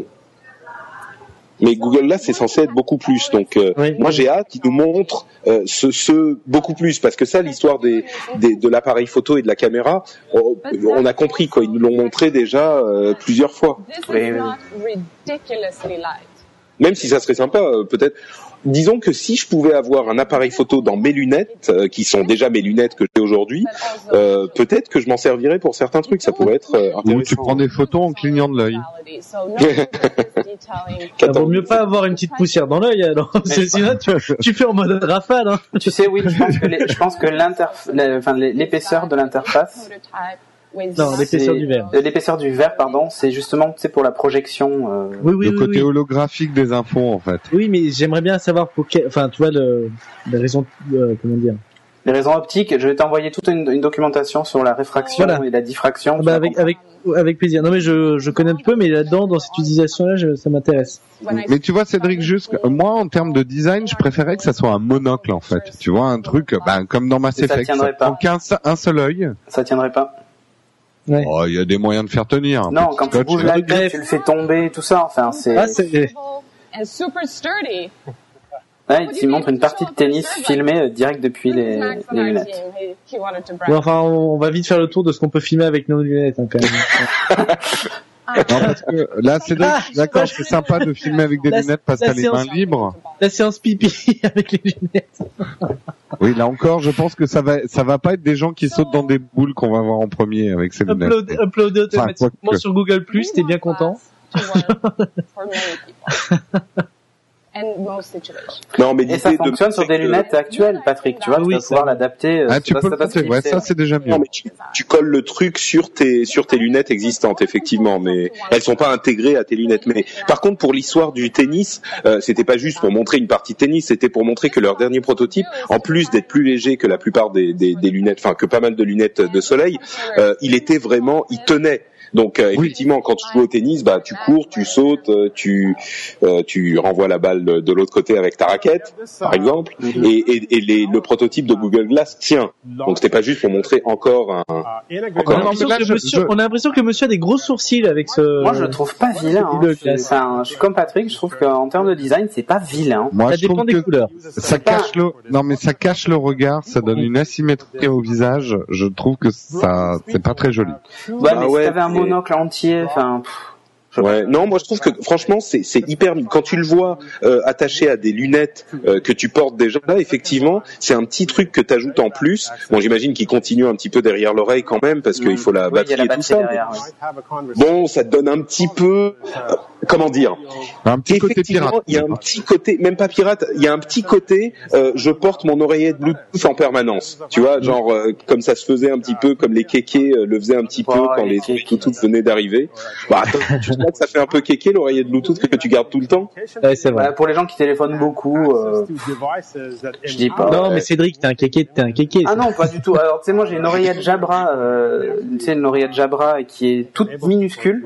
mais Google là, c'est censé être beaucoup plus. Donc euh, Oui. moi, j'ai hâte qu'ils nous montrent euh, ce, ce beaucoup plus parce que ça, l'histoire des, des de l'appareil photo et de la caméra, on, on a compris quoi. Ils nous l'ont montré déjà euh, plusieurs fois. Oui, oui. Même si ça serait sympa, euh, peut-être. Disons que si je pouvais avoir un appareil photo dans mes lunettes, euh, qui sont déjà mes lunettes que j'ai aujourd'hui, euh, peut-être que je m'en servirais pour certains trucs. Ça pourrait être euh, Ou tu prends des photos en clignant de l'œil. [laughs] ça vaut mieux pas avoir une petite poussière dans l'œil, alors. [laughs] Sinon, tu, tu fais en mode rafale, hein. Tu sais, oui, je pense que enfin, l'épaisseur de l'interface. Non, l'épaisseur du verre. euh, L'épaisseur du verre, pardon, c'est justement, tu sais, pour la projection. euh, Oui, oui, le oui, côté oui. holographique des infos, en fait. Oui, mais j'aimerais bien savoir pour quel, enfin, tu vois, le, la raison, euh, comment dire, Les raisons optiques, je vais t'envoyer toute une, une documentation sur la réfraction Voilà. et la diffraction. Ah bah avec avec avec plaisir. Non mais je je connais un peu, mais là-dedans dans cette utilisation-là, ça m'intéresse. Mais tu vois, Cédric, juste, moi, en termes de design, je préférais que ça soit un monocle, en fait. Tu vois, un truc, ben, comme dans Mass Et ça Effect, tiendrait pas. qu'un se- un seul œil. Ça tiendrait pas. Oh, il y a des moyens de faire tenir. un Non, quand tu bouges la tête, tu le fais tomber, tout ça. Enfin, c'est. Ah. Ouais, il montre une partie de tennis filmée euh, direct depuis les, lunettes. Ouais, enfin, on on va vite faire le tour de ce qu'on peut filmer avec nos lunettes, hein, quand même. [laughs] Non, parce que là, Cédric, Ah, d'accord, c'est sympa de filmer avec des La- lunettes parce que les mains séance- libres. La séance pipi [laughs] avec les lunettes. Oui, là encore, je pense que ça va, ça va pas être des gens qui sautent dans des boules qu'on va voir en premier avec ces lunettes. Upload, uploadé Enfin, automatiquement quoique. sur Google Plus, t'es bien content. [laughs] and most situations. Non, mais Et ça l'idée de fonctionne sur des lunettes actuelles, Patrick. Tu vois, tu vas pouvoir l'adapter. euh, Ah, ça tu va- peux ça le va se monter. Ouais, fixer. ça, c'est déjà mieux. Non, mais tu, tu colles le truc sur tes sur tes lunettes existantes effectivement, mais elles sont pas intégrées à tes lunettes. Mais par contre, pour l'histoire du tennis, euh, c'était pas juste pour montrer une partie de tennis, c'était pour montrer que leur dernier prototype, en plus d'être plus léger que la plupart des, des, des lunettes, enfin que pas mal de lunettes de soleil, euh, il était vraiment, il tenait. Donc euh, effectivement, quand tu joues au tennis, bah tu cours, tu sautes, euh, tu euh, tu renvoies la balle de, de l'autre côté avec ta raquette, par exemple, et, et, et les, le prototype de Google Glass tient. Donc c'était pas juste pour montrer encore un. On a Encore un l'impression que, monsieur, on a l'impression que monsieur a des gros sourcils avec ce. Moi, je le trouve pas vilain. hein. Je, enfin, je suis comme Patrick. Je trouve qu'en termes de design, c'est pas vilain. Moi, Ça je dépend des que couleurs. ça cache le, non, mais ça cache le regard, ça donne une asymétrie au visage. Je trouve que ça, c'est pas très joli. Ouais, Bah mais ouais, si monocle entier, enfin. pff, Ouais, non, moi je trouve que franchement c'est c'est hyper quand tu le vois euh, attaché à des lunettes euh, que tu portes déjà là, effectivement, c'est un petit truc que tu ajoutes en plus. Bon, j'imagine qu'il continue un petit peu derrière l'oreille quand même parce qu'il faut la oui, il y a batterie la et tout batterie ça. derrière. ouais. Bon, ça te donne un petit peu euh, comment dire? Un petit côté Effectivement, pirate. il y a un petit côté, même pas pirate, il y a un petit côté, euh, je porte mon oreillette Bluetooth en permanence. Tu vois, genre euh, comme ça se faisait un petit peu, comme les kékés euh, le faisaient un petit peu quand les. Bluetooth venaient d'arriver. Bah attends, tu [laughs] que ça fait un peu kéké l'oreillette Bluetooth que tu gardes tout le temps Ouais, c'est vrai. Voilà, pour les gens qui téléphonent beaucoup, euh, je dis pas. Non, mais Cédric, t'es un kéké, t'es un kéké. Ah non, pas du tout. Alors, tu sais, moi, j'ai une oreillette Jabra, euh, tu sais, une oreillette Jabra qui est toute minuscule.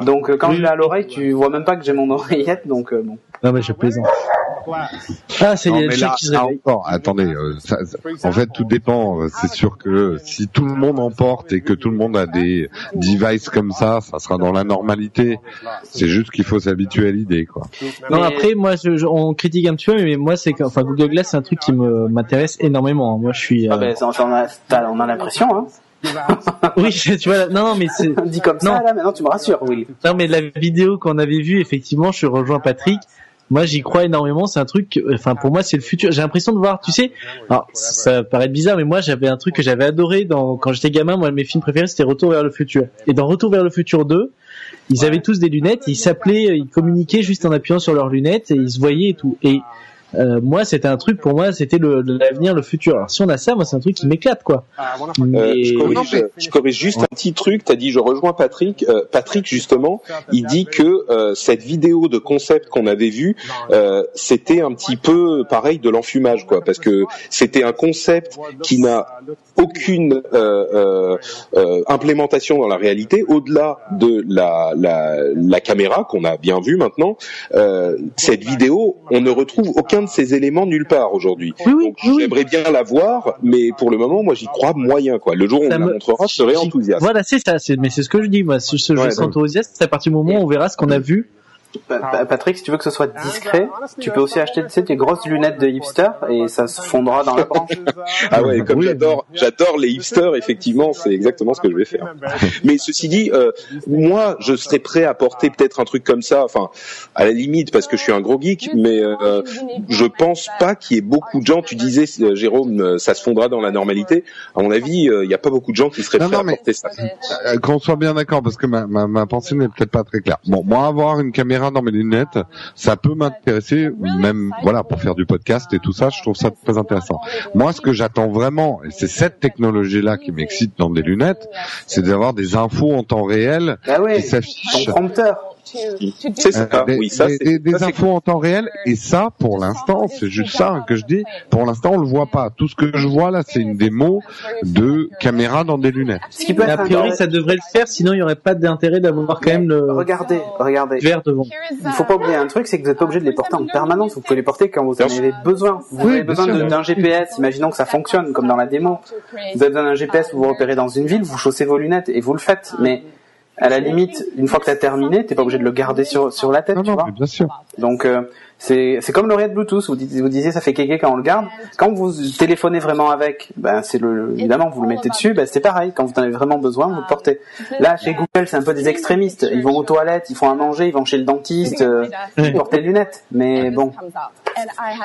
Donc, euh, quand je l'ai à l'oreille, tu vois même pas que j'ai mon oreillette, donc euh, bon. Non, mais je plaisante. Ah, c'est les là, qui se là réveillent. encore, attendez, euh, ça- en fait, tout dépend. Euh, C'est sûr que si tout le monde en porte et que tout le monde a des devices comme ça, ça sera dans la normalité. C'est juste qu'il faut s'habituer à l'idée, quoi. Non, après, moi, je, je- on critique un petit peu, mais moi, c'est que, enfin, Google Glass, c'est un truc qui me m'intéresse énormément. Moi, je suis. Ah ben, ça, on a, on a l'impression, hein. [laughs] Oui, tu vois, non, non, mais c'est. [laughs] Dit comme Non. ça, là, maintenant, tu me rassures, oui. Non, mais la vidéo qu'on avait vue, effectivement, je rejoins Patrick. Moi, j'y crois énormément. C'est un truc. Enfin, pour moi, c'est le futur. J'ai l'impression de voir. Tu sais, alors ça va paraître bizarre, mais moi, j'avais un truc que j'avais adoré dans quand j'étais gamin. Moi, mes films préférés, c'était Retour vers le futur. Et dans Retour vers le futur 2, ils avaient tous des lunettes. Ils s'appelaient, ils communiquaient juste en appuyant sur leurs lunettes et ils se voyaient et tout. Et euh, moi, c'était un truc pour moi, c'était l'avenir, le futur. Alors, si on a ça, moi, c'est un truc qui m'éclate, quoi. Euh, Mais- je, corrige, je corrige juste un petit truc. T'as dit, je rejoins Patrick. Euh, Patrick justement, il dit que euh, cette vidéo de concept qu'on avait vue, euh, c'était un petit peu pareil de l'enfumage, quoi, parce que c'était un concept qui n'a aucune euh, euh, euh, implémentation dans la réalité, au-delà de la, la, la caméra qu'on a bien vue maintenant. Euh, cette vidéo, on ne retrouve aucun de ces éléments nulle part aujourd'hui. Donc j'aimerais bien la voir, mais pour le moment, moi j'y crois moyen, quoi. Le jour où on me la montrera, je serai enthousiaste. Voilà, c'est ça. Mais c'est ce que je dis, moi. Ouais, je serai donc. enthousiaste, c'est à partir du moment où on verra ce qu'on a vu. Pa- Pa- Patrick, si tu veux que ce soit discret, tu peux aussi acheter tu sais, tes grosses lunettes de hipster et ça se fondra dans la [laughs] branche. Ah ouais, comme j'adore, j'adore les hipsters, effectivement, c'est exactement ce que je vais faire. [laughs] Mais ceci dit, euh, moi, je serais prêt à porter peut-être un truc comme ça, enfin, à la limite, parce que je suis un gros geek, mais euh, je pense pas qu'il y ait beaucoup de gens. Tu disais, Jérôme, euh, ça se fondra dans la normalité. À mon avis, euh, il n'y a pas beaucoup de gens qui seraient prêts non, à mais- porter ça. Qu'on soit bien d'accord, parce que ma, ma, ma pensée n'est peut-être pas très claire. Bon, moi, avoir une caméra dans mes lunettes, ça peut m'intéresser, même, voilà, pour faire du podcast et tout ça, je trouve ça très intéressant. Moi, ce que j'attends vraiment, et c'est cette technologie-là qui m'excite dans des lunettes, c'est d'avoir des infos en temps réel Ah ouais, qui s'affichent. C'est ça, Euh, des, oui, ça, des- c'est- des- ça, infos en temps réel et ça pour l'instant c'est juste ça que je dis pour l'instant on le voit pas tout ce que je vois là c'est une démo de caméra dans des lunettes Ce qui peut a priori, ça devrait le faire, sinon il n'y aurait pas d'intérêt d'avoir quand même le Regardez, regardez. verre devant. Il faut pas oublier un truc, c'est que vous n'êtes pas obligé de les porter en permanence. Vous pouvez les porter quand vous en avez besoin. Vous Oui, avez besoin d'un GPS. Imaginons que ça fonctionne comme dans la démo. Vous avez besoin d'un GPS pour vous repérer dans une ville. Vous chaussez vos lunettes et vous le faites. Mais à la limite, une fois que t'as terminé, t'es pas obligé de le garder sur sur la tête, non tu non vois. mais bien sûr Donc euh, c'est c'est comme l'oreillette Bluetooth. Vous, vous disiez ça fait kéké quand on le garde. Quand vous téléphonez vraiment avec, ben c'est le évidemment vous le mettez dessus. Ben c'est pareil. Quand vous en avez vraiment besoin, vous le portez. Là chez Google c'est un peu des extrémistes. Ils vont aux toilettes, ils font à manger, ils vont chez le dentiste, euh, ils portent des lunettes. Mais bon.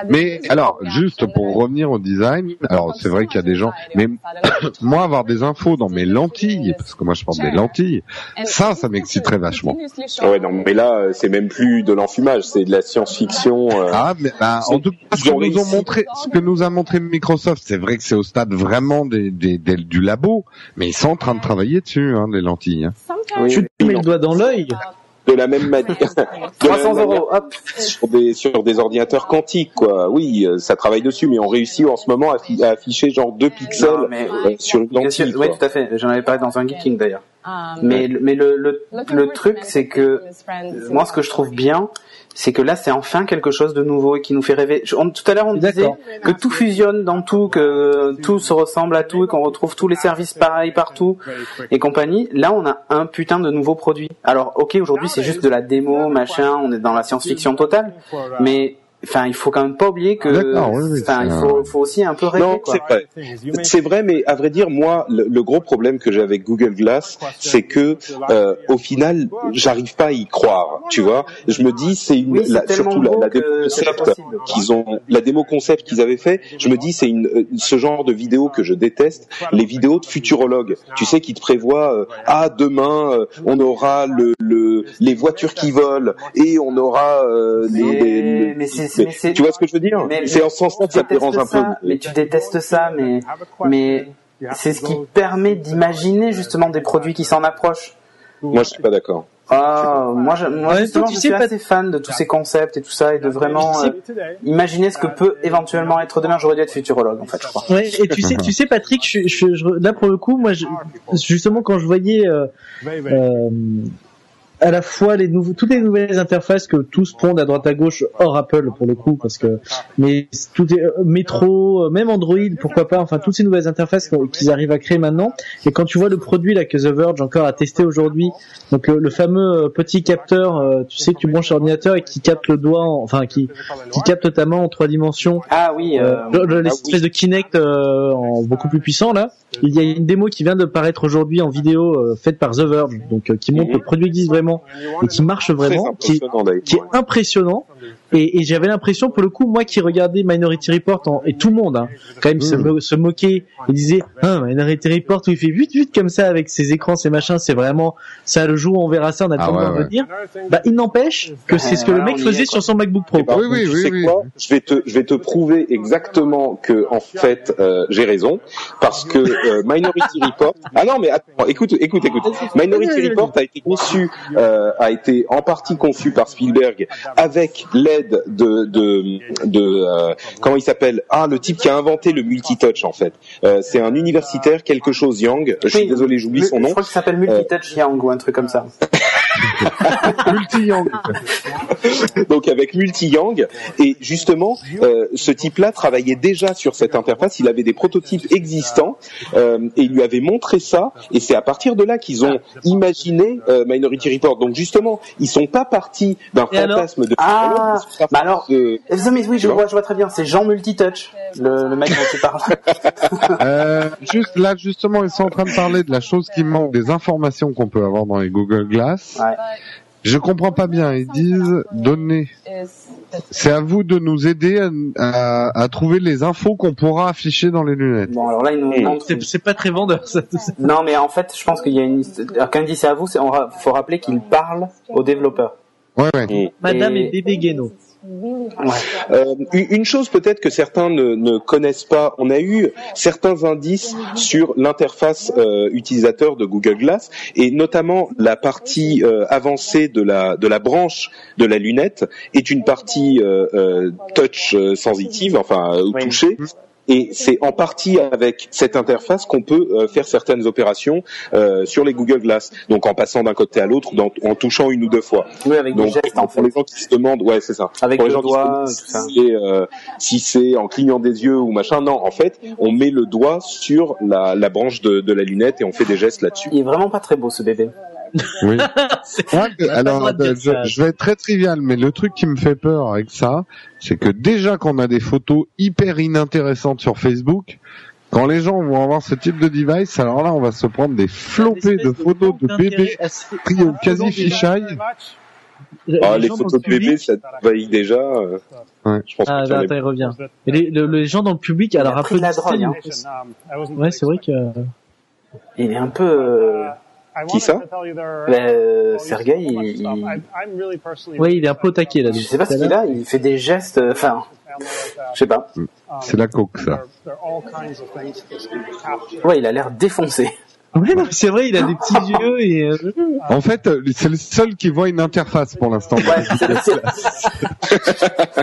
Mais alors juste pour revenir au design alors c'est vrai qu'il y a des gens mais [coughs] moi avoir des infos dans mes lentilles parce que moi je porte des lentilles ça ça m'exciterait vachement Ouais, non, mais là, c'est même plus de l'enfumage, c'est de la science-fiction. euh. Ah, mais bah, en tout cas, ce que nous ont montré, ce que nous a montré Microsoft, c'est vrai que c'est au stade vraiment des, des, des- du labo, mais ils sont en train de travailler dessus, hein, les lentilles. hein. Oui, Tu te mets le doigt dans l'œil. De la même manière. de la 300 même manière euros, hop. sur des sur des ordinateurs quantiques quoi. Oui, euh, ça travaille dessus, mais on réussit en ce moment à, affi- à afficher genre deux pixels Non, mais- euh, sur une Bien sûr, lentille. oui, tout à fait. J'en avais parlé dans un geeking d'ailleurs. Mais, le- mais le, le, le truc, c'est que moi, ce que je trouve bien, c'est que là, c'est enfin quelque chose de nouveau et qui nous fait rêver. Je- on- tout à l'heure, on disait que tout fusionne dans tout, que tout se ressemble à tout et qu'on retrouve tous les services pareils partout et compagnie. Là, on a un putain de nouveau produit. Alors, ok, aujourd'hui, c'est juste de la démo, machin, on est dans la science-fiction totale, mais enfin, il faut quand même pas oublier que, D'accord, oui, oui, enfin, il faut, faut aussi un peu rêver, Non, c'est vrai. C'est vrai, mais à vrai dire, moi, le, le gros problème que j'ai avec Google Glass, c'est que euh, au final, j'arrive pas à y croire. Tu vois, je me dis, c'est une, Oui, la- surtout la, la démo concept qu'ils ont, la démo concept qu'ils avaient fait. Je me dis, c'est une euh, ce genre de vidéo que je déteste, les vidéos de futurologues. Tu sais, qui te prévoient, euh, ah demain, euh, on aura le, le les voitures qui volent et on aura euh, les, Mais- les- mais c'est- mais- mais c'est- tu vois ce que je veux dire Mais- C'est en ce sens-là que ça tu me dérange un peu. Mais tu détestes ça, mais, mais c'est ce qui permet d'imaginer justement des produits qui s'en approchent. Moi, je suis pas d'accord. Ah, moi, je, moi justement, je sais suis pas- assez fan de tous ces concepts et tout ça et de vraiment euh, imaginer ce que peut éventuellement être demain. J'aurais dû être futurologue en fait, je crois. Ouais, et tu sais, tu sais, Patrick, je, je, je- là pour le coup, moi, je- justement, quand je voyais euh, euh, à la fois les nouveaux, toutes les nouvelles interfaces que tous pondent à droite à gauche, hors Apple pour le coup, parce que mais tout est euh, métro, euh, même Android, pourquoi pas, enfin toutes ces nouvelles interfaces qu'ils arrivent à créer maintenant. Et quand tu vois le produit là que The Verge encore a testé aujourd'hui, donc le, le fameux euh, petit capteur, euh, tu sais que tu branches l'ordinateur et qui capte le doigt, en- enfin qui qui capte ta main en trois dimensions. Ah oui, euh, Euh, le- l'espèce de Kinect euh, en beaucoup plus puissant là. Il y a une démo qui vient de paraître aujourd'hui en vidéo euh, faite par The Verge, donc euh, qui montre que le produit existe vraiment et qui marche vraiment, qui, est- impressionnant, d'ailleurs. qui est impressionnant. Et, et j'avais l'impression, pour le coup, moi qui regardais Minority Report en- et tout le monde, hein, quand même se, mo- se moquait et disait, ah, Minority Report où il fait vite vite comme ça avec ses écrans, ses machins, c'est vraiment ça le jour où on verra ça, on a Ah le temps ouais, de ouais. venir. Bah, il n'empêche que c'est ce que le mec faisait sur son MacBook Pro. Ben, Oui, oui, tu oui, sais oui. quoi? Je vais te, je vais te prouver exactement que en fait euh, j'ai raison parce que euh, Minority Report. [laughs] Ah non, mais attends, écoute, écoute, écoute. Minority Report a été conçu, euh, a été en partie conçu par Spielberg avec l'aide de, de, de euh, comment il s'appelle? Ah, le type qui a inventé le multitouch en fait. Euh, c'est un universitaire quelque chose Young. Je suis Oui, désolé, j'oublie son Je nom. crois qu'il s'appelle Multitouch Yang ou un truc comme ça. [laughs] [laughs] donc avec Multi-Yang. Et justement, euh, ce type-là travaillait déjà sur cette interface. Il avait des prototypes existants euh, et il lui avait montré ça. Et c'est à partir de là qu'ils ont imaginé euh, Minority Report. Donc justement, ils sont pas partis d'un fantasme de. Ah, bah alors, de- Eh, mais oui, je vois, je vois très bien. C'est Jean Multitouch, le, le mec dont tu parles. [laughs] Euh, juste là, justement, ils sont en train de parler de la chose qui manque, des informations qu'on peut avoir dans les Google Glass. Je comprends pas bien. Ils disent donner. C'est à vous de nous aider à, à- à trouver les infos qu'on pourra afficher dans les lunettes. Bon, alors là, nous montre. C'est c'est pas très vendeur ça. tout ça. Non, mais en fait, je pense qu'il y a une. Alors, quand il dit c'est à vous, c'est on ra- faut rappeler qu'il parle aux développeurs. Ouais, ouais. Madame Et- et bébé Guéno. Euh, une chose peut-être que certains ne, ne connaissent pas, on a eu certains indices sur l'interface euh, utilisateur de Google Glass et notamment la partie euh, avancée de la de la branche de la lunette est une partie touch sensitive, enfin euh, Oui. Et c'est en partie avec cette interface qu'on peut euh, faire certaines opérations euh, sur les Google Glass. Donc en passant d'un côté à l'autre, en touchant une ou deux fois. Oui, avec des gestes en pour fait. les gens qui se demandent, ouais, c'est ça. Avec pour les le gens qui se doigt, demandent tout si euh, si c'est en clignant des yeux ou machin, non. En fait, on met le doigt sur la, la branche de, de la lunette et on fait des gestes là-dessus. Il est vraiment pas très beau ce bébé. Oui. [laughs] Moi, alors, je, vais être très trivial, mais le truc qui me fait peur avec ça, c'est que déjà qu'on a des photos hyper inintéressantes sur Facebook, quand les gens vont avoir ce type de device, alors là, on va se prendre des flopées de photos de bébés pris au quasi fichaille. Ah, les photos le de bébé, public- ça envahit déjà. euh, Ouais. Je pense Ah, que bah, attends, il revient. Et les, le- les gens dans le public, alors a un peu de la drogue, hein. Ouais, c'est vrai que. Il est un peu. Qui ça euh, Sergei, il, il- Ouais, il est un peu au taquet là. je sais pas ce qu'il a. Il fait des gestes. euh, Enfin, je sais pas. C'est la coke, ça. Ouais, il a l'air défoncé. Ouais, non, c'est vrai, il a des petits [laughs] yeux et. euh, En fait, c'est le seul qui voit une interface pour l'instant. Ouais,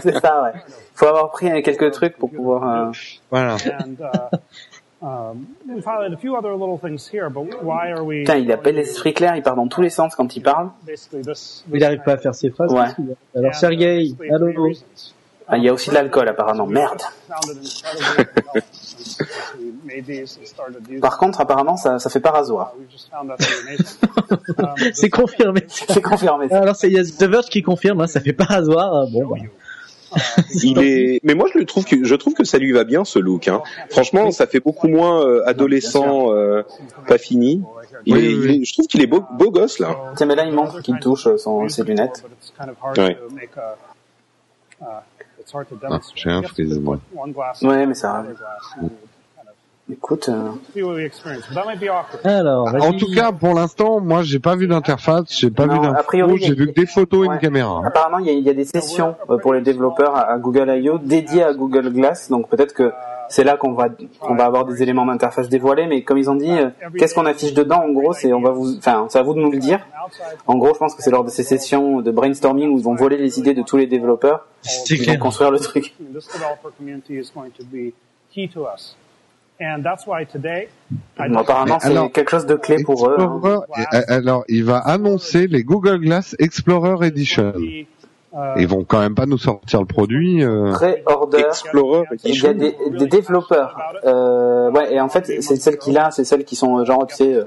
c'est [laughs] ça, ouais. Faut avoir pris quelques trucs pour pouvoir. euh, Voilà. [laughs] Um, we've highlighted a few other little things here, but why are we? Putain, il a pas l'esprit clair. Il part dans tous les sens quand il parle. Il arrive pas à faire ses phrases. Ouais. a Alors, Sergei, allô. Ah, il y a aussi de l'alcool apparemment. Merde. [laughs] Par contre, apparemment, ça, ça fait pas rasoir. [laughs] Um, C'est confirmé. C'est confirmé. Alors, c'est il y a The Verge qui confirme, hein, ça fait pas rasoir. hein, Bon, bah. Il est, mais moi je le trouve que je trouve que ça lui va bien ce look. Hein. Franchement, ça fait beaucoup moins euh, adolescent, euh, pas fini. Il Oui, est, oui, il est- je trouve qu'il est beau, beau gosse là. Tiens, mais là, il montre qu'il touche euh, son, ses lunettes. but it's kind of hard Ouais. to make a. Uh, it's hard to Ah, demonstrate. j'ai un put moi. One glass. Ouais, mais ça another glass and kind of Écoute, euh. Alors, En tout cas, pour l'instant, moi, j'ai pas vu d'interface, j'ai pas Non, vu a d'info, priori, j'ai vu que des photos et une caméra. apparemment, il y, a, il y a des sessions pour les développeurs à, Google I.O. dédiées à Google Glass. Donc peut-être que c'est là qu'on va on va avoir des éléments d'interface dévoilés. Mais comme ils ont dit, euh, qu'est-ce qu'on affiche dedans En gros, c'est on va vous, enfin, c'est à vous de nous le dire. En gros, je pense que c'est lors de ces sessions de brainstorming où ils vont voler les idées de tous les développeurs. Clair. construire le truc. And that's why today, I Bon, apparemment, c'est Alors, quelque chose de clé pour eux. hein. Et- alors, il va annoncer les Google Glass Explorer Edition. be, uh, Ils vont quand même pas nous sortir le produit. euh, Pré-order. Explorer Il y a des, des développeurs. Euh, ouais, et en fait, c'est celles qu'il a, c'est celles qui sont genre, tu sais, euh,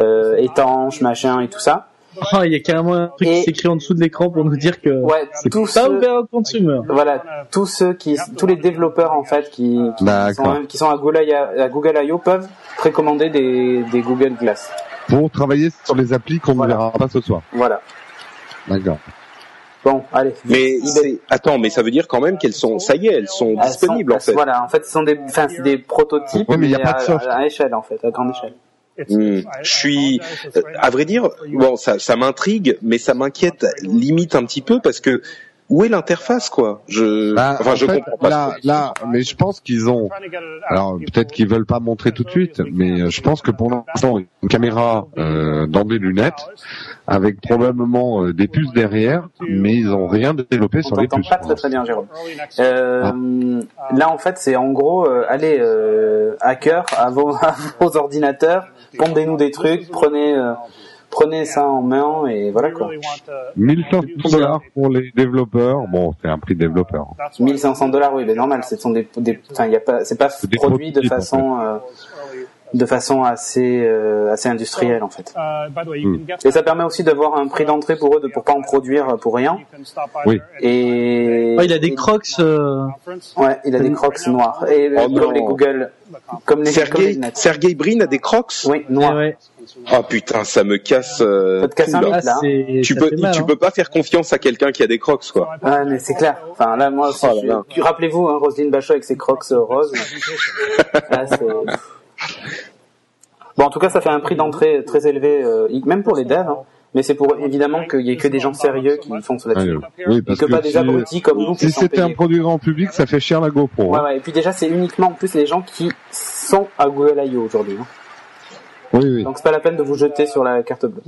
euh, étanches, machin et tout ça. Oh, il y a carrément un truc Et- qui s'écrit en dessous de l'écran pour nous dire que Ouais, c'est pas ceux, ouvert au consumer. voilà, tous ceux qui, tous les développeurs en fait qui, qui D'accord. sont, qui sont à Google, à Google I.O. peuvent précommander des, des Google Glass. pour travailler sur les applis qu'on Voilà. ne verra pas ce soir. Voilà. D'accord. Bon, allez. Mais attends, mais ça veut dire quand même qu'elles sont, ça y est, elles sont Elles disponibles sont- en fait. Voilà, en fait, ce sont des, enfin, c'est des prototypes, Ouais, mais y a mais pas de à échelle en fait, à grande échelle. Hmm. Je suis, euh, à vrai dire, bon, ça, ça m'intrigue, mais ça m'inquiète limite un petit peu parce que où est l'interface quoi? Je, Bah, enfin, en je fait, comprends pas. là, là, mais je pense qu'ils ont. Alors peut-être qu'ils veulent pas montrer tout de suite, mais je pense que pour l'instant une caméra euh, dans des lunettes avec probablement euh, des puces derrière, mais ils ont rien développé On sur les puces. pas très très bien, Jérôme. Euh, Là, en fait, c'est en gros, euh, allez, euh, hacker, à vos, [laughs] à vos ordinateurs, pondez-nous des trucs, prenez, euh, prenez ça en main et voilà quoi. really want to 1500 dollars pour les développeurs. Bon, c'est un prix de développeur. that's why 1500 dollars, oui, mais normal, ce sont des, des enfin, y a pas, c'est produit de en façon, de façon assez, euh, assez industrielle en fait. Uh, by the way, you can get Et ça permet aussi d'avoir un prix d'entrée pour eux, de pour pas en produire pour rien. Oui. there Et Ouais, il a des crocs. euh, ouais, il a des crocs noirs et Oh comme non. les Google, comme les, comme. Sergei Brin a des Crocs. Oui, eh noirs. ouais. Oh putain, ça me casse. euh, Ça te casse un là. mythe, Ah, là. c'est- Tu ça peux, mal, tu hein. peux pas faire confiance à quelqu'un qui a des Crocs quoi. Ah, mais c'est clair. Enfin, là, moi Oh là je- rappelez-vous, hein, Roselyne Bachot avec ses crocs euh, roses. Là, [laughs] c'est- Bon, en tout cas, ça fait un prix d'entrée très élevé, euh, même pour les devs. hein. Mais c'est pour évidemment qu'il y ait que des gens sérieux qui foncent là-dessus. Ah, oui, Et parce que, pas des si- abrutis comme nous qui Si c'était un produit grand public, ça fait cher la GoPro. Ouais, hein. ouais. Et puis déjà, c'est uniquement en plus les gens qui sont à Google I.O. aujourd'hui. hein. Oui, oui. Donc c'est pas la peine de vous jeter sur la carte bleue.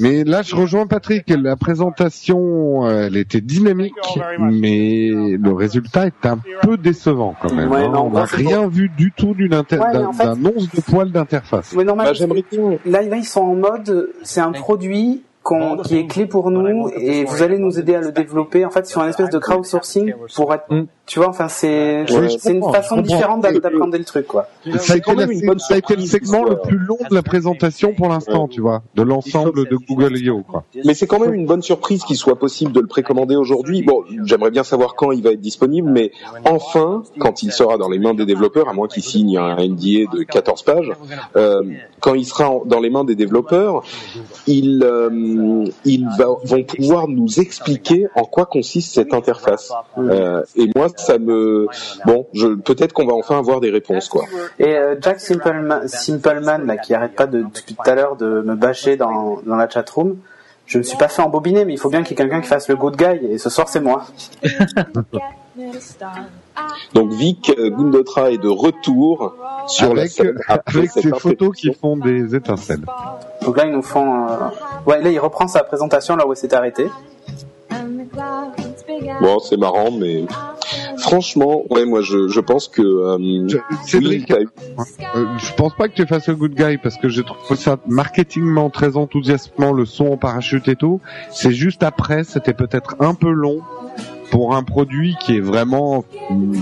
Mais là, je rejoins Patrick. La présentation, elle était dynamique, mais le résultat est un peu décevant quand même. Ouais, hein. non, On n'a c'est rien vu du tout d'une inter- Ouais, d'un en fait- d'un once de poil d'interface. Mais normal, Bah, j'aimerais bien. là, là, ils sont en mode, c'est un produit qui est clé pour nous et vous allez nous aider à le développer. En fait, sur un espèce de crowdsourcing pour être, tu vois, enfin, c'est, Ouais, je c'est une façon différente d'a- d'apprendre le truc, quoi. Ça a, C'est été quand la- même une bonne ça a été le surprise segment qu'il le plus long de la présentation pour l'instant, tu vois, de l'ensemble de Google I.O. Quoi. Mais c'est quand même une bonne surprise qu'il soit possible de le précommander aujourd'hui. Bon, j'aimerais bien savoir quand il va être disponible, mais enfin, quand il sera dans les mains des développeurs, à moins qu'ils signent un NDA de 14 pages, euh, quand il sera dans les mains des développeurs, ils, euh, ils va- vont pouvoir nous expliquer en quoi consiste cette interface. Euh, et moi, ça me, bon, je, peut-être qu'on va enfin avoir des réponses, quoi. Et euh, Jack Simpleman, Simpleman là, qui arrête pas de, depuis tout à l'heure de me bâcher dans, dans la chatroom, je me suis pas fait embobiner, mais il faut bien qu'il y ait quelqu'un qui fasse le good guy, et ce soir c'est moi. [laughs] Donc Vic euh, Gundotra est de retour sur la Avec, scène avec ces photos qui font des étincelles. Donc là, ils nous font... euh, Ouais, là, il reprend sa présentation là où il s'était arrêté. Bon, c'est marrant, mais franchement, ouais, moi, je, je pense que euh, Je- Cédric, oui, euh, je pense pas que tu fasses le good guy parce que j'ai trouvé ça marketingment très enthousiasmant, le son en parachute et tout. C'est juste après, c'était peut-être un peu long pour un produit qui est vraiment hum,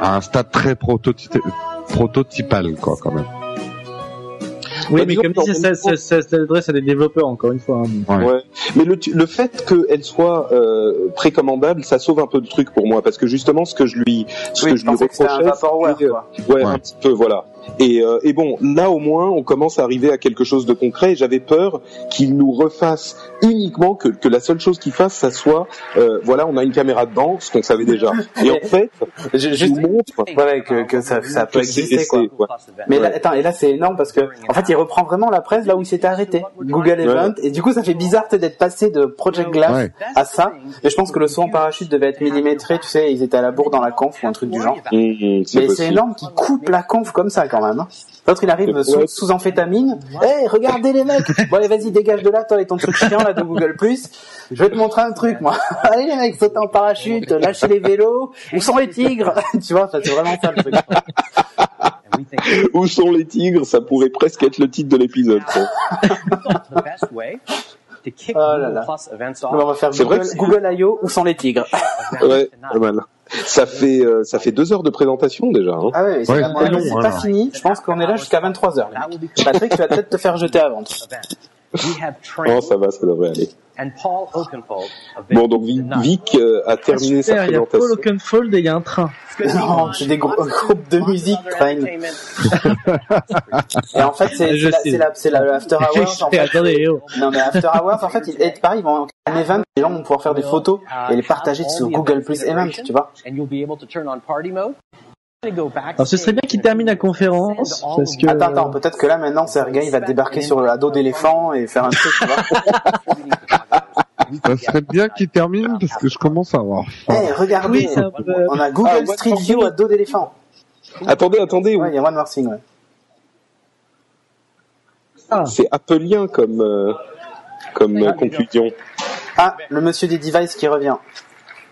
à un stade très prototypal, quoi, quand même. Oui, Bah, mais comme dit, ça, ça, ça s'adresse à des développeurs, encore une fois. hein. Ouais. Ouais. Mais le, le fait qu'elle soit euh, précommandable, ça sauve un peu le truc pour moi, parce que justement, ce que je lui, ce Oui, que je lui un reprochais, vaporware, ouais, Ouais. un petit peu, voilà. Et, euh, et bon, là au moins, on commence à arriver à quelque chose de concret. Et J'avais peur qu'il nous refasse uniquement que, que la seule chose qu'il fasse, ça soit, euh, voilà, on a une caméra dedans, ce qu'on savait déjà. Et en [laughs] fait, Je- Juste, montre ouais, que, que ça, ça peut exister, quoi. ouais. Mais là, attends, et là c'est énorme parce que en fait il reprend vraiment la presse là où il s'était arrêté, Google Event, et du coup ça fait bizarre d'être passé de Project Glass Ouais. à ça. Et je pense que le saut en parachute devait être millimétré, tu sais, ils étaient à la bourre dans la conf ou un truc du genre. Hum, hum, Mais c'est énorme qu'il coupe la conf comme ça quand même. hein. L'autre il arrive Ouais. sous, sous amphétamine. Hey, regardez les mecs. Bon allez vas-y dégage de là toi et ton truc chiant là de Google Plus. Je vais te montrer un truc moi. [laughs] allez les mecs sautez en parachute, lâchez les vélos. Où sont les tigres? [laughs] Tu vois, ça, c'est vraiment ça le truc. Où sont les tigres? Ça pourrait presque être le titre de l'épisode. [laughs] to kick Oh là là. Plus events On va faire Google, Google I.O. Où sont les tigres [laughs] Ouais, pas mal. Ça fait, euh, ça fait deux heures de présentation déjà. Hein. Ah ouais, c'est Ouais, pas, long, hein, fini. Je pense qu'on est là jusqu'à 23h. That will be Patrick, tu vas peut-être te faire jeter avant. [laughs] We have Oh, trained ça va, ça devrait aller. And Paul Oakenfold of Bon, donc Vic, euh, a terminé sa Super, il y a Paul présentation. Oakenfold et il y a un train. Non, j'ai des gros groupes de musique traînent. [laughs] Et en fait, c'est c'est la- c'est la, c'est la After [laughs] Hours. En fait. Non, mais After Hours, en fait, il, et pareil, ils vont un event, les gens vont pouvoir faire des photos et les partager sur Google Plus Event, tu vois. Alors ce serait bien qu'il termine la conférence, parce que... Attends, attends, peut-être que là, maintenant, Sergei, il va débarquer sur le dos d'éléphant et faire un truc, tu vois. [laughs] Ça serait bien qu'il termine parce que je commence à avoir faim. Eh, regardez, Oui, peu... on a Google Ah, Street View à dos d'éléphant. Attendez, attendez, Ouais, il y a One More Thing, ouais. Ah, c'est appelien comme, euh, comme euh, conclusion. Ah, le monsieur des devices qui revient.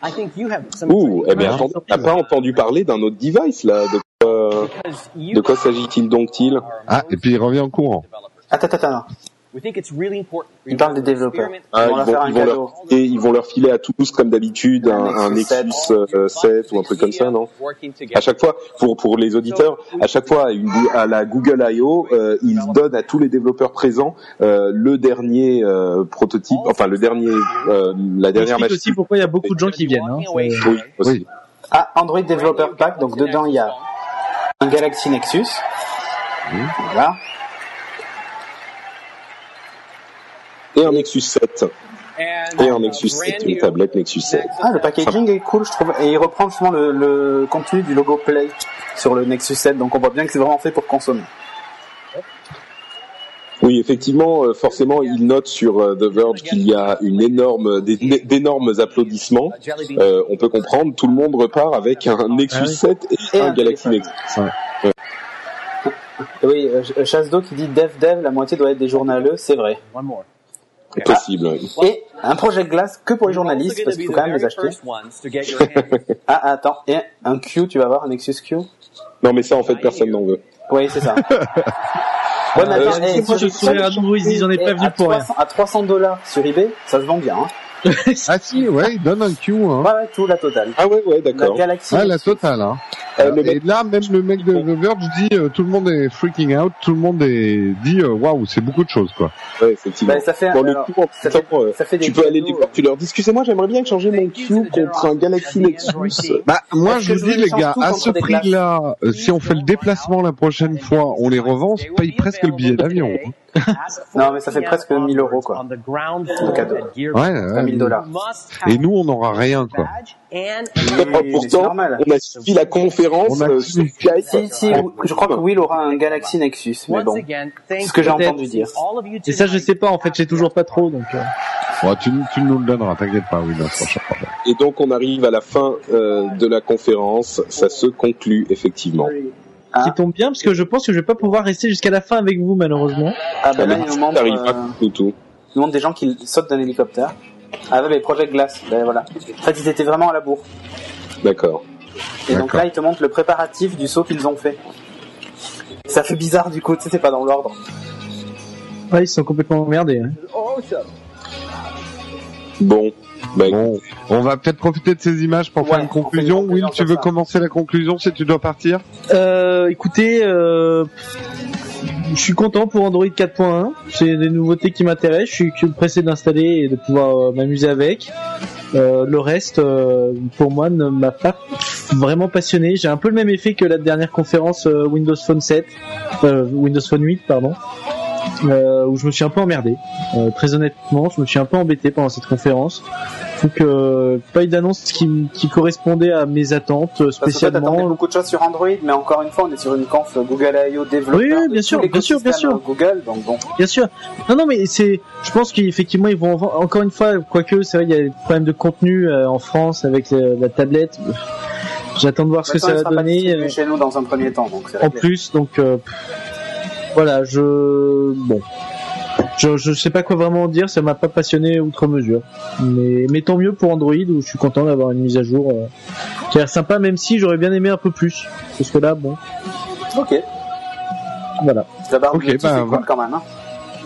I think you have some Ouh, eh bien, n'a pas entendu parler d'un autre device là. De quoi, de quoi s'agit-il donc-il? Ah, et puis il revient en courant. Attends, attends, attends. We think it's really important. Il parle des développeurs. Ah, Ils vont ils, leur faire ils, vont et ils vont leur filer à tous, comme d'habitude, un, un Nexus Nexus euh, 7 ou un truc comme ça, non À chaque fois, pour, pour les auditeurs, à chaque fois à, une, à la Google I.O., euh, ils donnent à tous les développeurs présents euh, le dernier euh, prototype, enfin le dernier, euh, la dernière machine. aussi pourquoi il y a beaucoup de gens qui viennent. Hein. Oui, aussi. Oui. Ah, Android Developer Pack, donc dedans il y a un Galaxy Nexus. Voilà. Et un Nexus 7. Et un Nexus 7, une tablette Nexus 7. Ah, le packaging est cool, je trouve. Et il reprend justement le, le contenu du logo Play sur le Nexus 7, donc on voit bien que c'est vraiment fait pour consommer. Oui, effectivement, euh, forcément, il note sur euh, The Verge qu'il y a une énorme, d'énormes applaudissements. Euh, on peut comprendre, tout le monde repart avec un Nexus Ah oui. 7 et, Et un un Galaxy. Nexus. Ouais. Oui, euh, Chassedo qui dit dev dev, la moitié doit être des journaleux, c'est vrai. One more. Possible. oui. Et un projet glace que pour les journalistes, parce qu'il faut quand même les acheter. [laughs] Ah, attends, et un Q, tu vas voir, un Nexus Q? Non, mais ça, en fait, personne n'en veut. Oui, c'est ça. [laughs] Mais Euh, attends, c'est eh, moi, sur je nouveau, ils disent, on est pas venu pour rien. 300 À 300 dollars sur eBay, ça se vend bien. Hein. [laughs] ah si, ouais, il donne un Q. Hein. Ouais, ouais, tout la totale. Ah ouais, ouais, d'accord. La Galaxy. Ah, la totale. Hein. Euh, le Et là, même le mec de The Verge dit, euh, tout le monde est freaking out, tout le monde est dit, euh, waouh, c'est beaucoup de choses, quoi. Ouais, effectivement. Bah, ça fait, Dans le alors, coup, en ça fait- temps, euh, ça fait des tu peux aller les voir, tu leur dis, excusez-moi, j'aimerais bien changer mon Q contre un Galaxy Nexus. Bah, moi, je vous dis, les gars, à ce prix-là, euh, si on fait le déplacement la prochaine fois, on les revend, on paye presque le billet d'avion. Non, mais ça fait presque 1000 euros, quoi. Le cadeau. Ouais, ouais. 1000 dollars. Et nous, on n'aura rien, quoi. Pourtant, on a suivi la conférence On a euh, sur suivi. Skype. Si, si, je crois que Will aura un Galaxy Nexus, mais bon. C'est ce que j'ai entendu dire. Et ça, je sais pas, en fait, j'ai toujours pas trop, donc. euh. Bon, tu, tu nous le donneras, t'inquiète pas, oui. Et donc, on arrive à la fin euh, de la conférence. Ça se conclut, effectivement. Qui tombe bien, parce que je pense que je vais pas pouvoir rester jusqu'à la fin avec vous, malheureusement. Ah, bah là, il nous montre, T'arrives euh, nous des gens qui sautent d'un hélicoptère. Ah, ouais, mais Project Glass, ben voilà. En fait, ils étaient vraiment à la bourre. D'accord. Et donc là, ils te montrent le préparatif du saut qu'ils ont fait. Ça fait bizarre du coup, tu sais, c'est pas dans l'ordre. Ouais, ils sont complètement emmerdés. hein. Bon. Bah, Bon, on va peut-être profiter de ces images pour faire Ouais, une conclusion. Will, tu veux ça. commencer la conclusion si tu dois partir Euh, écoutez, euh, je suis content pour Android 4.1. C'est des nouveautés qui m'intéressent. Je suis que pressé d'installer et de pouvoir euh, m'amuser avec. Euh, le reste, euh, pour moi, ne m'a pas vraiment passionné. J'ai un peu le même effet que la dernière conférence euh, Windows Phone 7, euh, Windows Phone 8, pardon, euh, où je me suis un peu emmerdé. Euh, très honnêtement, je me suis un peu embêté pendant cette conférence. Je trouve que pas eu d'annonce qui, qui correspondait à mes attentes euh, Parce que toi, spécialement. beaucoup de choses sur Android, mais encore une fois, on est sur une conf Google I.O. développeur. Oui, oui, bien sûr, bien sûr, bien sûr. Google, donc bon. Bien sûr. Non, non, mais c'est. Je pense qu'effectivement, ils vont en- encore une fois, quoique c'est vrai, il y a des problèmes de contenu euh, en France avec euh, la tablette. J'attends de voir ce que ça va donner. euh, chez nous dans un premier temps, donc en plus, donc euh, voilà, je bon, je je sais pas quoi vraiment en dire. Ça m'a pas passionné outre mesure. Mais mais tant mieux pour Android où je suis content d'avoir une mise à jour euh, qui a l'air sympa, même si j'aurais bien aimé un peu plus. Parce que là, bon, Ok. voilà. La barre de notif bah, est cool quand même. Hein.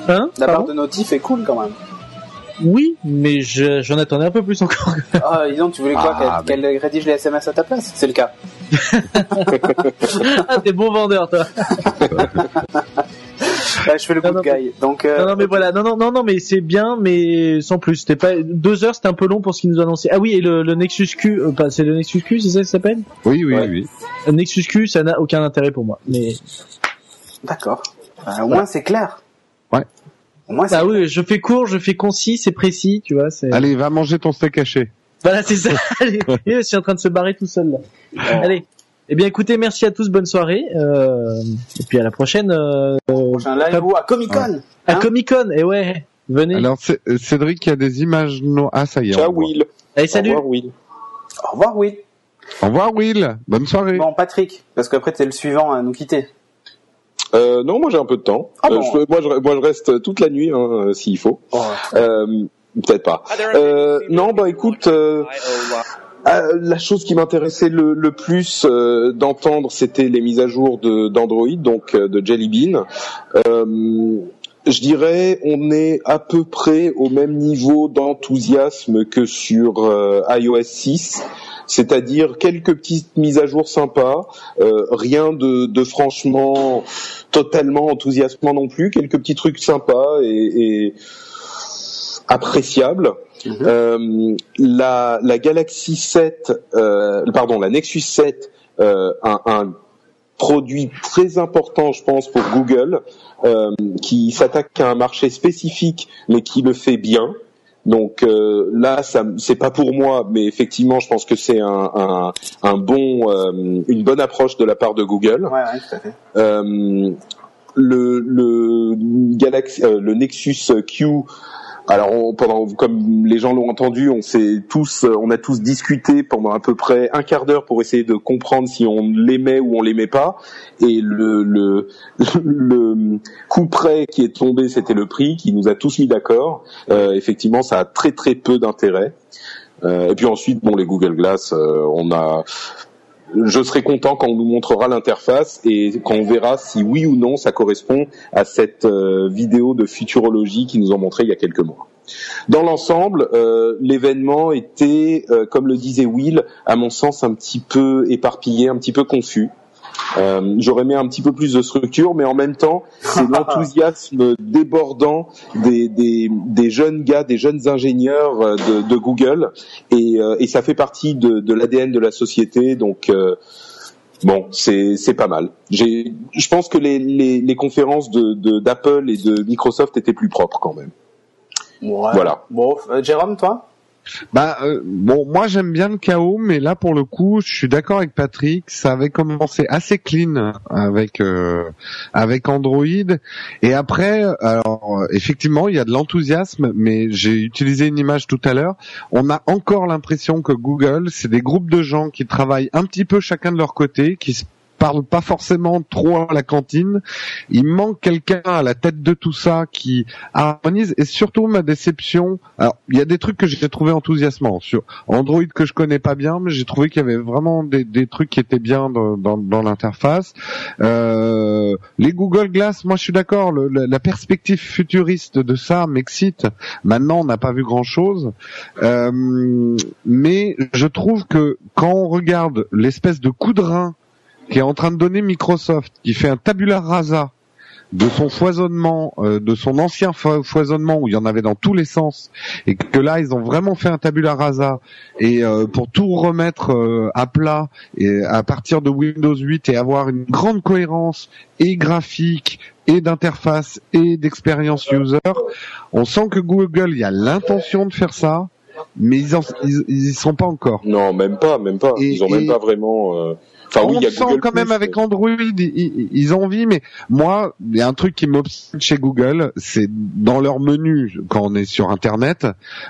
Hein? La barre de notif est cool quand même. Oui, mais je- j'en attendais un peu plus encore. Ah, dis donc, tu voulais quoi Ah, qu'elle qu'elle rédige les SMS à ta place? C'est le cas. [laughs] ah, t'es bon vendeur, toi. [laughs] Ouais, je fais le Non, good non, guy. Donc, euh, Non, non, mais voilà, non, non, non, non, mais c'est bien, mais sans plus. C'était pas deux heures, c'était un peu long pour ce qu'ils nous annonçaient. Ah oui, et le, le Nexus Q, euh, pas, c'est le Nexus Q, c'est ça que ça s'appelle? Oui, oui, Ouais. oui. Le Nexus Q, ça n'a aucun intérêt pour moi. Mais d'accord. Euh, au moins, c'est clair. Ouais. Au moins, c'est ah oui, je fais court, je fais concis, c'est précis, tu vois. C'est Allez, va manger ton steak haché. voilà, c'est ça. [laughs] Allez, je suis en train de se barrer tout seul là. Allez. Eh bien, écoutez, merci à tous, bonne soirée, euh, et puis à la prochaine euh, prochain live ou à Comic Con. à Comic Con. Et ouais, venez. Alors, C- Cédric, il y a des images... No... Ah, ça y est. Ciao, au revoir. Will. Allez, salut. Au revoir, Will. Au revoir, Will. Au revoir, Will. Bonne soirée. Bon, Patrick, parce qu'après, t'es le suivant à nous quitter. Euh, non, moi j'ai un peu de temps. Ah Euh, bon je moi, je, moi, je reste toute la nuit hein, euh, s'il faut. Oh, Euh, Peut-être pas. Euh, non, bah écoute, euh, euh, la chose qui m'intéressait le, le plus euh, d'entendre, c'était les mises à jour de d'Android, donc euh, de Jelly Bean. Euh, je dirais, on est à peu près au même niveau d'enthousiasme que sur euh, iOS 6. C'est-à-dire quelques petites mises à jour sympas, euh, rien de, de franchement totalement enthousiasmant non plus, quelques petits trucs sympas et, et appréciables. Euh, la, la Galaxy 7, euh, pardon, la Nexus 7, euh, un, un produit très important, je pense, pour Google, euh, qui s'attaque à un marché spécifique, mais qui le fait bien. Donc euh, là, ça, c'est pas pour moi, mais effectivement, je pense que c'est un, un, un bon, euh, une bonne approche de la part de Google. Ouais, ouais, tout à fait. Euh, le, le Galaxy, euh, le Nexus Q. Alors, on- pendant, comme les gens l'ont entendu, on s'est tous, on a tous discuté pendant à peu près un quart d'heure pour essayer de comprendre si on l'aimait ou on l'aimait pas. Et le, le, [laughs] le coup près qui est tombé, c'était le prix, qui nous a tous mis d'accord. Euh, effectivement, ça a très très peu d'intérêt. Euh, et puis ensuite, bon, les Google Glass, euh, on a. Je serai content quand on nous montrera l'interface et quand on verra si oui ou non ça correspond à cette euh, vidéo de futurologie qu'ils nous ont montré il y a quelques mois. Dans l'ensemble, euh, l'événement était, euh, comme le disait Will, à mon sens un petit peu éparpillé, un petit peu confus. Euh, J'aurais mis un petit peu plus de structure, mais en même temps, c'est [laughs] l'enthousiasme débordant des, des, des jeunes gars, des jeunes ingénieurs euh, de, de Google, et, euh, et ça fait partie de, de l'ADN de la société. Donc, euh, bon, c'est pas mal. Je pense que les, les, les conférences de de- d'Apple et de Microsoft étaient plus propres quand même. Voilà. Bon, euh, Jérôme, toi? Bah euh, bon, moi j'aime bien le chaos, mais là pour le coup, je suis d'accord avec Patrick. Ça avait commencé assez clean avec euh, avec Android, et après, alors effectivement, il y a de l'enthousiasme, mais j'ai utilisé une image tout à l'heure. On a encore l'impression que Google, c'est des groupes de gens qui travaillent un petit peu chacun de leur côté, qui se parlent pas forcément trop à la cantine. Il manque quelqu'un à la tête de tout ça qui harmonise et surtout ma déception. Alors, il y a des trucs que j'ai trouvé enthousiasmants sur Android que je connais pas bien, mais j'ai trouvé qu'il y avait vraiment des, des trucs qui étaient bien dans, dans, dans l'interface. Euh, les Google Glass, moi je suis d'accord, la, la perspective futuriste de ça m'excite. Maintenant, on n'a pas vu grand chose, mais je trouve que quand on regarde l'espèce de coup de rein qui est en train de donner Microsoft, qui fait un tabula rasa de son foisonnement, euh, de son ancien fo- foisonnement où il y en avait dans tous les sens, et que là ils ont vraiment fait un tabula rasa et euh, pour tout remettre euh, à plat et à partir de Windows 8 et avoir une grande cohérence et graphique et d'interface et d'expérience user, on sent que Google il y a l'intention de faire ça, mais ils en, ils, ils y sont pas encore. Non, même pas, même pas. ils ont même pas vraiment. Euh, Enfin oui, on il y a sent Google quand même avec Android, ils, ont envie, mais moi, il y a un truc qui m'obsède chez Google, c'est dans leur menu, quand on est sur Internet,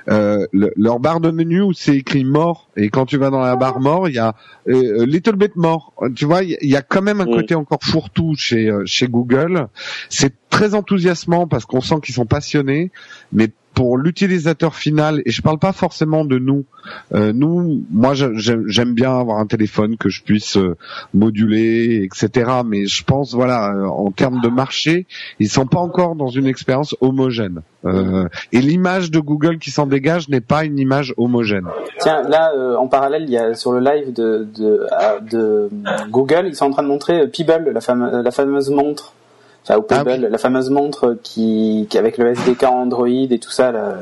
euh, le- leur barre de menu où c'est écrit mort, et quand tu vas dans la barre mort, il y a euh, little bit mort. Tu vois, il y, a- il y a quand même un côté encore fourre-tout chez, euh, chez Google. C'est très enthousiasmant parce qu'on sent qu'ils sont passionnés, mais pour l'utilisateur final, et je parle pas forcément de nous, euh, nous, moi j'aime bien avoir un téléphone que je puisse euh, moduler, etc. Mais je pense, voilà, euh, en termes de marché, ils sont pas encore dans une expérience homogène. Euh, et l'image de Google qui s'en dégage n'est pas une image homogène. Tiens, là, euh, en parallèle, il y a sur le live de, de, euh, de Google, ils sont en train de montrer euh, Pebble, la, fame- la fameuse montre, enfin, ou Pebble, la fameuse montre qui, qui avec le SDK Android et tout ça. Là.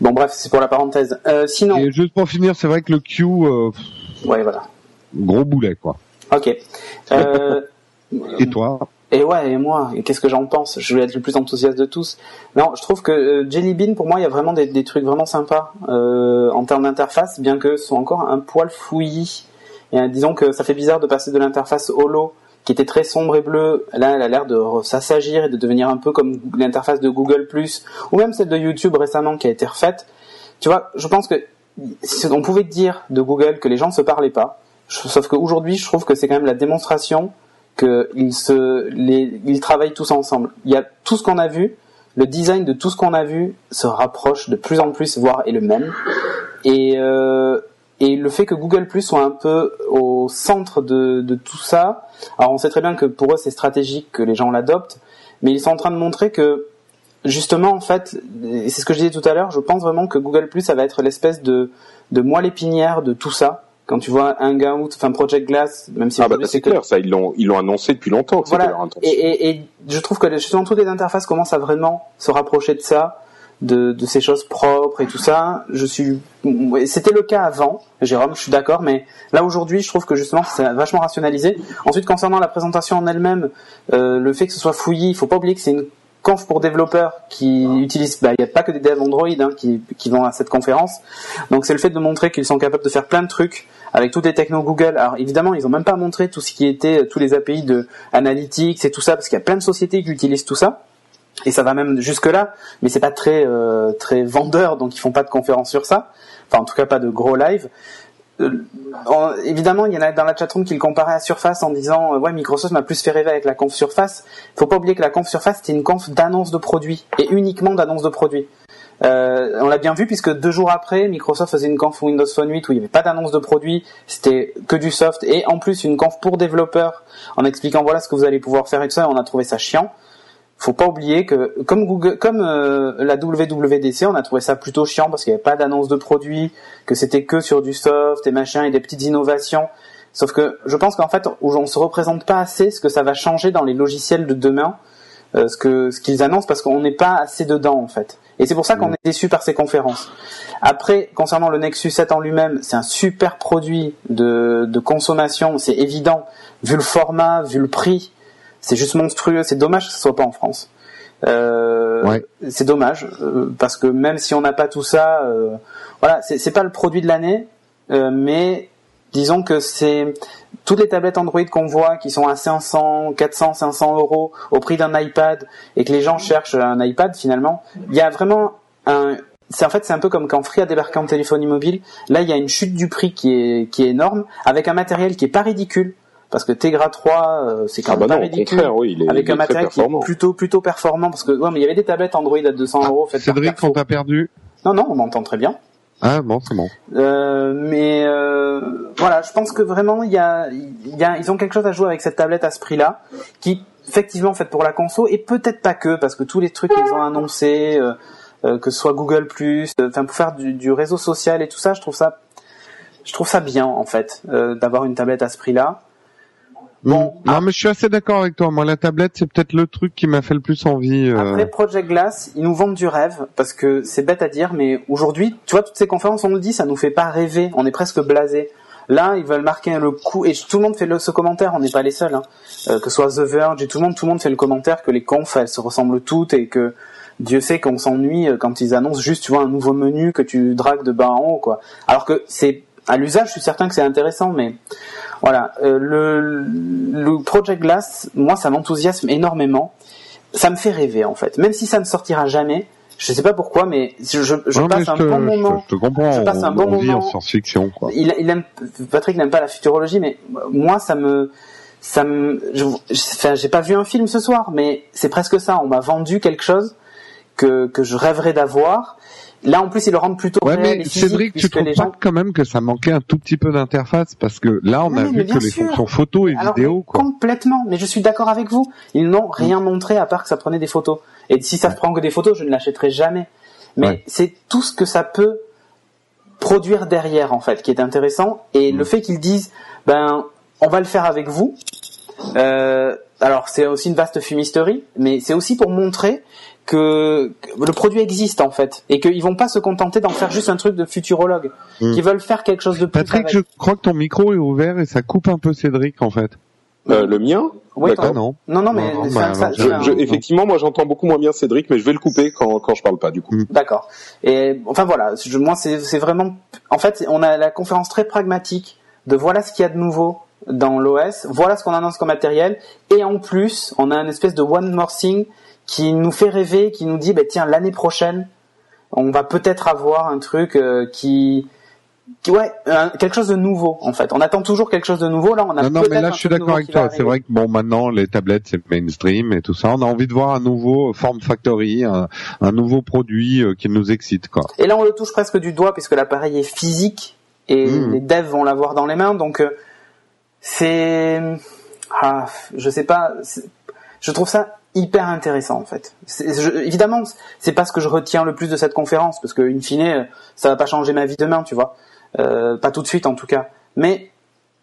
Bon, bref, c'est pour la parenthèse. Euh, sinon, Et juste pour finir, c'est vrai que le Q, euh, ouais, voilà. gros boulet, quoi. Ok. Euh, [laughs] Et toi Et ouais, et moi, et qu'est-ce que j'en pense? Je vais être le plus enthousiaste de tous. Non, je trouve que euh, Jelly Bean, pour moi, il y a vraiment des, des trucs vraiment sympas euh, en termes d'interface, bien que ce soit encore un poil fouillis. Et, euh, disons que ça fait bizarre de passer de l'interface holo, qui était très sombre et bleue, là, elle a l'air de s'assagir et de devenir un peu comme l'interface de Google+, ou même celle de YouTube récemment qui a été refaite. Tu vois, je pense que on pouvait dire de Google que les gens ne se parlaient pas, sauf qu'aujourd'hui, je trouve que c'est quand même la démonstration qu'ils ils travaillent tous ensemble. Il y a tout ce qu'on a vu, le design de tout ce qu'on a vu se rapproche de plus en plus, voire est le même. Et, euh, et le fait que Google Plus soit un peu au centre de, de tout ça, alors on sait très bien que pour eux c'est stratégique que les gens l'adoptent, mais ils sont en train de montrer que justement en fait, et c'est ce que je disais tout à l'heure, je pense vraiment que Google Plus ça va être l'espèce de, de moelle épinière de tout ça. Quand tu vois Hangout, enfin Project Glass, même si Ah bah aujourd'hui, c'est que- clair, ça ils l'ont ils l'ont annoncé depuis longtemps que voilà. leur intention. Et, et, et je trouve que justement toutes les interfaces commencent à vraiment se rapprocher de ça, de, de ces choses propres et tout ça. Je suis, c'était le cas avant, Jérôme, je suis d'accord, mais là aujourd'hui, je trouve que justement c'est vachement rationalisé. Ensuite, concernant la présentation en elle-même, euh, le fait que ce soit fouillis, il faut pas oublier que c'est une conf pour développeurs qui utilisent, bah, il n'y a pas que des devs Android hein, qui, qui vont à cette conférence. Donc c'est le fait de montrer qu'ils sont capables de faire plein de trucs avec toutes les technos Google. Alors évidemment, ils ont même pas montré tout ce qui était euh, tous les API de Analytics et tout ça, parce qu'il y a plein de sociétés qui utilisent tout ça. Et ça va même jusque là, mais c'est pas très euh, très vendeur, donc ils font pas de conférences sur ça. Enfin, en tout cas, pas de gros live. Euh, en- évidemment, il y en a dans la chatroom qui le comparaient à Surface en disant euh, ouais Microsoft m'a plus fait rêver avec la conf Surface. Faut pas oublier que la conf Surface c'était une conf d'annonce de produits et uniquement d'annonce de produits. Euh, on l'a bien vu puisque deux jours après, Microsoft faisait une conf Windows Phone 8 où il n'y avait pas d'annonce de produits, c'était que du soft et en plus une conf pour développeurs en expliquant voilà ce que vous allez pouvoir faire et tout ça. On a trouvé ça chiant. Faut pas oublier que comme Google, comme euh, la WWDC, on a trouvé ça plutôt chiant parce qu'il n'y avait pas d'annonce de produits, que c'était que sur du soft et machin et des petites innovations. Sauf que je pense qu'en fait, on se représente pas assez ce que ça va changer dans les logiciels de demain, euh, ce que ce qu'ils annoncent parce qu'on n'est pas assez dedans en fait. Et c'est pour ça qu'on est déçu par ces conférences. Après, concernant le Nexus 7 en lui-même, c'est un super produit de, de consommation, c'est évident, vu le format, vu le prix, c'est juste monstrueux. C'est dommage que ce soit pas en France. Euh, C'est dommage euh, parce que même si on n'a pas tout ça, euh, voilà, c'est c'est pas le produit de l'année, euh, mais disons que c'est toutes les tablettes Android qu'on voit qui sont à 500, 400, 500 euros au prix d'un iPad et que les gens cherchent un iPad finalement, il y a vraiment un c'est en fait c'est un peu comme quand Free a débarqué en téléphonie mobile. Là, il y a une chute du prix qui est qui est énorme avec un matériel qui est pas ridicule parce que Tegra 3 euh, c'est quand Ah même bah pas non, ridicule oui, il est- avec il est un matériel qui est plutôt plutôt performant parce que ouais, mais il y avait des tablettes Android à 200 euros faites Cédric, on t'a perdu. non non on m'entend très bien Ah bon, c'est bon. euh, mais euh, voilà, je pense que vraiment il y a, il y a, ils ont quelque chose à jouer avec cette tablette à ce prix-là, qui effectivement faite pour la conso et peut-être pas que parce que tous les trucs qu'ils ont annoncés, euh, que ce soit Google Plus, enfin pour faire du, du réseau social et tout ça, je trouve ça, je trouve ça bien en fait d'avoir une tablette à ce prix-là. Bon, non, mais je suis assez d'accord avec toi. Moi, la tablette, c'est peut-être le truc qui m'a fait le plus envie. euh. Après Project Glass, ils nous vendent du rêve parce que c'est bête à dire, mais aujourd'hui, tu vois, toutes ces conférences, on le dit, ça nous fait pas rêver, on est presque blasé. Là, ils veulent marquer le coup, et tout le monde fait le, ce commentaire, on n'est pas les seuls, hein. Euh, que ce soit The Verge et tout le monde, tout le monde fait le commentaire que les confs, elles se ressemblent toutes et que Dieu sait qu'on s'ennuie euh, quand ils annoncent juste, tu vois, un nouveau menu que tu dragues de bas en haut, quoi. Alors que c'est, à l'usage, je suis certain que c'est intéressant, mais voilà, euh, le, le Project Glass, moi, ça m'enthousiasme énormément. Ça me fait rêver, en fait. Même si ça ne sortira jamais, je sais pas pourquoi, mais je, je, je Non, mais passe je un te, bon moment. je te comprends. Je passe un on, bon on vit en moment. science-fiction, quoi. Il, il aime, Patrick n'aime pas la futurologie, mais moi, ça me, ça me, enfin, j'ai pas vu un film ce soir, mais c'est presque ça. On m'a vendu quelque chose que, que je rêverais d'avoir. Là, en plus, ils le rendent plutôt Ouais, réel mais et physique, Cédric, tu trouves les pas gens quand même que ça manquait un tout petit peu d'interface parce que là, on Oui, a vu que les sûr. fonctions photo et Alors, vidéo, quoi. Complètement, mais je suis d'accord avec vous. Ils n'ont rien montré à part que ça prenait des photos. Et si ça prend que des photos, je ne l'achèterai jamais. Mais c'est tout ce que ça peut produire derrière, en fait, qui est intéressant. Et Mm. le fait qu'ils disent, ben, on va le faire avec vous. Euh, alors, c'est aussi une vaste fumisterie, mais c'est aussi pour montrer que, le produit existe, en fait. Et qu'ils vont pas se contenter d'en faire juste un truc de futurologue. Mm. Qu'ils veulent faire quelque chose de plus Patrick, avec. je crois que ton micro est ouvert et ça coupe un peu Cédric, en fait. Euh, le mien Oui, D'accord. Ah non. Non, non, mais Non, non, ça- bah, ça- Je- effectivement, moi j'entends beaucoup moins bien Cédric, mais je vais le couper quand, quand je parle pas du coup. D'accord. Et enfin voilà, je- moi c'est c'est vraiment, en fait, on a la conférence très pragmatique de voilà ce qu'il y a de nouveau dans l'OS, voilà ce qu'on annonce comme matériel, et en plus, on a une espèce de one more thing qui nous fait rêver, qui nous dit, bah, tiens, l'année prochaine, on va peut-être avoir un truc euh, qui, qui ouais, un- quelque chose de nouveau en fait. On attend toujours quelque chose de nouveau. Là, on a Non, non, mais là, je suis d'accord avec toi. C'est vrai que bon, maintenant, les tablettes, c'est mainstream et tout ça. On a envie de voir un nouveau Form Factory, un, un nouveau produit euh, qui nous excite, quoi. Et là, on le touche presque du doigt puisque l'appareil est physique et Mhm. les devs vont l'avoir dans les mains. Donc, euh, c'est, ah, je sais pas, je trouve ça hyper intéressant en fait. Évidemment, c'est pas ce que je retiens le plus de cette conférence parce que in fine, euh, ça va pas changer ma vie demain, tu vois, Euh, pas tout de suite en tout cas. Mais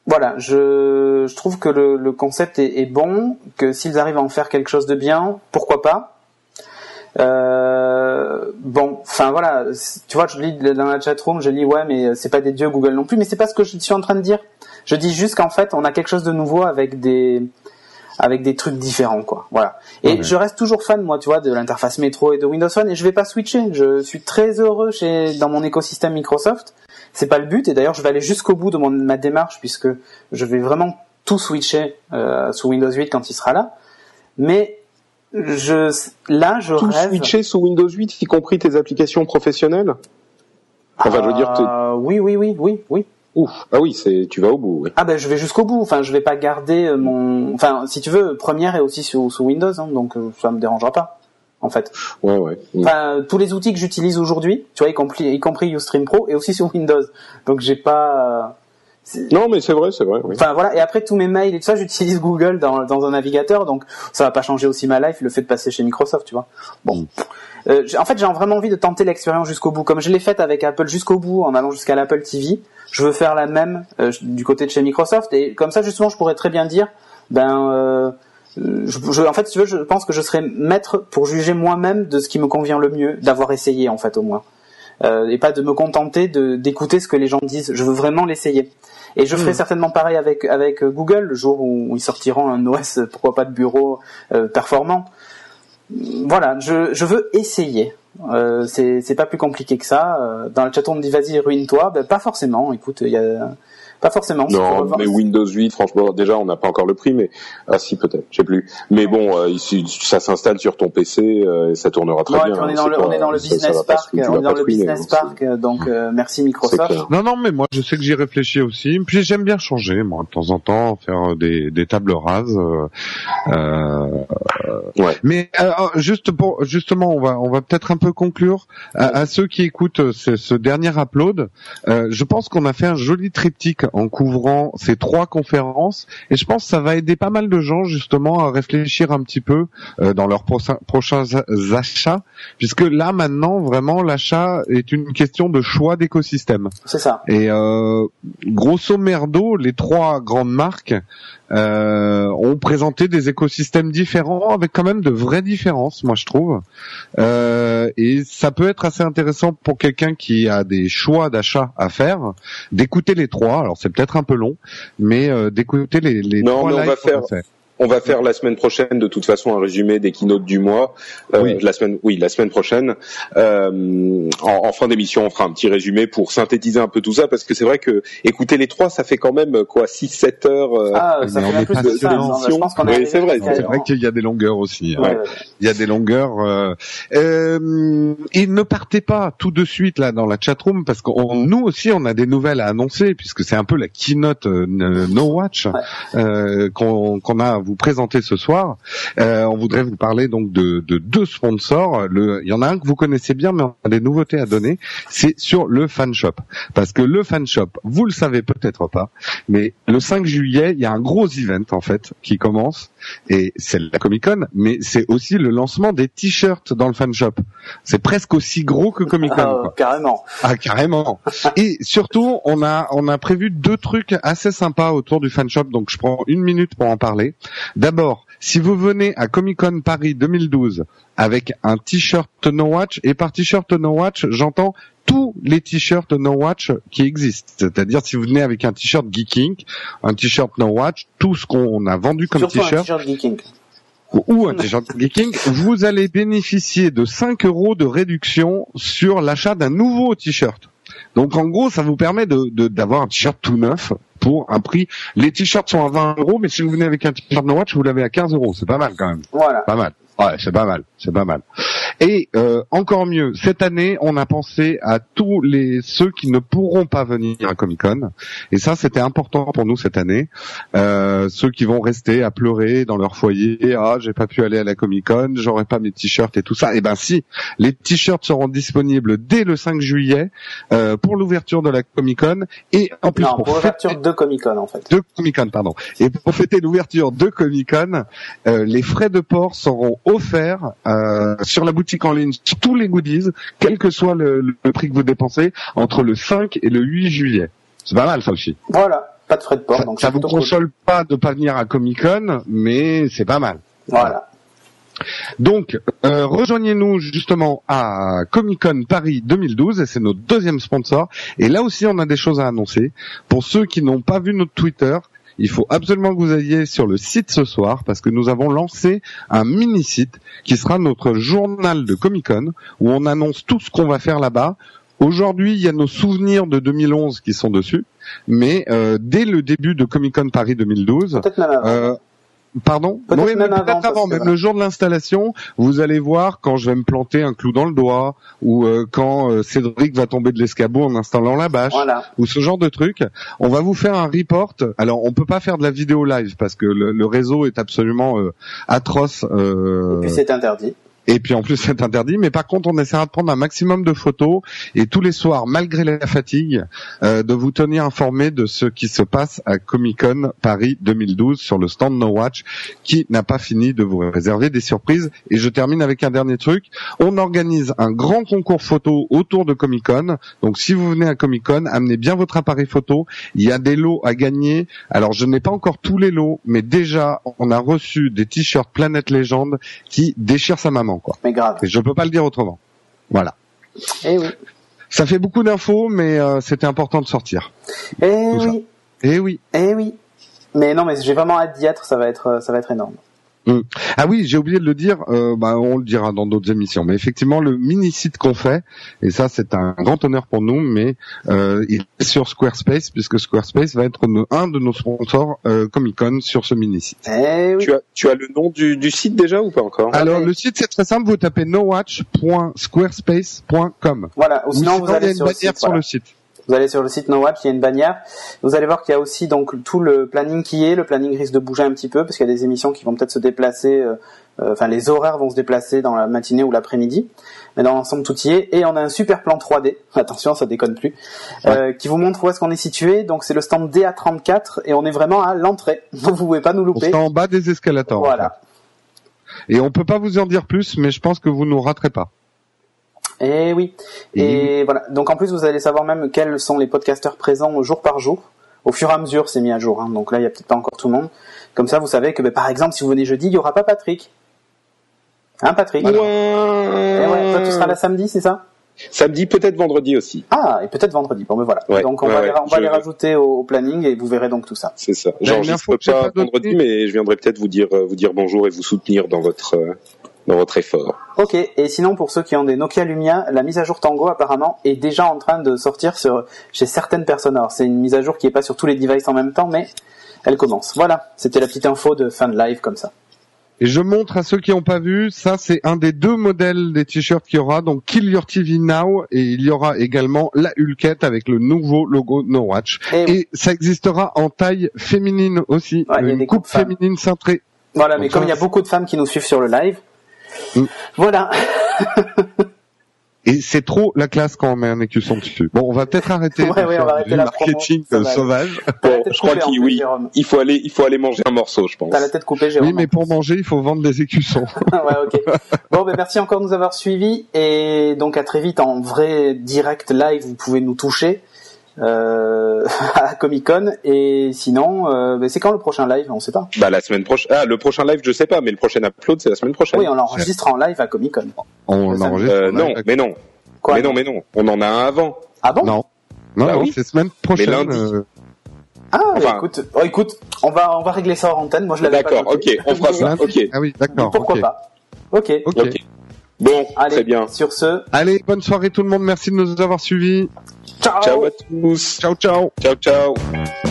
voilà, je, je trouve que le, le concept est, bon, que s'ils arrivent à en faire quelque chose de bien, pourquoi pas. Euh, bon, enfin voilà, tu vois, je lis dans la chatroom, je lis ouais, mais c'est pas des dieux Google non plus, mais c'est pas ce que je suis en train de dire. Je dis juste qu'en fait, on a quelque chose de nouveau avec des avec des trucs différents, quoi. Voilà. Et Ouais. je reste toujours fan, moi, tu vois, de l'interface métro et de Windows Phone, et je vais pas switcher. Je suis très heureux chez dans mon écosystème Microsoft, c'est pas le but. Et d'ailleurs, je vais aller jusqu'au bout de mon, ma démarche puisque je vais vraiment tout switcher euh, sous Windows 8 quand il sera là. Mais je, là, je Tout rêve. switcher sous Windows 8, y compris tes applications professionnelles? Enfin, je veux dire, Euh, oui, oui, oui, oui, oui. Ouf, ah oui, c'est, tu vas au bout. oui. Ah ben je vais jusqu'au bout. Enfin, je vais pas garder euh, mon. Enfin, si tu veux, Première est aussi sous, sous Windows, hein, donc euh, ça me dérangera pas. En fait. Ouais, ouais. Mm. Enfin, tous les outils que j'utilise aujourd'hui, tu vois, y compris, y compris Ustream Pro, et aussi sur Windows. Donc j'ai pas. Non, mais c'est vrai, c'est vrai. Oui. Enfin voilà. Et après tous mes mails et tout ça, j'utilise Google dans, dans un navigateur, donc ça va pas changer aussi ma life le fait de passer chez Microsoft, tu vois. Bon. Euh, j'ai- en fait, j'ai vraiment envie de tenter l'expérience jusqu'au bout, comme je l'ai faite avec Apple jusqu'au bout, en allant jusqu'à l'Apple TV. Je veux faire la même euh, du côté de chez Microsoft, et comme ça, justement, je pourrais très bien dire, ben, euh, je, je- en fait, si tu veux, je pense que je serais maître pour juger moi-même de ce qui me convient le mieux, d'avoir essayé, en fait, au moins, Euh, et pas de me contenter de d'écouter ce que les gens disent. Je veux vraiment l'essayer. Et je ferai certainement pareil avec avec Google le jour où ils sortiront un OS, pourquoi pas de bureau euh, performant voilà, je, je veux essayer. Euh, c'est pas plus compliqué que ça. Euh, dans le chaton on me dit vas-y ruine-toi, ben, pas forcément. Écoute, il y a pas forcément. Non, mais Windows 8, franchement, déjà, on n'a pas encore le prix, mais ah si peut-être, je sais plus. Mais bon, euh, ici, ça s'installe sur ton PC euh, et ça tournera très Ouais, bien. on est hein, dans le pas- on est dans le ça- ça business park, on est dans le business hein, park, euh, donc euh, merci Microsoft. Non, non, mais moi, je sais que j'y réfléchis aussi. Puis j'aime bien changer, moi, de temps en temps, faire des, des tables rases. euh, euh, Mais euh, juste pour, justement, on va, on va peut-être un peu conclure à, à ceux qui écoutent ce, ce dernier upload. euh, je pense qu'on a fait un joli triptyque en couvrant ces trois conférences, et je pense que ça va aider pas mal de gens justement à réfléchir un petit peu euh, dans leurs prochains, achats, puisque là maintenant, vraiment, l'achat est une question de choix d'écosystème. C'est ça. Et euh, grosso merdo, les trois grandes marques euh, ont présenté des écosystèmes différents avec quand même de vraies différences, moi je trouve. Euh, et ça peut être assez intéressant pour quelqu'un qui a des choix d'achat à faire, d'écouter les trois. Alors c'est peut-être un peu long, mais euh, d'écouter les, les Non, trois mais on va qu'on a faire. On va faire la semaine prochaine de toute façon un résumé des keynotes du mois. Euh, La semaine, oui, la semaine prochaine. Euh, en, en fin d'émission, on fera un petit résumé pour synthétiser un peu tout ça parce que c'est vrai que écouter les trois, ça fait quand même quoi, 6-7 heures. euh, Ah, ça fait plus pas que sûr. ça. non, je pense qu'on est Oui, c'est vrai, C'est vrai qu'il y a des longueurs aussi. hein. Ouais. Il y a des longueurs. Euh, euh, et ne partez pas tout de suite là dans la chatroom parce que nous aussi on a des nouvelles à annoncer puisque c'est un peu la keynote euh, No Watch euh, qu'on qu'on a à vous présenter ce soir. Euh, on voudrait vous parler donc de, de deux sponsors. Le, il y en a un que vous connaissez bien, mais on a des nouveautés à donner. C'est sur le fan shop parce que le fan shop, vous le savez peut-être pas, mais le 5 juillet, il y a un gros event en fait qui commence et c'est la Comic Con, mais c'est aussi le lancement des t-shirts dans le fan shop. C'est presque aussi gros que Comic Con. Ah, quoi. carrément. Ah carrément. Et surtout, on a on a prévu deux trucs assez sympas autour du fan shop. Donc je prends une minute pour en parler. D'abord, si vous venez à Comic Con Paris 2012 avec un t-shirt No Watch et par t-shirt No Watch, j'entends tous les t-shirts No Watch qui existent. C'est-à-dire si vous venez avec un t-shirt Geeking, un t-shirt No Watch, tout ce qu'on a vendu comme t-shirt ou un t-shirt Geeking, vous allez bénéficier de 5 euros de réduction sur l'achat d'un nouveau t-shirt. Donc en gros, ça vous permet de de- d'avoir un t-shirt tout neuf pour un prix. Les t-shirts sont à 20 euros, mais si vous venez avec un t-shirt No Watch, vous l'avez à 15 euros. C'est pas mal quand même. Voilà. Pas mal. Ouais, c'est pas mal, c'est pas mal. Et euh, encore mieux, cette année, on a pensé à tous les ceux qui ne pourront pas venir à Comic Con. Et ça, c'était important pour nous cette année. Euh, ceux qui vont rester à pleurer dans leur foyer. Ah, j'ai pas pu aller à la Comic Con, j'aurai pas mes t-shirts et tout ça. Eh ben si, les t-shirts seront disponibles dès le 5 juillet euh, pour l'ouverture de la Comic Con et en plus Non, pour l'ouverture de Comic Con en fait. de Comic Con, pardon. Et pour fêter l'ouverture de Comic Con, euh, les frais de port seront offerts euh, sur la boutique en ligne, tous les goodies, quel que soit le, le prix que vous dépensez, entre le 5 et le 8 juillet. C'est pas mal ça aussi. Voilà, pas de frais de port. Ça, donc ça vous cool. console pas de pas venir à Comic Con, mais c'est pas mal. Voilà. Donc, euh, rejoignez-nous justement à Comic Con Paris 2012, et c'est notre deuxième sponsor. Et là aussi, on a des choses à annoncer. Pour ceux qui n'ont pas vu notre Twitter, il faut absolument que vous ayez sur le site ce soir, parce que nous avons lancé un mini-site qui sera notre journal de Comic Con, où on annonce tout ce qu'on va faire là-bas, Aujourd'hui, il y a nos souvenirs de 2011 qui sont dessus, mais euh, dès le début de Comic Con Paris 2012, Peut-être même avant. euh, Pardon Peut-être Oui, même mais peut-être avant, avant, même le jour de l'installation, vous allez voir quand je vais me planter un clou dans le doigt, ou euh, quand euh, Cédric va tomber de l'escabeau en installant la bâche, Voilà. ou ce genre de truc. On va vous faire un report. Alors, on peut pas faire de la vidéo live parce que le, le réseau est absolument euh, atroce. euh, Puis c'est interdit. Et puis en plus c'est interdit, mais par contre on essaiera de prendre un maximum de photos et tous les soirs, malgré la fatigue, euh, de vous tenir informé de ce qui se passe à Comic Con Paris 2012 sur le stand No Watch, qui n'a pas fini de vous réserver des surprises. Et je termine avec un dernier truc. On organise un grand concours photo autour de Comic Con. Donc si vous venez à Comic Con, amenez bien votre appareil photo. Il y a des lots à gagner. Alors je n'ai pas encore tous les lots, mais déjà on a reçu des t-shirts Planète Légende qui déchirent sa maman, quoi. Mais grave. Et je peux pas le dire autrement. Voilà. Eh oui. Ça fait beaucoup d'infos, mais euh, c'était important de sortir. Eh ça. oui. Eh oui. Eh oui. Mais non, mais j'ai vraiment hâte d'y être. Ça va être, ça va être énorme. Mm. Ah oui, j'ai oublié de le dire. euh, bah, on le dira dans d'autres émissions. Mais effectivement, le mini site qu'on fait, et ça c'est un grand honneur pour nous, mais euh, il est sur Squarespace puisque Squarespace va être un de nos sponsors euh, Comic Con sur ce mini site. Eh oui. Tu as, tu as le nom du, du site déjà ou pas encore? Alors le site c'est très simple. Vous tapez nowatch.squarespace.com. Voilà. Ou Ou sinon, vous a allez une sur le bannière site. sur voilà. le site. Vous allez sur le site NoWatch, il y a une bannière. Vous allez voir qu'il y a aussi donc tout le planning qui est. Le planning risque de bouger un petit peu parce qu'il y a des émissions qui vont peut-être se déplacer. euh, euh, Enfin, les horaires vont se déplacer dans la matinée ou l'après-midi. Mais dans l'ensemble, tout y est. Et on a un super plan 3D. [laughs] Attention, ça déconne plus. euh, qui vous montre où est-ce qu'on est situé. Donc, c'est le stand DA34 et on est vraiment à l'entrée. [laughs] Donc, vous pouvez pas nous On louper. sera en bas des escalators. en Voilà. fait. Et on peut pas vous en dire plus, mais je pense que vous nous raterez pas. Et oui. Et voilà. Donc en plus, vous allez savoir même quels sont les podcasteurs présents jour par jour. Au fur et à mesure, c'est mis à jour. hein. Donc là, il y a peut-être pas encore tout le monde. Comme ça, vous savez que, ben, par exemple, si vous venez jeudi, il y aura pas Patrick. Hein, Patrick? Eh ouais, Toi, tu seras là samedi, c'est ça? Samedi, peut-être vendredi aussi. Ah, et peut-être vendredi. Bon, ben voilà. Ouais, donc on ouais, va, les, ouais, on va je- les rajouter au, au planning et vous verrez donc tout ça. C'est ça. J'enregistre j'ai pas vendredi, mais je viendrai peut-être vous dire, euh, vous dire bonjour et vous soutenir dans votre, euh, dans votre effort. Ok. Et sinon, pour ceux qui ont des Nokia Lumia, la mise à jour Tango apparemment est déjà en train de sortir sur chez certaines personnes. Alors c'est une mise à jour qui est pas sur tous les devices en même temps, mais elle commence. Voilà. C'était la petite info de fin de live comme ça. Et je montre à ceux qui n'ont pas vu, ça c'est un des deux modèles des t-shirts qu'il y aura, donc Kill Your TV Now, et il y aura également la Hulkette avec le nouveau logo No Watch. Et ça existera en taille féminine aussi, Ouais, il y a une des coupe féminine cintrée. Voilà, mais comme il y a beaucoup de femmes qui nous suivent sur le live, Mm. voilà. Et c'est trop la classe quand on met un écusson dessus. Bon, on va peut-être arrêter Ouais, de ouais, on faire va arrêter du la promo, marketing euh, sauvage. Bon, je crois qu'il, oui, Jérôme. il faut aller, il faut aller manger un morceau, je pense. T'as la tête coupée, Jérôme. Oui, mais pour manger, il faut vendre des écussons. [laughs] ouais, ok. Bon, ben merci encore de nous avoir suivis et donc à très vite en vrai direct live, vous pouvez nous toucher euh, [laughs] à Comic Con et sinon, euh, ben, c'est quand le prochain live? On sait pas. Bah, la semaine prochaine. Ah, le prochain live, je sais pas, mais le prochain upload, c'est la semaine prochaine. Oui, on l'enregistre en live à Comic Con. On Ça, enregistre. Euh, on non, mais non. Quoi? Mais non, mais non. On en a un avant. Ah bon? Non. Non, Bah non, oui. c'est semaine prochaine. lundi. euh, Ah, Enfin- écoute, oh, écoute, on va on va régler ça hors antenne. Moi, je l'avais pas D'accord, ok, on fera ça. lundi. Ok, Ah oui, d'accord. Pourquoi ok. pas? Ok. Ok. ok. Bon, Allez, très bien. Sur ce, Allez, bonne soirée tout le monde. Merci de nous avoir suivis. Ciao. Ciao à tous. Ciao, ciao. Ciao, ciao.